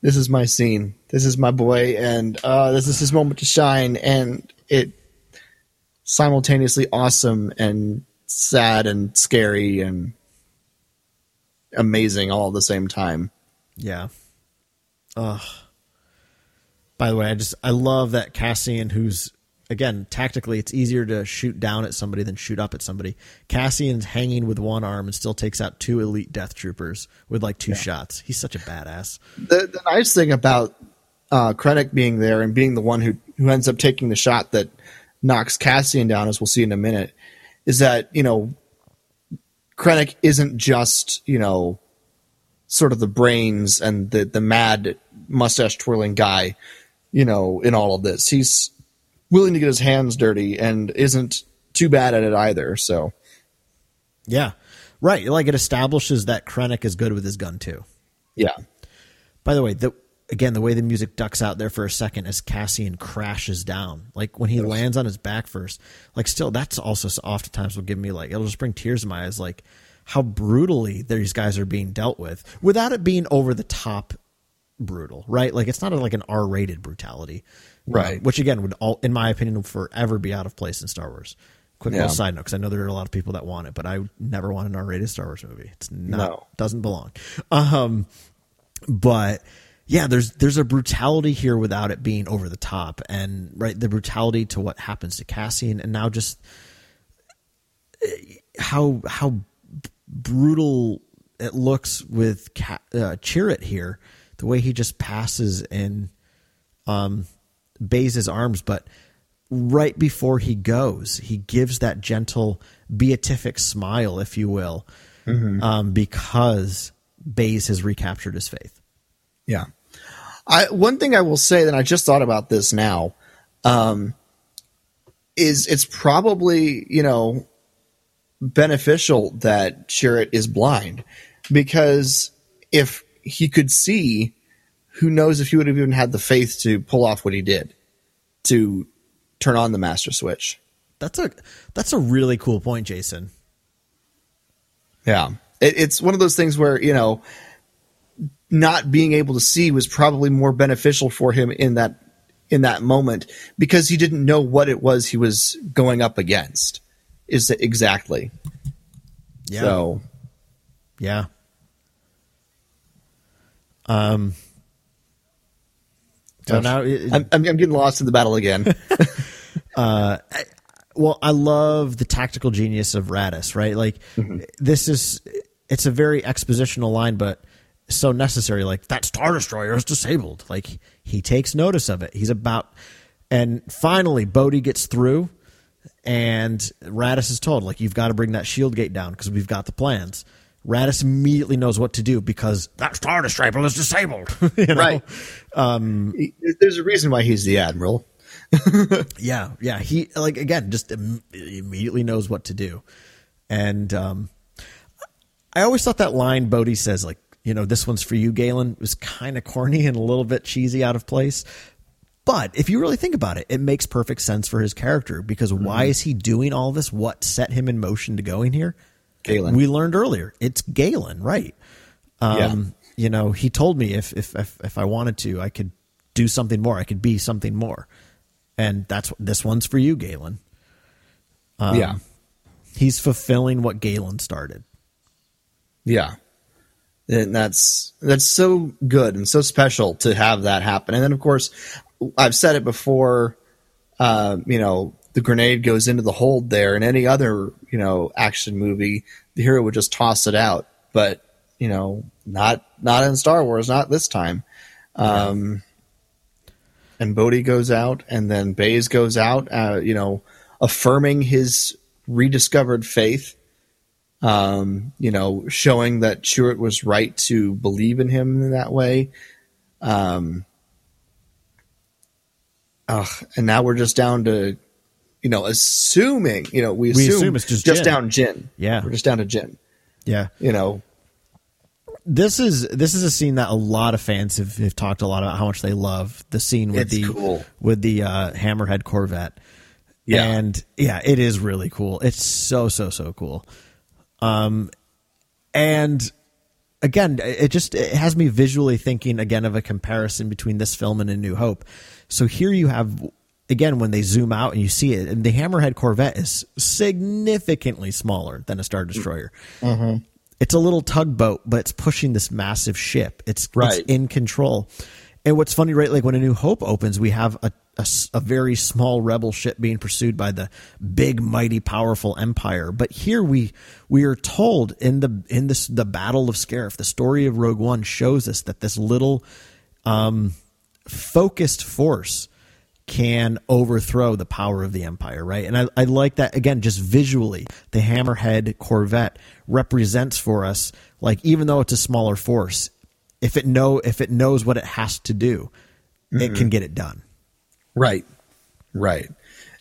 this is my scene. This is my boy, and uh, this is his moment to shine. And it simultaneously awesome and sad and scary and amazing all at the same time. Yeah. Ugh. By the way, I just I love that Cassian who's again, tactically it's easier to shoot down at somebody than shoot up at somebody. Cassian's hanging with one arm and still takes out two elite death troopers with like two shots. He's such a badass. the, the nice thing about uh, Krennic being there and being the one who who ends up taking the shot that knocks Cassian down, as we'll see in a minute, is that you know Krennic isn't just you know sort of the brains and the the mad mustache twirling guy, you know, in all of this. He's willing to get his hands dirty and isn't too bad at it either. So Yeah. Right. Like it establishes that Krennic is good with his gun too. yeah, By the way, the again the way the music ducks out there for a second as Cassian crashes down, like when he lands on his back first, like still that's also oftentimes will give me like it'll just bring tears to my eyes, like how brutally these guys are being dealt with without it being over the top brutal, right? Like it's not a, like an R-rated brutality, Right. Uh, which again would all, in my opinion, will forever be out of place in Star Wars. Quick Yeah. little side note, because I know there are a lot of people that want it, but I never want an R-rated Star Wars movie. It's not No. doesn't belong. Um, but yeah, there's there's a brutality here without it being over the top, and right the brutality to what happens to Cassian, and now just eh, how how brutal it looks with Ca- uh, Chirrut here, the way he just passes in um, Baze's arms, but right before he goes, he gives that gentle beatific smile, if you will, um, because Baze has recaptured his faith. Yeah. I one thing I will say that I just thought about this now, um, is it's probably you know beneficial that Chirrut is blind because if he could see, who knows if he would have even had the faith to pull off what he did to turn on the master switch. That's a that's a really cool point, Jason. Yeah, it, it's one of those things where you know, not being able to see was probably more beneficial for him in that in that moment because he didn't know what it was he was going up against. Is that exactly? Yeah, So yeah. Um. So now, it- I'm, I'm getting lost in the battle again. Uh, well, I love the tactical genius of Raddus, right? Like mm-hmm. this is it's a very expositional line, but so necessary. Like that star destroyer is disabled. Like he takes notice of it. He's about, and finally Bodhi gets through, and Raddus is told like you've got to bring that shield gate down because we've got the plans. Raddus immediately knows what to do because that star destroyer is disabled. you know? right. Um, there's a reason why he's the admiral. Yeah, yeah. He like again just Im- immediately knows what to do, and um, I always thought that line Bodhi says like you know this one's for you, Galen, was kind of corny and a little bit cheesy, out of place. But if you really think about it, it makes perfect sense for his character because why is he doing all this? What set him in motion to going here? Galen. We learned earlier it's Galen, right? Um, You know, he told me if, if if if I wanted to, I could do something more. I could be something more, and that's this one's for you, Galen. Um, yeah. He's fulfilling what Galen started. Yeah. And that's that's so good and so special to have that happen. And then of course, I've said it before, uh, you know, the grenade goes into the hold there. In any other, you know, action movie, the hero would just toss it out. But, you know, not not in Star Wars, not this time. Um, and Bodhi goes out, and then Baze goes out, uh, you know, affirming his rediscovered faith. Um, you know, showing that Chirrut was right to believe in him in that way. Um, ugh, and now we're just down to, you know, assuming, you know, we assume, We assume it's just Jyn. down Jyn. Yeah. we're just down to Jyn. Yeah. You know, This is this is a scene that a lot of fans have, have talked a lot about how much they love the scene with It's the cool. with the uh, Hammerhead Corvette. Yeah. And yeah, it is really cool. It's so so so cool. Um and again, it just it has me visually thinking again of a comparison between this film and A New Hope. So here you have again when they zoom out and you see it, and the Hammerhead Corvette is significantly smaller than a Star Destroyer. It's a little tugboat, but it's pushing this massive ship. It's, Right. it's in control. And what's funny, right? Like when A New Hope opens, we have a a very small rebel ship being pursued by the big, mighty, powerful empire. But here we we are told in the in this the Battle of Scarif, the story of Rogue One shows us that this little um, focused force can overthrow the power of the empire, right? And I, I like that again, just visually, the Hammerhead Corvette represents for us, like even though it's a smaller force, if it know if it knows what it has to do, it can mm-hmm. get it done. Right. Right.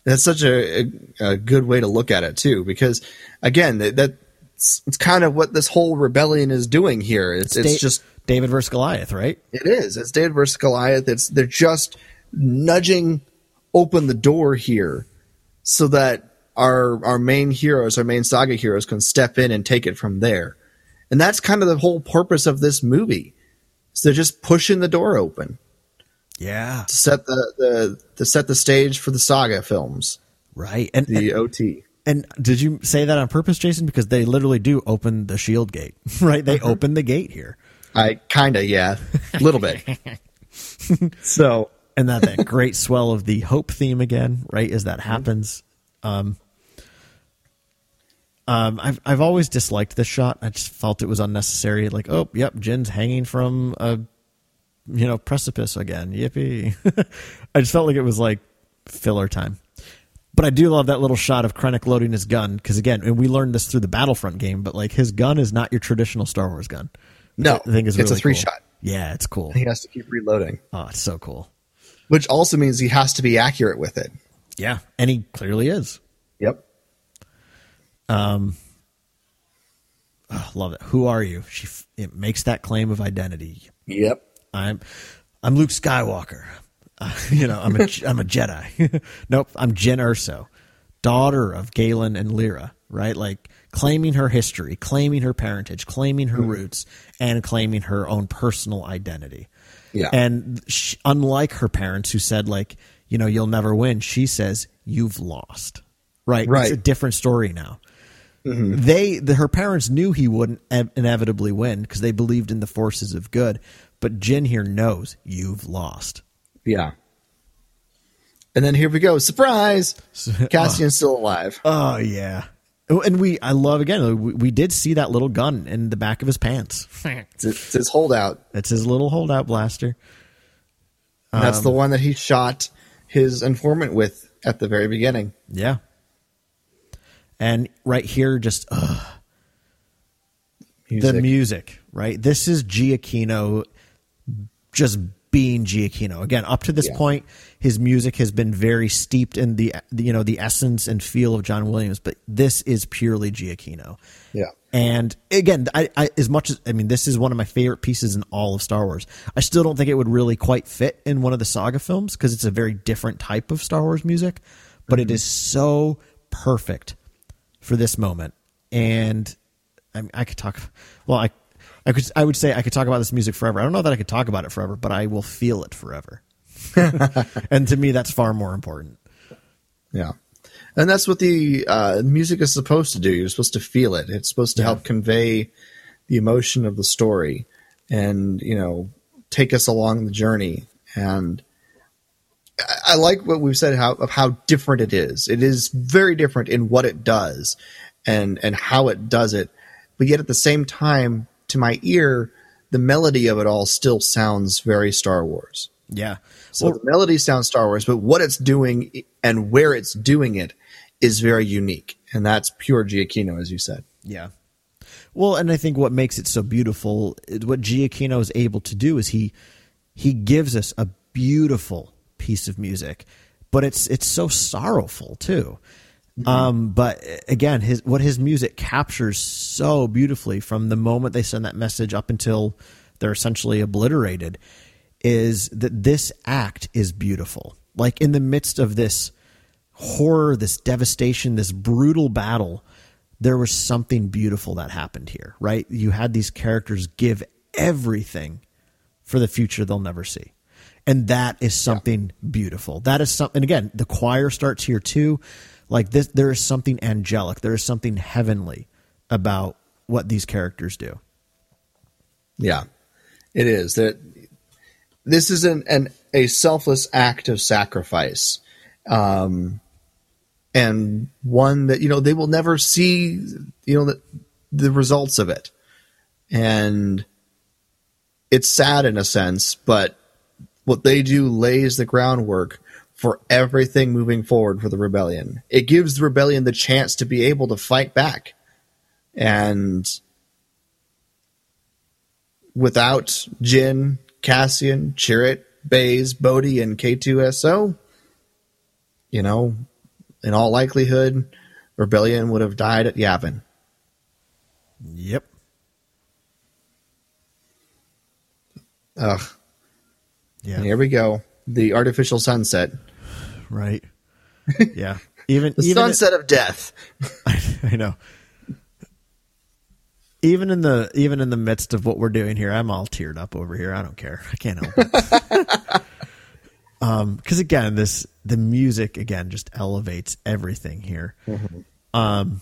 That's such a, a, a good way to look at it too, because again, that that's it's kind of what this whole rebellion is doing here. It's it's Da- just David versus Goliath, right? it is. It's David versus Goliath. It's they're just nudging open the door here so that our our main heroes, our main saga heroes can step in and take it from there. And that's kind of the whole purpose of this movie. So they're just pushing the door open Yeah, to set the, the to set the stage for the saga films. right. And the OT. And did you say that on purpose, Jason? Because they literally do open the shield gate, right? They uh-huh. open the gate here. I kind of yeah, a little bit. so And that, that great swell of the hope theme again, right? As that happens. Um, um, I've I've always disliked this shot. I just felt it was unnecessary. Like, oh, yep, Jyn's hanging from a you know precipice again. Yippee! I just felt like it was like filler time. But I do love that little shot of Krennic loading his gun because again, and we learned this through the Battlefront game. But like, his gun is not your traditional Star Wars gun. no, I think is it's a three cool. shot. Yeah, it's cool. He has to keep reloading, Oh, it's so cool. Which also means he has to be accurate with it. Yeah, and he clearly is. Yep. Oh, love it. Who are you? She f- it makes that claim of identity. Yep. I'm I'm Luke Skywalker. Uh, you know, I'm a I'm a Jedi. nope, I'm Jyn Erso, daughter of Galen and Lyra. Right, like claiming her history, claiming her parentage, claiming her roots, and claiming her own personal identity. Yeah. And she, unlike her parents, who said like, you know, you'll never win, she says you've lost. Right. Right. It's a different story now. Mm-hmm. They, the, her parents knew he wouldn't ev- inevitably win because they believed in the forces of good. But Jyn here knows you've lost. Yeah. And then here we go. Surprise! Cassian's still alive. Oh yeah. Oh, And we, I love again. We, we did see that little gun in the back of his pants. It's, it's his holdout. It's his little holdout blaster. And that's Um, the one that he shot his informant with at the very beginning. Yeah. And right here, just ugh, Music. the music, right? This is Giacchino just being Giacchino. Again, up to this Yeah. point, his music has been very steeped in the the, you know the essence and feel of John Williams, but this is purely Giacchino. Yeah. And again, I, I as much as I mean, this is one of my favorite pieces in all of Star Wars. I still don't think it would really quite fit in one of the saga films because it's a very different type of Star Wars music, but it mm-hmm. is so perfect for this moment. And I, mean, I could talk. Well, I, I could. I would say I could talk about this music forever. I don't know that I could talk about it forever, but I will feel it forever. and to me, that's far more important. Yeah. And that's what the uh, music is supposed to do. You're supposed to feel it. It's supposed to Yeah. help convey the emotion of the story and, you know, take us along the journey. And I like what we've said how of how different it is. It is very different in what it does and and how it does it. But yet at the same time, to my ear, the melody of it all still sounds very Star Wars. Yeah. So the melody sounds Star Wars, but what it's doing and where it's doing it is very unique. And that's pure Giacchino, as you said. Yeah. Well, and I think what makes it so beautiful, is what Giacchino is able to do is he he gives us a beautiful piece of music, but it's it's so sorrowful too. Um, but again, his what his music captures so beautifully from the moment they send that message up until they're essentially obliterated is that this act is beautiful. Like in the midst of this horror, this devastation, this brutal battle, there was something beautiful that happened here, right? You had these characters give everything for the future they'll never see. And that is something beautiful. That is something, and again, the choir starts here too. Like this, there is something angelic, there is something heavenly about what these characters do. Yeah, it is that this is an, an a selfless act of sacrifice, um, and one that you know they will never see you know the, the results of it, and it's sad in a sense, but what they do lays the groundwork for everything moving forward for the rebellion. It gives the rebellion the chance to be able to fight back, and without Jyn, Cassian, Chirrut, Baze, Bodhi, and K2SO, you know, in all likelihood, Rebellion would have died at Yavin. Yep. Ugh. Yeah. And here we go. The artificial sunset. Right. Yeah. Even The even sunset of death. I know. Even in the even in the midst of what we're doing here, I'm all teared up over here. I don't care. I can't help it. um, because again, this the music again just elevates everything here. Um,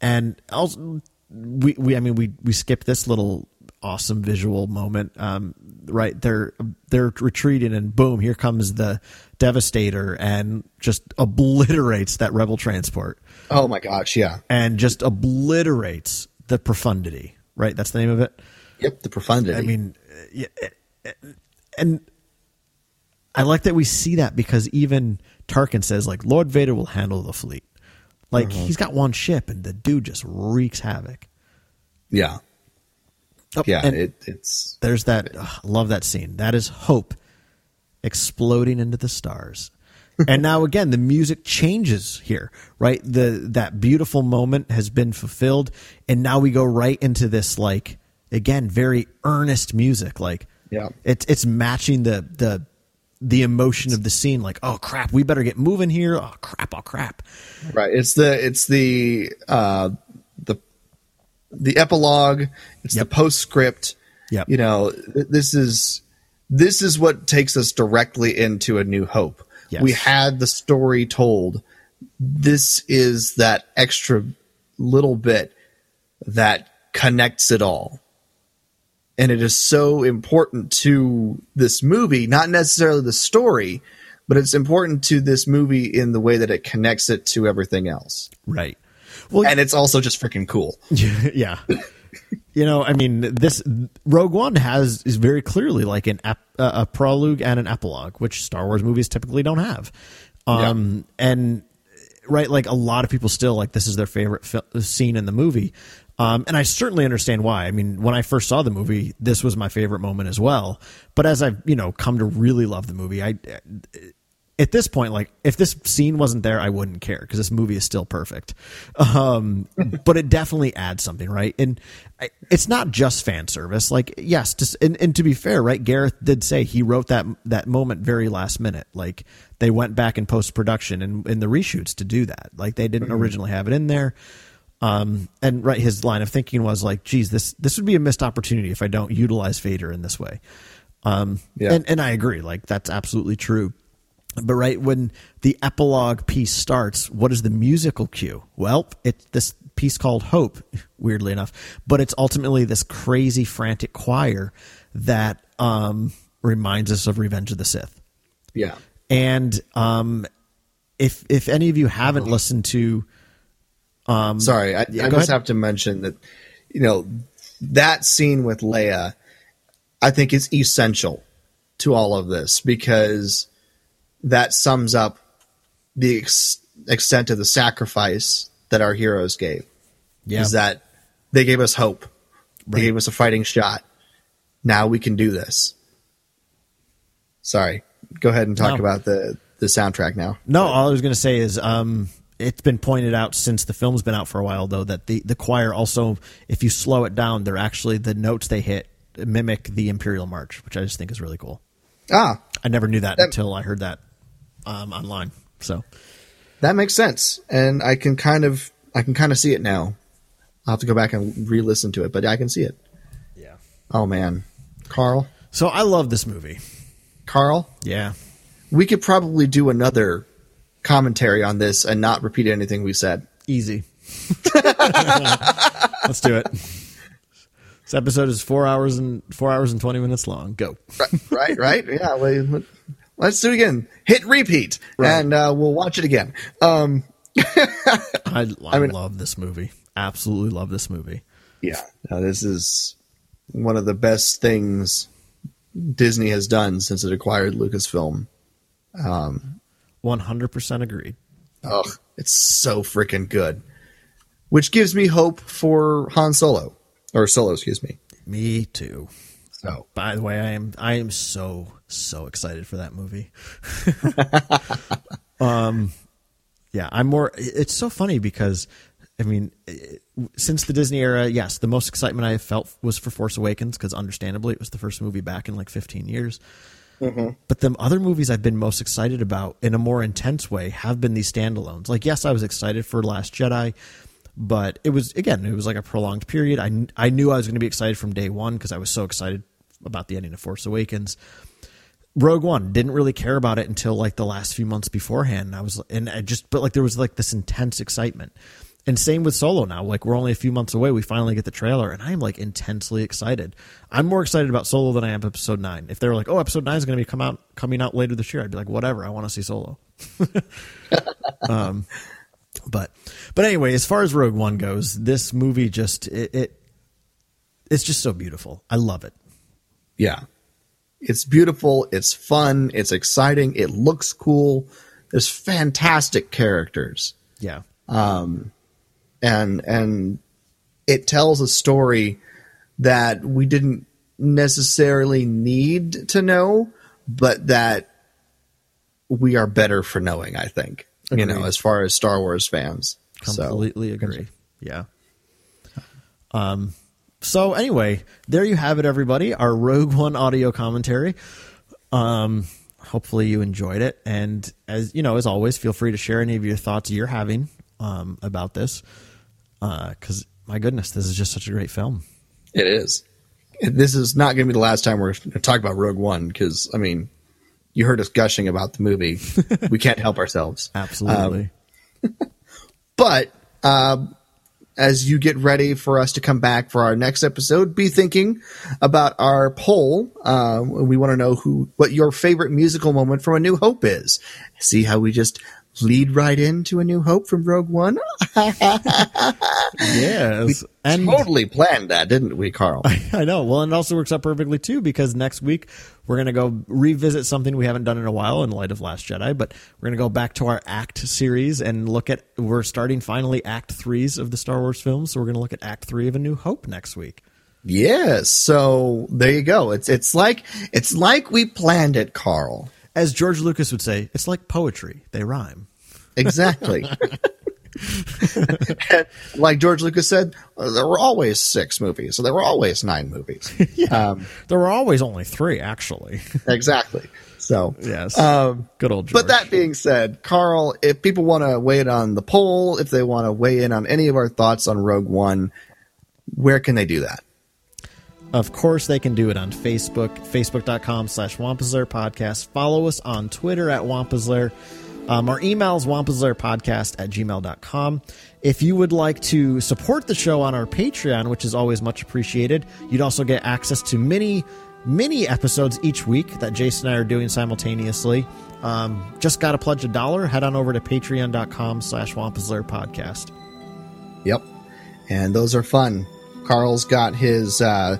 and also we we I mean we we skip this little awesome visual moment. Um, right they're they're retreating and boom, here comes the devastator and just obliterates that rebel transport Oh my gosh, yeah. and just obliterates the profundity. Right, that's the name of it. Yep, the profundity. I mean, yeah, uh, and I like that we see that because even Tarkin says like Lord Vader will handle the fleet. Like he's got one ship and the dude just wreaks havoc. yeah. Oh, Yeah, it, it's there's that. ugh, I love that scene. That is hope exploding into the stars. And now again, the music changes here, right? The that beautiful moment has been fulfilled, and now we go right into this like again very earnest music. Like Yeah. it's it's matching the the the emotion of the scene. Like oh crap, we better get moving here. Oh crap, oh crap. right. It's the it's the uh the the epilogue, it's Yep. the postscript. Yeah. You know, this is this is what takes us directly into a new hope. Yes. We had the story told. This is that extra little bit that connects it all. And it is so important to this movie, not necessarily the story, but it's important to this movie in the way that it connects it to everything else. Right. Well, And it's also just freaking cool. yeah. You know, I mean, this Rogue One has is very clearly like an ep, uh, a prologue and an epilogue, which Star Wars movies typically don't have. Um, and right, like a lot of people still like this is their favorite fil- scene in the movie. Um, and I certainly understand why. I mean, when I first saw the movie, this was my favorite moment as well. But as I've you know come to really love the movie, I at this point, like if this scene wasn't there, I wouldn't care because this movie is still perfect. Um, but it definitely adds something, right? And I, it's not just fan service. Like, yes, just and, and to be fair, right? Gareth did say he wrote that that moment very last minute. Like they went back in post production and in the reshoots to do that. Like they didn't originally have it in there. Um, and right, his line of thinking was like, "Geez, this this would be a missed opportunity if I don't utilize Vader in this way." Um, Yeah. and and I agree. Like that's absolutely true. But right when the epilogue piece starts, what is the musical cue? Well, it's this piece called Hope, weirdly enough, but it's ultimately this crazy, frantic choir that um, reminds us of Revenge of the Sith. Yeah. And um, if if any of you haven't listened to, Sorry, I, yeah, I just ahead. have to mention that you know that scene with Leia, I think is essential to all of this because that sums up the ex- extent of the sacrifice that our heroes gave. yeah, Is that they gave us hope, they gave us a fighting shot. Now we can do this. Sorry, go ahead and talk No. about the the soundtrack now. No, all I was going to say is um, it's been pointed out since the film's been out for a while, though, that the, the choir also, if you slow it down, they're actually the notes they hit mimic the Imperial March, which I just think is really cool. Ah, I never knew that That- until I heard that um, online. So That makes sense, and I can kind of I can kind of see it now. I'll have to go back and re-listen to it, but I can see it. yeah. Oh man, Carl, So I love this movie. Carl, Yeah. we could probably do another commentary on this and not repeat anything we said. Easy. Let's do it. This episode is four hours and four hours and twenty minutes long. Go. right, right, yeah. well, Let's do it again. Hit repeat, Right. and uh, we'll watch it again. Um, I, I, mean- love this movie. Absolutely love this movie. yeah, no, this is one of the best things Disney has done since it acquired Lucasfilm. One hundred percent agreed. Ugh, it's so freaking good. Which gives me hope for Han Solo or Solo, excuse me. Me too. So By the way, I am I am so so excited for that movie. um, yeah, I'm more. It's so funny because I mean, it- since the Disney era, yes, the most excitement I have felt was for Force Awakens because understandably it was the first movie back in like 15 years. But the other movies I've been most excited about in a more intense way have been these standalones. Like, yes, I was excited for Last Jedi, but it was again, it was like a prolonged period. I I knew I was going to be excited from day one because I was so excited about the ending of Force Awakens. Rogue One didn't really care about it until like the last few months beforehand. I was and I just but like there was like this intense excitement. And same with Solo now. Like we're only a few months away. We finally get the trailer, and I'm like intensely excited. I'm more excited about Solo than I am Episode Nine. If they were like, "Oh, Episode Nine is going to be come out coming out later this year," I'd be like, "Whatever. I want to see Solo." um, but but anyway, as far as Rogue One goes, this movie just it, it it's just so beautiful. I love it. yeah, it's beautiful. It's fun. It's exciting. It looks cool. There's fantastic characters. Yeah. Um and and it tells a story that we didn't necessarily need to know, but that we are better for knowing. I think you know, as far as Star Wars fans. So Completely agree. Yeah. Um. So anyway, there you have it, everybody. Our Rogue One audio commentary. Um. Hopefully you enjoyed it, and as you know, as always, feel free to share any of your thoughts you're having um, about this. Because my goodness, this is just such a great film. it is. This is not going to be the last time we're going to talk about Rogue One because I mean, you heard us gushing about the movie. we can't help ourselves. Absolutely. But uh, as you get ready for us to come back for our next episode, be thinking about our poll. Uh, we want to know who what your favorite musical moment from A New Hope is. See how we just lead right into A New Hope from Rogue One. yes. And totally planned that, didn't we, Carl? I know. Well, and it also works out perfectly too because next week we're going to go revisit something we haven't done in a while in light of Last Jedi, but we're going to go back to our Act series and look at. We're starting finally Act threes of the Star Wars films, so we're going to look at Act three of A New Hope next week. yes. So there you go. It's it's like it's like we planned it, Carl. As George Lucas would say, it's like poetry; they rhyme. Exactly. Like George Lucas said, there were always six movies, so there were always nine movies. Um, There were always only three, actually. exactly. So, yes. Um, Good old George. but that being said, Carl, if people want to weigh in on the poll, if they want to weigh in on any of our thoughts on Rogue One, where can they do that? Of course, they can do it on Facebook, facebook.com slash Podcast. Follow us on Twitter at WampasLair. Um, our email is WampasLairPodcast at gmail.com. If you would like to support the show on our Patreon, which is always much appreciated, you'd also get access to many mini episodes each week that Jason and I are doing simultaneously. Um, just got to pledge a dollar. Head on over to patreon.com slash podcast. Yep. And those are fun. Carl's got his uh,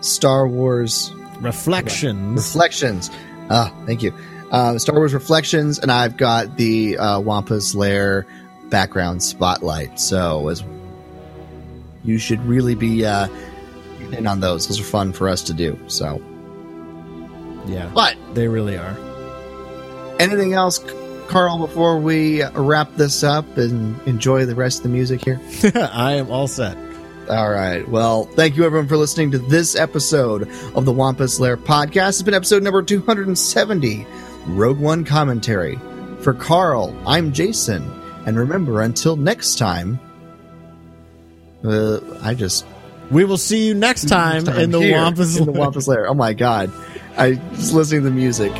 Star Wars Reflections. Reflections. Ah, thank you. Uh, Star Wars Reflections, and I've got the uh, Wampa's Lair background spotlight. So as you should really be uh, in on those. Those are fun for us to do. So, yeah. but They really are. anything else, Carl? Before we wrap this up and enjoy the rest of the music here. I am all set. All right. Well, thank you everyone for listening to this episode of the Wampa's Lair podcast. It's been episode number 270, Rogue One commentary. For Carl, I'm Jason. And remember, until next time, uh, I just We will see you next time, in the Wampa's in the Wampa's Lair. Oh my god. I was listening to the music